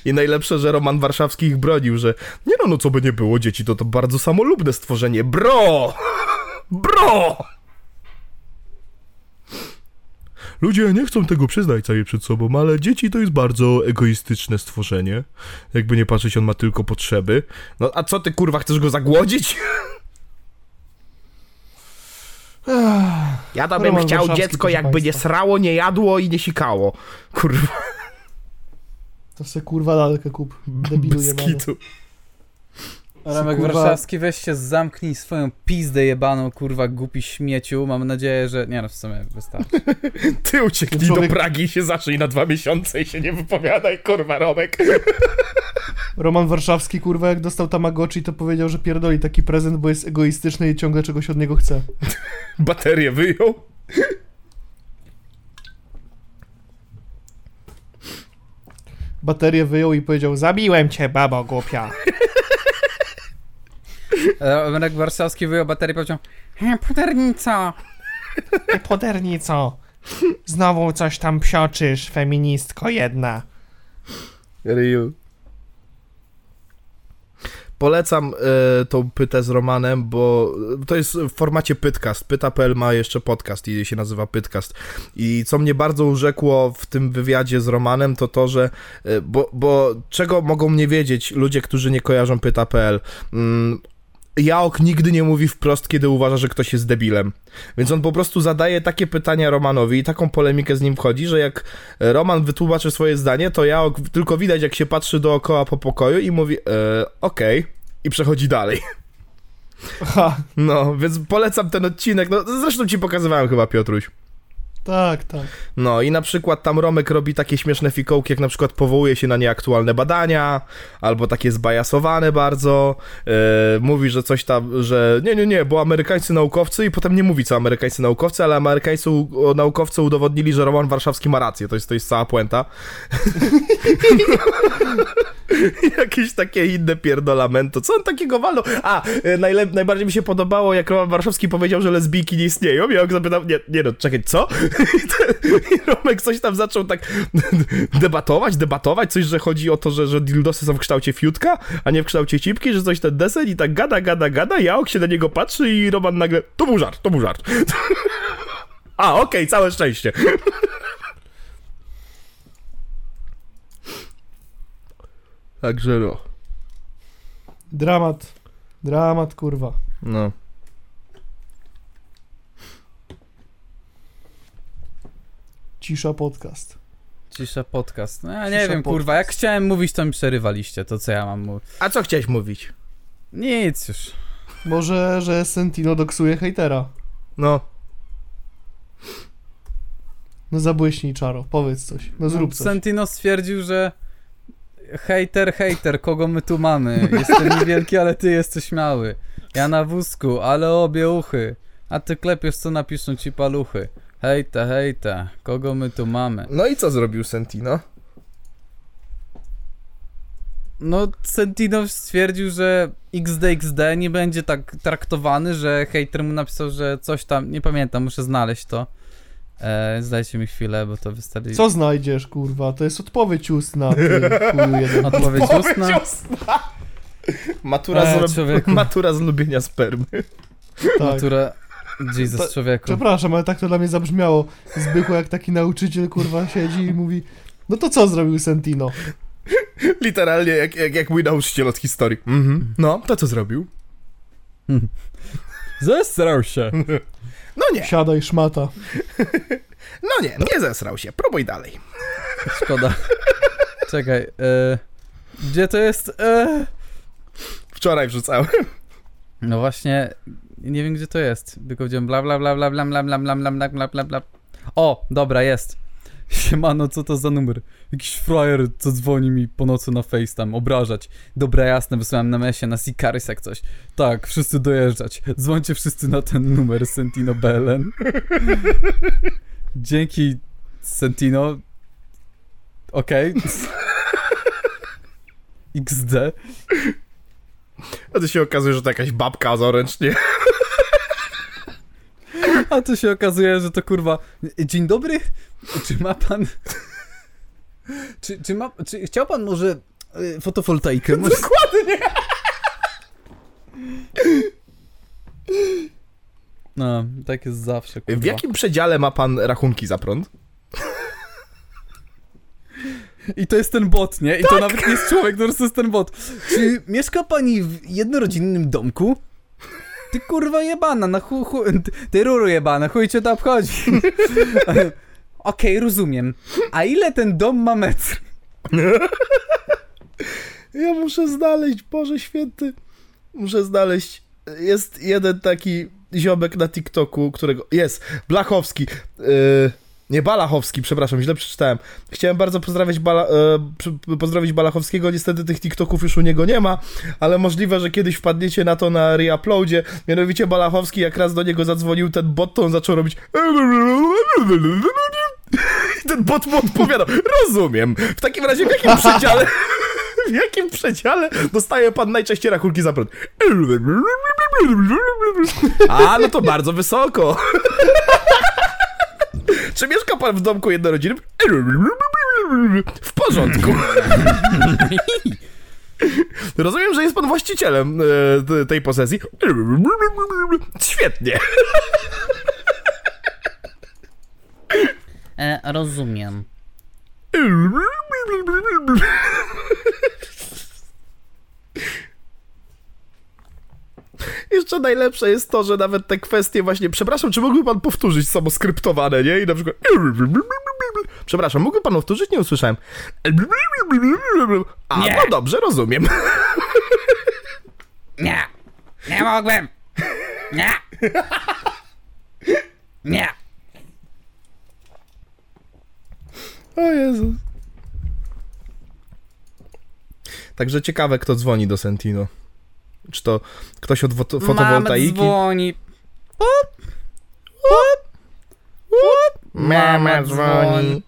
I najlepsze, że Roman Warszawski ich bronił, że nie no, no co by nie było, dzieci to to bardzo samolubne stworzenie. Bro! Bro! Ludzie nie chcą tego przyznać sobie przed sobą, ale dzieci to jest bardzo egoistyczne stworzenie. Jakby nie patrzeć, on ma tylko potrzeby. No a co ty kurwa, chcesz go zagłodzić? Ja to bym Roman chciał dziecko jakby nie państwa. srało, nie jadło i nie sikało. Kurwa, To se kurwa lalkę kup. Debilu bez jebany. kitu. Ramek Kurwa. Warszawski, weź się zamknij swoją pizdę jebaną, kurwa, głupi śmieciu. Mam nadzieję, że... Nie no, w sumie wystarczy. Ty ucieknij Człowiek- do Pragi i się zacznij na dwa miesiące i się nie wypowiadaj, kurwa, Romek. Roman Warszawski, kurwa, jak dostał Tamagotchi, to powiedział, że pierdoli taki prezent, bo jest egoistyczny i ciągle czegoś od niego chce. Baterię wyjął. Baterię wyjął i powiedział, zabiłem cię, babo głupia. Ramek Warszawski wyjął baterię i powiedział "He, Pudernica! Ty podernico. Znowu coś tam psioczysz, feministko jedna. Real. Polecam e, tą pytę z Romanem, bo to jest w formacie Pytcast. Pyta.pl ma jeszcze podcast i się nazywa Pytcast. I co mnie bardzo urzekło w tym wywiadzie z Romanem, to to, że e, bo, bo czego mogą nie wiedzieć ludzie, którzy nie kojarzą Pyta.pl? Mm, Jaok nigdy nie mówi wprost, kiedy uważa, że ktoś jest debilem. Więc on po prostu zadaje takie pytania Romanowi i taką polemikę z nim wchodzi, że jak Roman wytłumaczy swoje zdanie, to Jaok tylko widać, jak się patrzy dookoła po pokoju i mówi, e, okej, i przechodzi dalej. Aha, No, więc polecam ten odcinek. No, zresztą ci pokazywałem chyba, Piotruś. Tak, tak. No i na przykład tam Romek robi takie śmieszne fikołki, jak na przykład powołuje się na nieaktualne badania, albo takie zbajasowane bardzo, e, mówi, że coś tam, że nie, nie, nie, bo amerykańscy naukowcy i potem nie mówi co amerykańscy naukowcy, ale amerykańscy naukowcy udowodnili, że Roman Warszawski ma rację, to jest, to jest cała puenta. Jakieś takie inne pierdolamento. Co on takiego walnął? A, e, najlep- najbardziej mi się podobało, jak Roman Warszawski powiedział, że lesbijki nie istnieją. Ja go zapytał, nie, nie no, czekaj, co? I, Romek coś tam zaczął tak debatować, debatować, coś, że chodzi o to, że, że dildosy są w kształcie fiutka, a nie w kształcie cipki, że coś ten desen i tak gada, gada, gada, Jaok się na niego patrzy i Roman nagle, to był żart, to był żart. A, okej, całe szczęście. Także no. Dramat. Dramat, kurwa. No. Cisza podcast. Cisza podcast. No, ja nie Cisza wiem, podcast. kurwa, jak chciałem mówić, to mi przerywaliście. To co ja mam mówić? A co chciałeś mówić? Nic już. Może, że Sentino doksuje hejtera. No. No zabłyśnij, Czaro, powiedz coś. No zrób coś. Sentino stwierdził, że hejter, hejter, kogo my tu mamy? Jestem niewielki, ale ty jesteś mały. Ja na wózku, ale obie uchy. A ty klepiesz, co napiszą ci paluchy. Hejte, hejte, kogo my tu mamy? No i co zrobił Sentino? No, Sentino stwierdził, że XDXD nie będzie tak traktowany, że hejter mu napisał, że coś tam, nie pamiętam, muszę znaleźć to. E, zdajcie mi chwilę, bo to wystarczy. Co znajdziesz, kurwa? To jest odpowiedź ustna, ty chuju jeden. Odpowiedź ustna? Matura, E, z, człowieku. matura z lubienia spermy. Tak. Natura... Jesus, To- człowieku. Przepraszam, ale tak to dla mnie zabrzmiało. Zbychu jak taki nauczyciel, kurwa, siedzi i mówi no to co zrobił Sentino? Literalnie jak, jak, jak mój nauczyciel od historii. Mhm. No, to co zrobił? Zesrał się. No nie, Siadaj, szmata. no nie, nie zesrał się. Próbuj dalej. Szkoda. Czekaj, e, gdzie to jest? E? Wczoraj wrzucałem. No właśnie, nie wiem gdzie to jest. Tylko widziałem bla bla bla bla bla bla bla bla bla bla bla bla bla. O, dobra, jest. Siemano, co to za numer? Jakiś frajer, co dzwoni mi po nocy na FaceTime, obrażać. Dobra, jasne, wysłałem na mesie, na Sicaris jak coś. Tak, wszyscy dojeżdżać. Dzwońcie wszyscy na ten numer, Sentino BLN. Dzięki, Sentino. Okej. XD. A to się okazuje, że to jakaś babka zoręcznie. A tu się okazuje, że to kurwa. Dzień dobry. Czy ma pan. Czy, czy, ma, czy chciał pan może y, fotowoltaikę? Może... Dokładnie. No, tak jest zawsze. Kurwa. W jakim przedziale ma pan rachunki za prąd? I to jest ten bot, nie? I to nawet nie jest człowiek, to jest ten bot. Czy mieszka pani w jednorodzinnym domku? Ty kurwa jebana, na chu, chu, ty ruru jebana, chuj cię to obchodzi. Okej, rozumiem. A ile ten dom ma metr? Ja muszę znaleźć, Boże Święty. Muszę znaleźć. Jest jeden taki ziomek na TikToku, którego. Jest! Blachowski. Yy, nie Balachowski, przepraszam, źle przeczytałem. Chciałem bardzo pozdrawiać Bala, e, pozdrowić Balachowskiego, niestety tych TikToków już u niego nie ma, ale możliwe, że kiedyś wpadniecie na to na reuploadzie. Mianowicie Balachowski, jak raz do niego zadzwonił ten bot, to on zaczął robić. I ten bot mu odpowiadał. Rozumiem. W takim razie w jakim przedziale. W jakim przedziale dostaje pan najczęściej rachunki za prąd? A, no to bardzo wysoko. Czy mieszka pan w domku jednorodzinnym? W porządku. Rozumiem, że jest pan właścicielem e, te- tej posesji. Świetnie. E, rozumiem. Jeszcze najlepsze jest to, że nawet te kwestie właśnie, przepraszam, czy mógłby pan powtórzyć samo skryptowane, nie? I na przykład przepraszam, mógłby pan powtórzyć? Nie usłyszałem. A, Nie. no dobrze, rozumiem. Nie! Nie mogłem! Nie! Nie! O Jezus. Także ciekawe, kto dzwoni do Sentino. Czy to ktoś od foto- Mama fotowoltaiki? dzwoni. Mama dzwoni.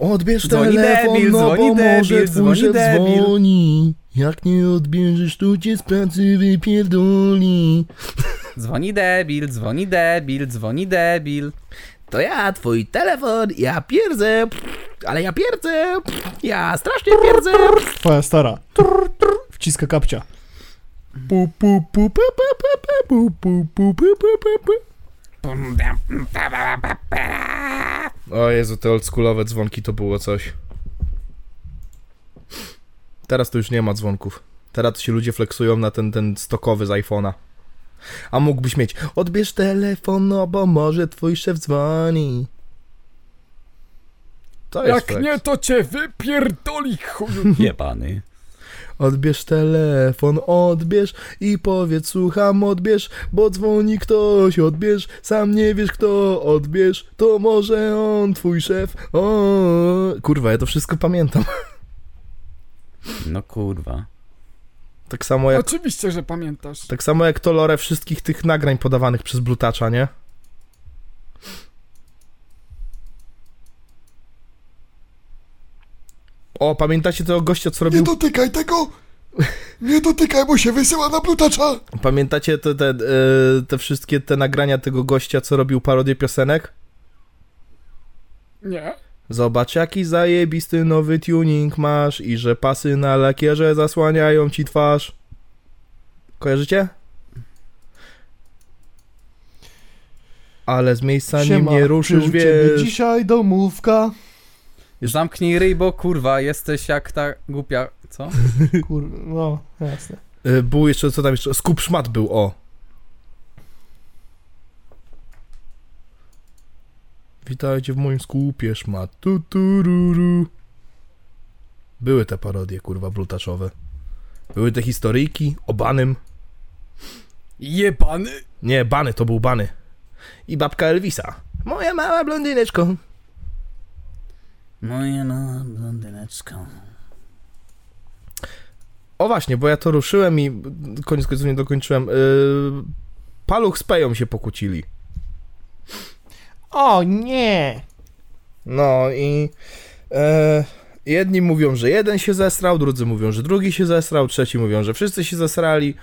Odbierz Dzwoni telefon, debil, no bo debil, może twój szef debil. dzwoni. Jak nie odbierzesz, to cię z pracy wypierdoli. Dzwoni debil, dzwoni debil, dzwoni debil. To ja, twój telefon, ja pierdzę, ale ja pierdzę, ja strasznie pierdzę. Twoja stara. Wciska kapcia. O Jezu, te oldschoolowe dzwonki to było coś. Teraz to już nie ma dzwonków. Teraz się ludzie flexują na ten, ten stokowy z iPhone'a. A mógłbyś mieć, odbierz telefon, no bo może twój szef dzwoni. To jest flex. to cię wypierdoli chuju. Jebany. Odbierz telefon, odbierz i powiedz słucham, odbierz, bo dzwoni ktoś, odbierz, sam nie wiesz kto, odbierz, to może on, twój szef, o Kurwa, ja to wszystko pamiętam. No kurwa. Tak samo jak, Oczywiście, że pamiętasz. tak samo jak to lore wszystkich tych nagrań podawanych przez Blutacza, nie? O, pamiętacie tego gościa, co robił... dotykaj tego! Nie dotykaj, bo się wysyła na plutacza! Pamiętacie te, te, e, te wszystkie te nagrania tego gościa, co robił parodię piosenek? Nie. Zobacz jaki zajebisty nowy tuning masz i że pasy na lakierze zasłaniają ci twarz. Kojarzycie? Ale z miejsca nim nie ruszysz, wiesz. dzisiaj domówka. Zamknij ryj, bo kurwa, jesteś jak ta głupia... Co? Kur... no, jasne. Y, Był jeszcze, co tam jeszcze? Skup szmat był, o. Witajcie w moim skupie szmat. Tu, tu, ru, ru. Były te parodie, kurwa, brutaczowe. Były te historyjki o Banym. Jebany. Nie, Bany, to był Bany. I babka Elvisa. Moja mała blondyneczko. Moja mała blondyneczka. O właśnie, bo ja to ruszyłem i koniec końców nie dokończyłem. Yy, Paluch z Peją się pokłócili. O nie! No i e, jedni mówią, że jeden się zesrał, drudzy mówią, że drugi się zesrał, trzeci mówią, że wszyscy się zesrali,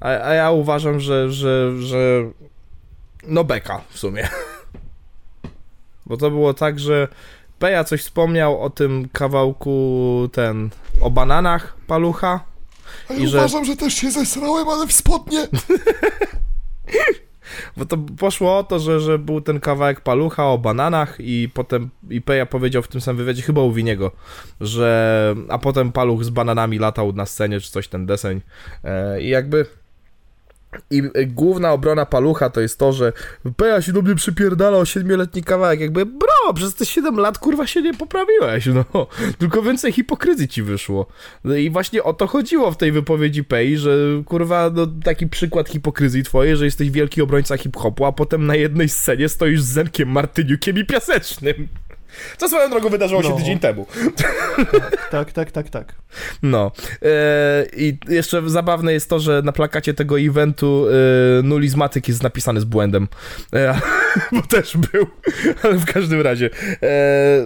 a, a ja uważam, że, że, że no beka w sumie. Bo to było tak, że Peja coś wspomniał o tym kawałku ten, o bananach palucha. A I że- uważam, że też się zesrałem, ale w spodnie. Bo to poszło o to, że, że był ten kawałek palucha o bananach i potem i Peja powiedział w tym samym wywiadzie, chyba u Winiego, że a potem paluch z bananami latał na scenie, czy coś ten deseń. E, I jakby I y, główna obrona palucha to jest to, że Peja się do mnie przypierdala o siedmioletni kawałek. Jakby, bro, przez te 7 lat kurwa się nie poprawiłeś, no. Tylko więcej hipokryzji ci wyszło. No i właśnie o to chodziło w tej wypowiedzi Pei, że kurwa, no taki przykład hipokryzji twojej, że jesteś wielki obrońca hip-hopu, a potem na jednej scenie stoisz z Zenkiem Martyniukiem i Piasecznym. Co swoją drogą wydarzyło się No. tydzień temu. Tak, tak, tak, tak. No. E, I jeszcze zabawne jest to, że na plakacie tego eventu e, nulizmatyk jest napisany z błędem. E, bo też był. Ale w każdym razie.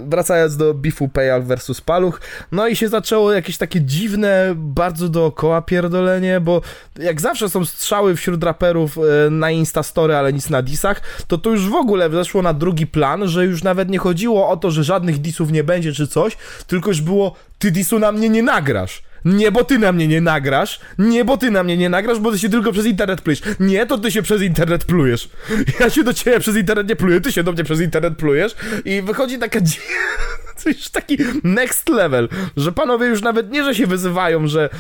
Wracając do bifu Payal versus Paluch. No i się zaczęło jakieś takie dziwne, bardzo dookoła pierdolenie, bo jak zawsze są strzały wśród raperów na Instastory, ale nic na disach, to to już w ogóle zeszło na drugi plan, że już nawet nie chodziło o to, że żadnych disów nie będzie czy coś, tylko już było ty disu na mnie nie nagrasz. Nie, bo ty na mnie nie nagrasz. Nie, bo ty na mnie nie nagrasz, bo ty się tylko przez internet plujesz. Nie, to ty się przez internet plujesz. Ja się do ciebie przez internet nie pluję, ty się do mnie przez internet plujesz. I wychodzi taka To już taki next level, że panowie już nawet nie, że się wyzywają, że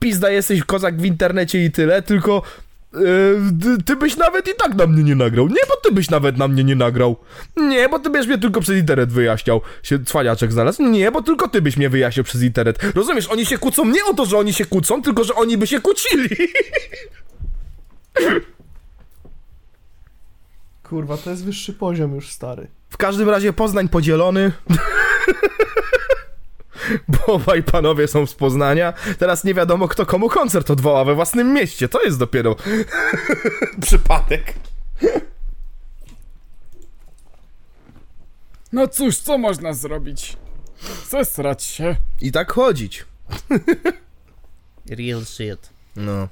pizda jesteś kozak w internecie i tyle, tylko ty- ty byś nawet i tak na mnie nie nagrał. Nie, bo ty byś nawet na mnie nie nagrał. Nie, bo ty byś mnie tylko przez internet wyjaśniał. Się cwaniaczek znalazł. Nie, bo tylko ty byś mnie wyjaśniał przez internet. Rozumiesz, oni się kłócą nie o to, że oni się kłócą, tylko że oni by się kłócili. Kurwa, to jest wyższy poziom już, stary. W każdym razie Poznań podzielony. Bo obaj panowie są z Poznania. Teraz nie wiadomo, kto komu koncert odwoła we własnym mieście. To jest dopiero przypadek. No cóż, co można zrobić? Zesrać się. I tak chodzić. Real shit. No.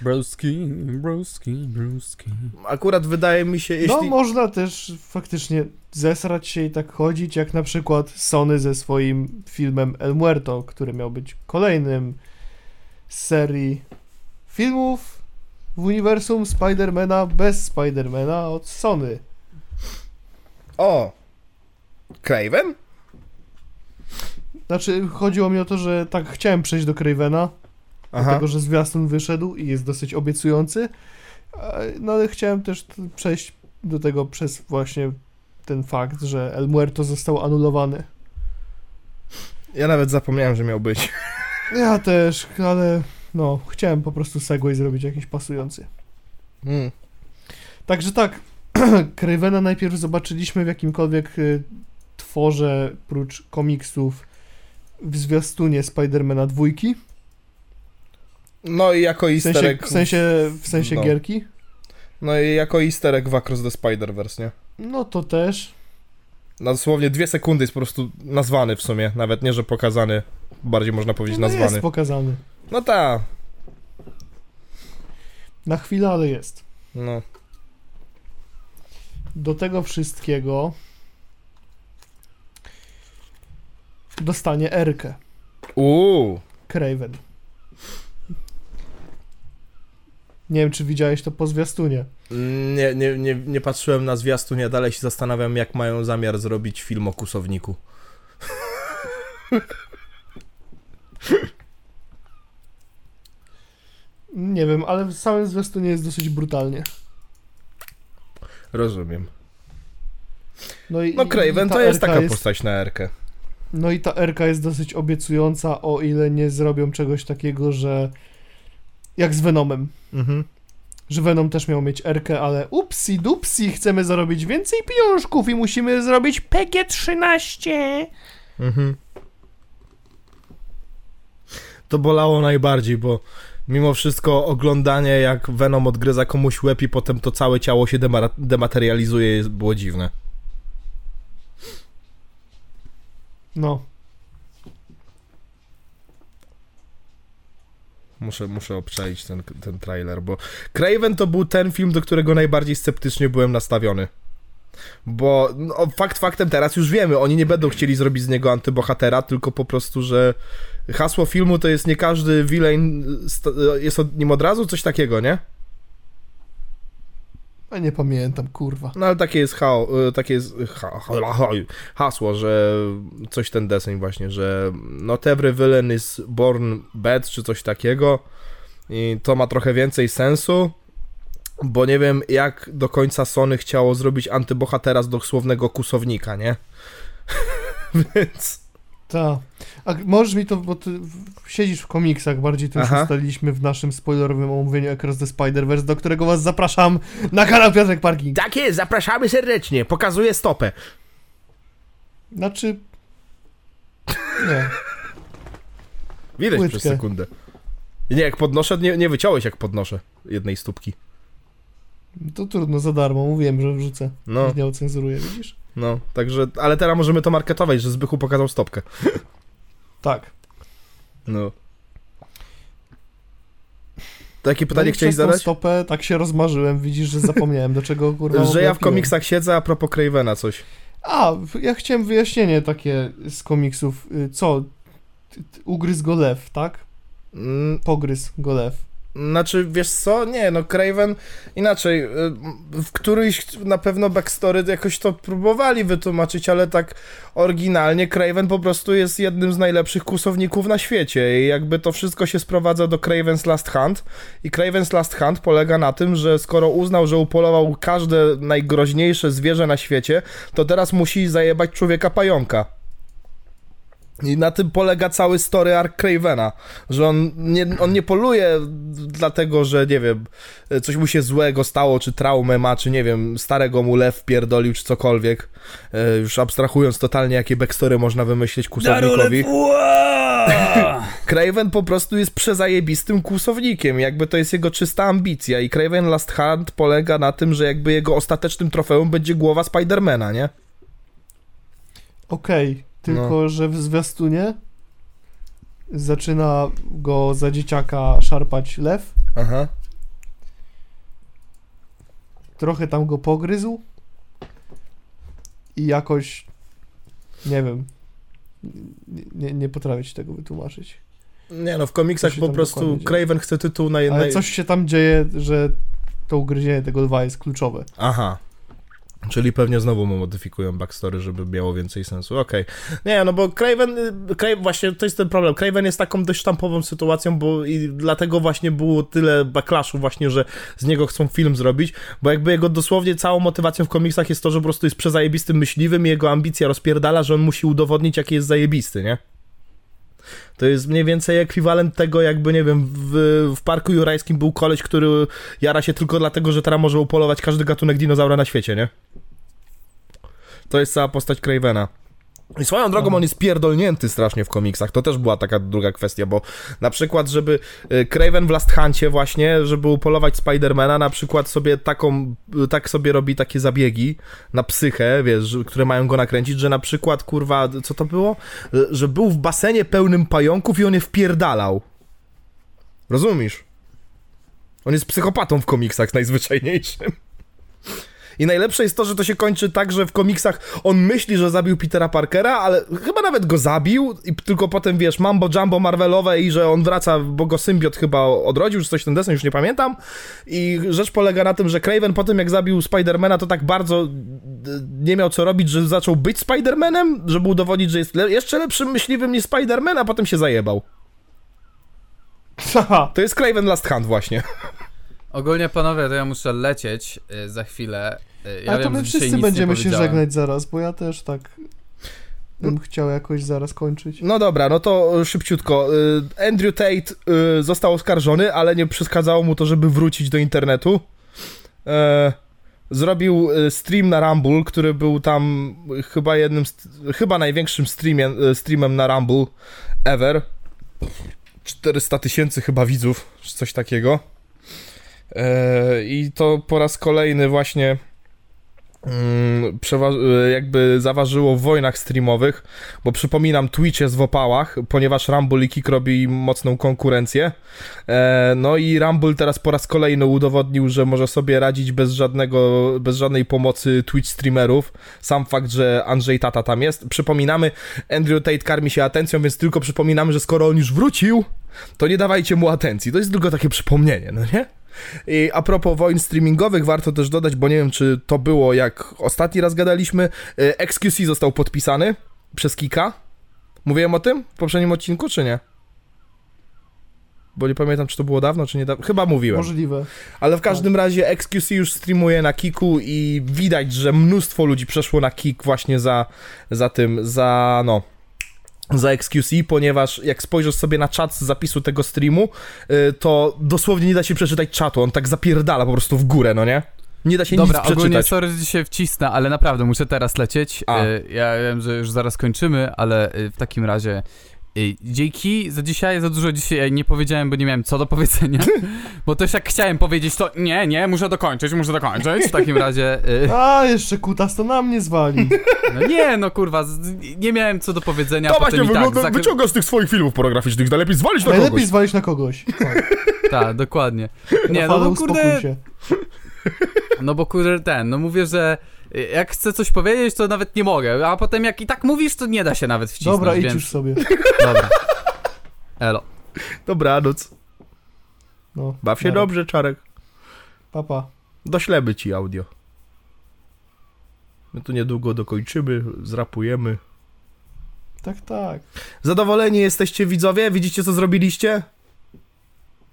Broski, broski, broski. Akurat wydaje mi się, No, jeśli... można też faktycznie zesrać się i tak chodzić, jak na przykład Sony ze swoim filmem El Muerto, który miał być kolejnym z serii filmów w uniwersum Spidermana bez Spidermana od Sony. O! Craven? Znaczy, chodziło mi o to, że tak chciałem przejść do Cravena, Aha. dlatego że zwiastun wyszedł i jest dosyć obiecujący, no ale chciałem też przejść do tego przez właśnie ten fakt, że El Muerto został anulowany. Ja nawet zapomniałem, że miał być. Ja też, ale no, chciałem po prostu segway zrobić jakiś pasujący. Mm. Także tak, Cravena najpierw zobaczyliśmy w jakimkolwiek y, tworze, prócz komiksów, w zwiastunie Spidermana dwójki, No i jako w sensie, w sensie, w sensie No. gierki. No i jako easter egg w Across the Spider-Verse, nie? No to też. Dosłownie dwie sekundy jest po prostu nazwany w sumie. Nawet nie, że pokazany. Bardziej można powiedzieć No nazwany. jest pokazany. No ta. Na chwilę, ale jest. No. Do tego wszystkiego dostanie Erkę. Uuu. Craven. Nie wiem, czy widziałeś to po zwiastunie. Nie, nie, nie, nie patrzyłem na zwiastun, ja dalej się zastanawiam, jak mają zamiar zrobić film o kusowniku. Nie wiem, ale w samym zwiastunie jest dosyć brutalnie. Rozumiem. No, i, No Craven to jest taka postać na Erkę. No i ta Erka jest dosyć obiecująca, o ile nie zrobią czegoś takiego, że jak z Venomem. Mhm. Że Venom też miał mieć Erkę, ale upsi dupsi, chcemy zarobić więcej pieniążków i musimy zrobić PG-13. Mhm. To bolało najbardziej, bo mimo wszystko oglądanie jak Venom odgryza komuś łeb i potem to całe ciało się dema- dematerializuje było dziwne. No, Muszę, muszę obczaić ten, ten trailer, bo Craven to był ten film, do którego najbardziej sceptycznie byłem nastawiony. Bo no, fakt faktem teraz już wiemy, oni nie będą chcieli zrobić z niego antybohatera, tylko po prostu, że hasło filmu to jest nie każdy villain jest od nim od razu, coś takiego, nie? A nie pamiętam, kurwa. No ale takie jest, ha- takie jest ha- ha- ha- hasło, że coś ten deseń właśnie, że not every villain is born bad, czy coś takiego. I to ma trochę więcej sensu, bo nie wiem jak do końca Sony chciało zrobić antybohatera z dosłownego kusownika, nie? Więc... Tak. A możesz mi to, bo ty siedzisz w komiksach, bardziej to już Aha. ustaliliśmy w naszym spoilerowym omówieniu Across the Spider-Verse, do którego was zapraszam na kanał Piotrek Parking. Tak jest, zapraszamy serdecznie, pokazuję stopę. Znaczy... Nie. Widać Płytkę. przez sekundę. Nie, jak podnoszę, nie, nie wyciąłeś jak podnoszę jednej stópki. To trudno, za darmo, mówiłem, że wrzucę. No, Nie ocenzuruję, widzisz? No, także, ale teraz możemy to marketować, że Zbychu pokazał stopkę. Tak. No. Takie No pytanie i chciałeś zadać? stopę tak się rozmarzyłem, widzisz, że zapomniałem, do czego kurwa Że ja w komiksach siedzę, a propos Cravena coś. A, ja chciałem wyjaśnienie takie z komiksów. Y, Co? Ugryz go lew, tak? Mm, Pogryz go lew. Znaczy, wiesz co? Nie, no Craven inaczej. y, W którymś na pewno backstory jakoś to próbowali wytłumaczyć, ale tak oryginalnie Craven po prostu jest jednym z najlepszych kłusowników na świecie i jakby to wszystko się sprowadza do Craven's Last Hunt i Craven's Last Hunt polega na tym, że skoro uznał, że upolował każde najgroźniejsze zwierzę na świecie, to teraz musi zajebać człowieka pająka. I na tym polega cały story arc Cravena, że on nie, on nie poluje dlatego, że nie wiem, coś mu się złego stało, czy traumę ma, czy nie wiem, starego mu lew pierdolił, czy cokolwiek. E, Już abstrahując totalnie, jakie backstory można wymyślić kusownikowi. Craven po prostu jest przezajebistym kłusownikiem, jakby to jest jego czysta ambicja i Craven Last Hunt polega na tym, że jakby jego ostatecznym trofeum będzie głowa Spidermana, nie? Okej, tylko No. że w zwiastunie zaczyna go za dzieciaka szarpać lew, Aha. trochę tam go pogryzł i jakoś nie wiem, nie, nie, potrafię ci tego wytłumaczyć. Nie no, w komiksach po prostu? Craven chce tytuł na Ale jednej... coś się tam dzieje, że to ugryzienie tego lwa jest kluczowe. Aha. Czyli pewnie znowu mu modyfikują backstory, żeby miało więcej sensu. Okej. Nie, no bo Craven, y, Craven, właśnie to jest ten problem. Craven jest taką dość sztampową sytuacją, bo i dlatego właśnie było tyle backlashu właśnie, że z niego chcą film zrobić, bo jakby jego dosłownie całą motywacją w komiksach jest to, że po prostu jest przezajebistym myśliwym i jego ambicja rozpierdala, że on musi udowodnić, jaki jest zajebisty, nie? To jest mniej więcej ekwiwalent tego, jakby, nie wiem, w, w Parku Jurajskim był koleś, który jara się tylko dlatego, że teraz może upolować każdy gatunek dinozaura na świecie, nie? To jest cała postać Cravena. I swoją drogą on jest pierdolnięty strasznie w komiksach. To też była taka druga kwestia, bo na przykład, żeby y, Craven w Last Huncie właśnie, żeby upolować Spidermana, na przykład sobie taką, y, tak sobie robi takie zabiegi na psychę, wiesz, które mają go nakręcić, że na przykład, kurwa, co to było? Y, Że był w basenie pełnym pająków i on je wpierdalał. Rozumiesz? On jest psychopatą w komiksach najzwyczajniejszym. I najlepsze jest to, że to się kończy tak, że w komiksach on myśli, że zabił Petera Parkera, ale chyba nawet go zabił i tylko potem, wiesz, mambo jumbo Marvelowe i że on wraca, bo go symbiot chyba odrodził, czy coś ten desen, już nie pamiętam. I rzecz polega na tym, że Craven po tym, jak zabił Spidermana, to tak bardzo e, nie miał co robić, że zaczął być Spidermanem, żeby udowodnić, że jest le- jeszcze lepszym myśliwym niż Spiderman, a potem się zajebał. To jest Craven Last Hunt właśnie. Ogólnie panowie, to ja muszę lecieć y, za chwilę. Y, ja Ale to wiem, my wszyscy będziemy się żegnać zaraz, bo ja też tak bym chciał jakoś zaraz kończyć. No dobra, no to y, szybciutko. Y, Andrew Tate został oskarżony, ale nie przeszkadzało mu to, żeby wrócić do internetu. E, Zrobił stream na Rumble, który był tam chyba jednym, z, chyba największym streamie, streamem na Rumble ever. 400 tysięcy chyba widzów, czy coś takiego. E, I to po raz kolejny właśnie mm, y, jakby zaważyło w wojnach streamowych, bo przypominam, Twitch jest w opałach, ponieważ Rumble i Kik robi mocną konkurencję. E, no i Rumble teraz po raz kolejny udowodnił, że może sobie radzić bez żadnego, bez żadnej pomocy Twitch streamerów. Sam fakt, że Andrzej Tata tam jest. Przypominamy, Andrew Tate karmi się atencją, więc tylko przypominamy, że skoro on już wrócił, to nie dawajcie mu atencji. To jest tylko takie przypomnienie, no nie? I a propos wojn streamingowych, warto też dodać, bo nie wiem, czy to było jak ostatni raz gadaliśmy, e, XQC został podpisany przez Kika. Mówiłem o tym w poprzednim odcinku, czy nie? bo nie pamiętam, czy to było dawno, czy nie dawno. Chyba mówiłem. Możliwe. Ale w każdym razie XQC już streamuje na Kiku i widać, że mnóstwo ludzi przeszło na Kik właśnie za, za tym, za no. Za XQC, ponieważ jak spojrzysz sobie na czat z zapisu tego streamu, y, to dosłownie nie da się przeczytać czatu. On tak zapierdala po prostu w górę, no nie? Nie da się Dobra, nic ogólnie przeczytać. sorry, że dzisiaj wcisnę, ale naprawdę muszę teraz lecieć. A. Y, Ja wiem, że już zaraz kończymy, ale y, w takim razie y, dzięki za dzisiaj, za dużo dzisiaj nie powiedziałem, bo nie miałem co do powiedzenia. Bo też jak chciałem powiedzieć, to nie, nie, muszę dokończyć, muszę dokończyć. W takim razie, y, A, jeszcze kutas to na mnie zwali. no nie, no kurwa, z- nie miałem co do powiedzenia, To właśnie tak, wygląda, zak- wyciąga z tych swoich filmów pornograficznych, najlepiej zwalić na Najlepiej kogoś. zwalić na kogoś. tak, dokładnie. Nie, no Rafale, bo kurde, się. no bo kurde ten, no mówię, że jak chcę coś powiedzieć, to nawet nie mogę, a potem jak i tak mówisz, to nie da się nawet wcisnąć, Dobra, idź więc... już sobie. Dobra. Elo. Dobranoc. No, Baw się dobrze, Czarek. Papa. Doślemy ci audio. My tu niedługo dokończymy, zrapujemy. Tak, tak. Zadowoleni jesteście widzowie? Widzicie co zrobiliście?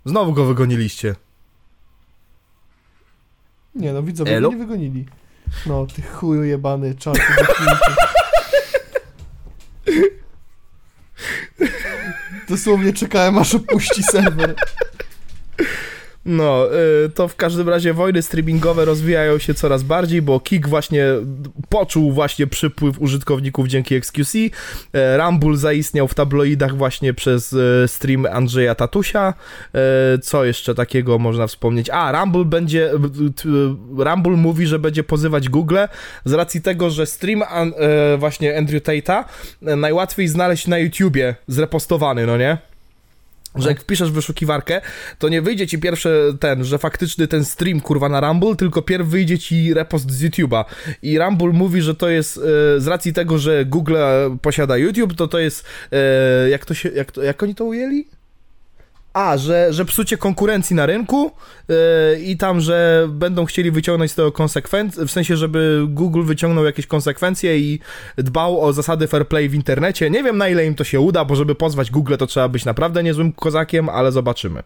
Znowu go wygoniliście. Nie no, widzowie Elo? nie wygonili. No, ty chuju jebany, zamknijcie. Dosłownie czekałem aż opuści serwer. No, y, to w każdym razie wojny streamingowe rozwijają się coraz bardziej, bo Kik właśnie poczuł właśnie przypływ użytkowników dzięki XQC. E, Rumble zaistniał w tabloidach właśnie przez e, stream Andrzeja Tatusia. E, Co jeszcze takiego można wspomnieć? A, Rumble będzie, Rumble mówi, że będzie pozywać Google z racji tego, że stream właśnie Andrew Tate'a najłatwiej znaleźć na YouTubie zrepostowany, no nie? Że jak wpiszesz wyszukiwarkę, to nie wyjdzie ci pierwszy ten, że faktyczny ten stream kurwa na Rumble, tylko pierw wyjdzie ci repost z YouTube'a. I Rumble mówi, że to jest e, z racji tego, że Google posiada YouTube, to to jest e, jak to się, jak, to, jak oni to ujęli? A, że, że psucie konkurencji na rynku e, i tam, że będą chcieli wyciągnąć z tego konsekwencje, w sensie, żeby Google wyciągnął jakieś konsekwencje i dbał o zasady fair play w internecie. Nie wiem na ile im to się uda, bo żeby pozwać Google to trzeba być naprawdę niezłym kozakiem, ale zobaczymy.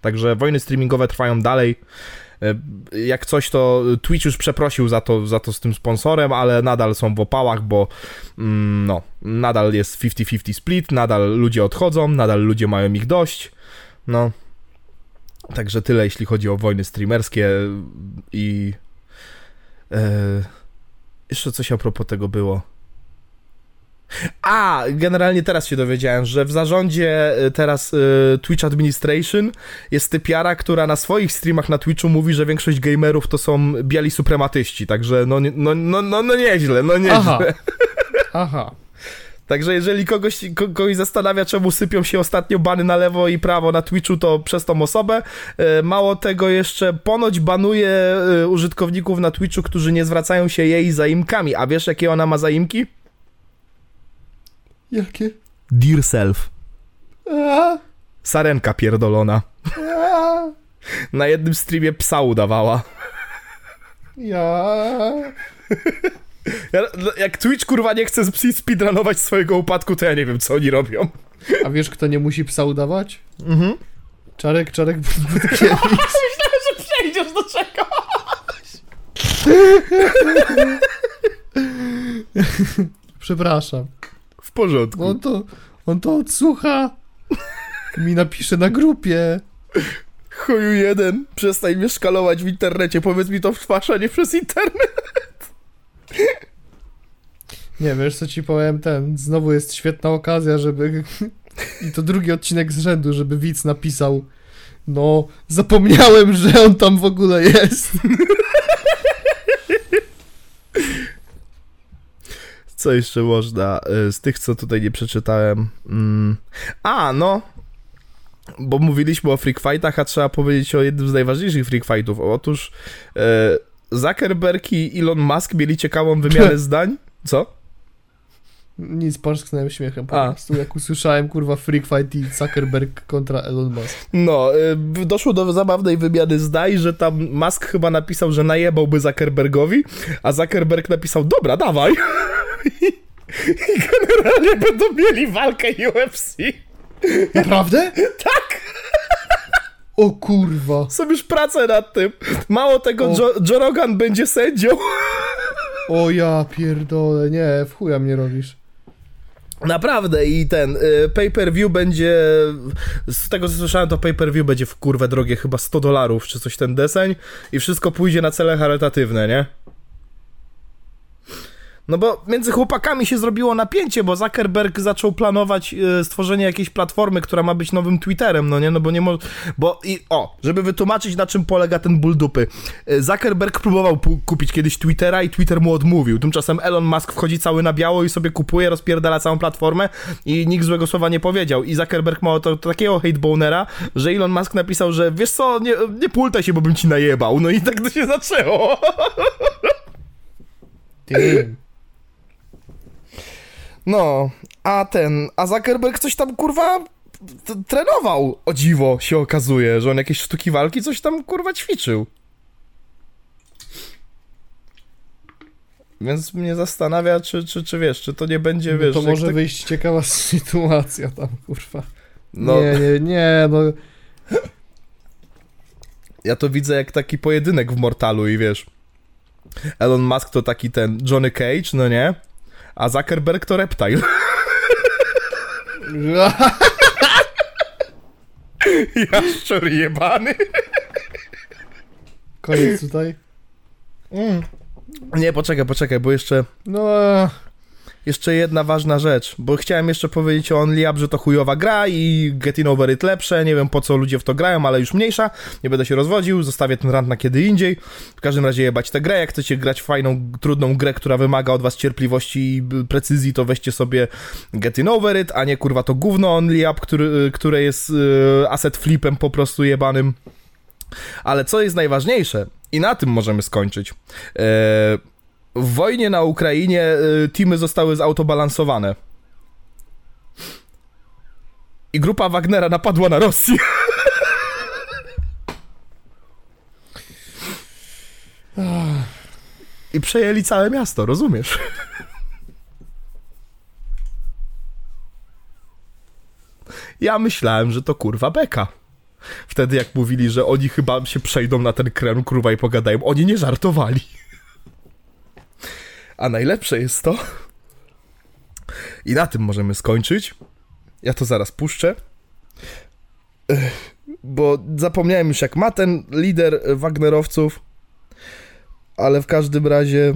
Także wojny streamingowe trwają dalej. E, Jak coś, to Twitch już przeprosił za to, za to z tym sponsorem, ale nadal są w opałach, bo mm, no, nadal jest 50-50 split, nadal ludzie odchodzą, nadal ludzie mają ich dość. No. Także tyle, jeśli chodzi o wojny streamerskie i. E, jeszcze coś a propos tego było. A, generalnie teraz się dowiedziałem, że w zarządzie e, teraz e, Twitch Administration jest typiara, która na swoich streamach na Twitchu mówi, że większość gamerów to są biali suprematyści, także no, no, no, no, no nieźle, no nieźle. Aha. Aha. Także jeżeli kogoś, ko- kogoś zastanawia, czemu sypią się ostatnio bany na lewo i prawo na Twitchu, to przez tą osobę. E, Mało tego jeszcze ponoć banuje e, użytkowników na Twitchu, którzy nie zwracają się jej zaimkami. A wiesz, jakie ona ma zaimki? Jakie? Dear self. A, Sarenka pierdolona. a, Na jednym streamie psa udawała. ja. Ja, jak Twitch kurwa nie chce sp- speedrunować swojego upadku, to ja nie wiem, co oni robią. A wiesz, kto nie musi psa udawać? Mhm. Czarek, Czarek Budkiewicz. Przejdziesz do czego? Przepraszam. W porządku. On to, on to odsłucha. Mi napisze na grupie. Chuju jeden, przestań mnie szkalować w internecie, powiedz mi to w twarz, a nie przez internet. Nie, wiesz co ci powiem, ten, znowu jest świetna okazja, żeby, i to drugi odcinek z rzędu, żeby widz napisał, no, zapomniałem, że on tam w ogóle jest. Co jeszcze można y, z tych, co tutaj nie przeczytałem? Mm. A, no. Bo mówiliśmy o freak fightach, a trzeba powiedzieć o jednym z najważniejszych freak fightów. Otóż e, Zuckerberg i Elon Musk mieli ciekawą wymianę zdań. Co? Nic, parsknąłem śmiechem po A. prostu, jak usłyszałem, kurwa, Freak Fight i Zuckerberg kontra Elon Musk. No, y, doszło do zabawnej wymiany zdań, że tam Musk chyba napisał, że najebałby Zuckerbergowi, a Zuckerberg napisał, dobra, dawaj. I, i generalnie będą mieli walkę UFC. Naprawdę? Tak! O kurwa. Są już pracę nad tym. Mało tego, O. Rogan będzie sędzią. O ja pierdolę, nie, w chuja mnie robisz. Naprawdę i ten y, pay-per-view będzie, z tego co słyszałem to pay-per-view będzie w kurwę drogie chyba 100 dolarów czy coś ten deseń i wszystko pójdzie na cele charytatywne, nie? No bo między chłopakami się zrobiło napięcie, bo Zuckerberg zaczął planować y, stworzenie jakiejś platformy, która ma być nowym Twitterem, no nie? No bo nie może... Bo i o, żeby wytłumaczyć na czym polega ten ból dupy. Y, Zuckerberg próbował kupić kiedyś Twittera i Twitter mu odmówił. Tymczasem Elon Musk wchodzi cały na biało i sobie kupuje, rozpierdala całą platformę i nikt złego słowa nie powiedział. I Zuckerberg ma to, to takiego hatebonera, że Elon Musk napisał, że wiesz co, nie, nie pultaj się, bo bym ci najebał. No i tak to się zaczęło. Ty. No, a ten, a Zuckerberg coś tam kurwa trenował, o dziwo się okazuje, że on jakieś sztuki walki coś tam kurwa ćwiczył. Więc mnie zastanawia, czy, czy, czy wiesz, czy to nie będzie, No wiesz... to może tak- wyjść ciekawa sytuacja tam, kurwa. No, Nie, nie, nie, no. ja to widzę jak taki pojedynek w Mortalu i wiesz... Elon Musk to taki ten Johnny Cage, no nie? A Zuckerberg to Reptile. Jaszczur jebany. Koniec tutaj. Nie, poczekaj, poczekaj, bo jeszcze... No, Jeszcze jedna ważna rzecz, bo chciałem jeszcze powiedzieć o Only Up, że to chujowa gra i Getting Over It lepsze, nie wiem po co ludzie w to grają, ale już mniejsza, nie będę się rozwodził, zostawię ten rant na kiedy indziej. W każdym razie jebać tę grę, jak chcecie grać fajną, trudną grę, która wymaga od was cierpliwości i precyzji, to weźcie sobie Getting Over It, a nie kurwa to gówno Only Up, który, które jest y, asset flipem po prostu jebanym. Ale co jest najważniejsze, i na tym możemy skończyć, e, w wojnie na Ukrainie y, teamy zostały zautobalansowane. I grupa Wagnera napadła na Rosję. I przejęli całe miasto, rozumiesz? Ja myślałem, że to kurwa beka. Wtedy jak mówili, że oni chyba się przejdą na ten krem, kurwa i pogadają, oni nie żartowali. A najlepsze jest to. I na tym możemy skończyć. Ja to zaraz puszczę. Bo zapomniałem już, jak ma ten lider Wagnerowców. Ale w każdym razie.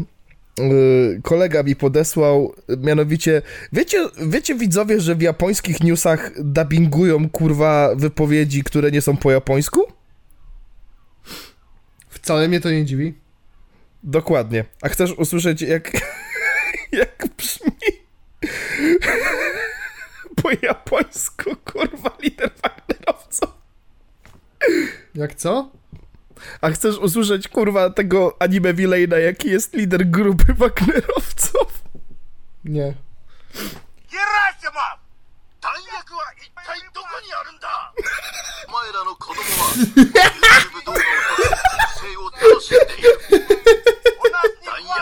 yy, Kolega mi podesłał, mianowicie, wiecie, wiecie widzowie, że w japońskich newsach dubbingują kurwa wypowiedzi, które nie są po japońsku? wcale mnie to nie dziwi. Dokładnie. A chcesz usłyszeć, jak, jak brzmi po japońsku, kurwa, lider Wagnerowców? Jak co? A chcesz usłyszeć, kurwa, tego anime villaina, jaki jest lider grupy Wagnerowców? Nie.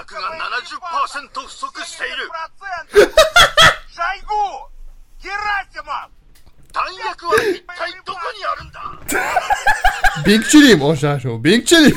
薬がは一体どこにあるんだ？ビッグチリもおっゃいしょ。ビッグチリ。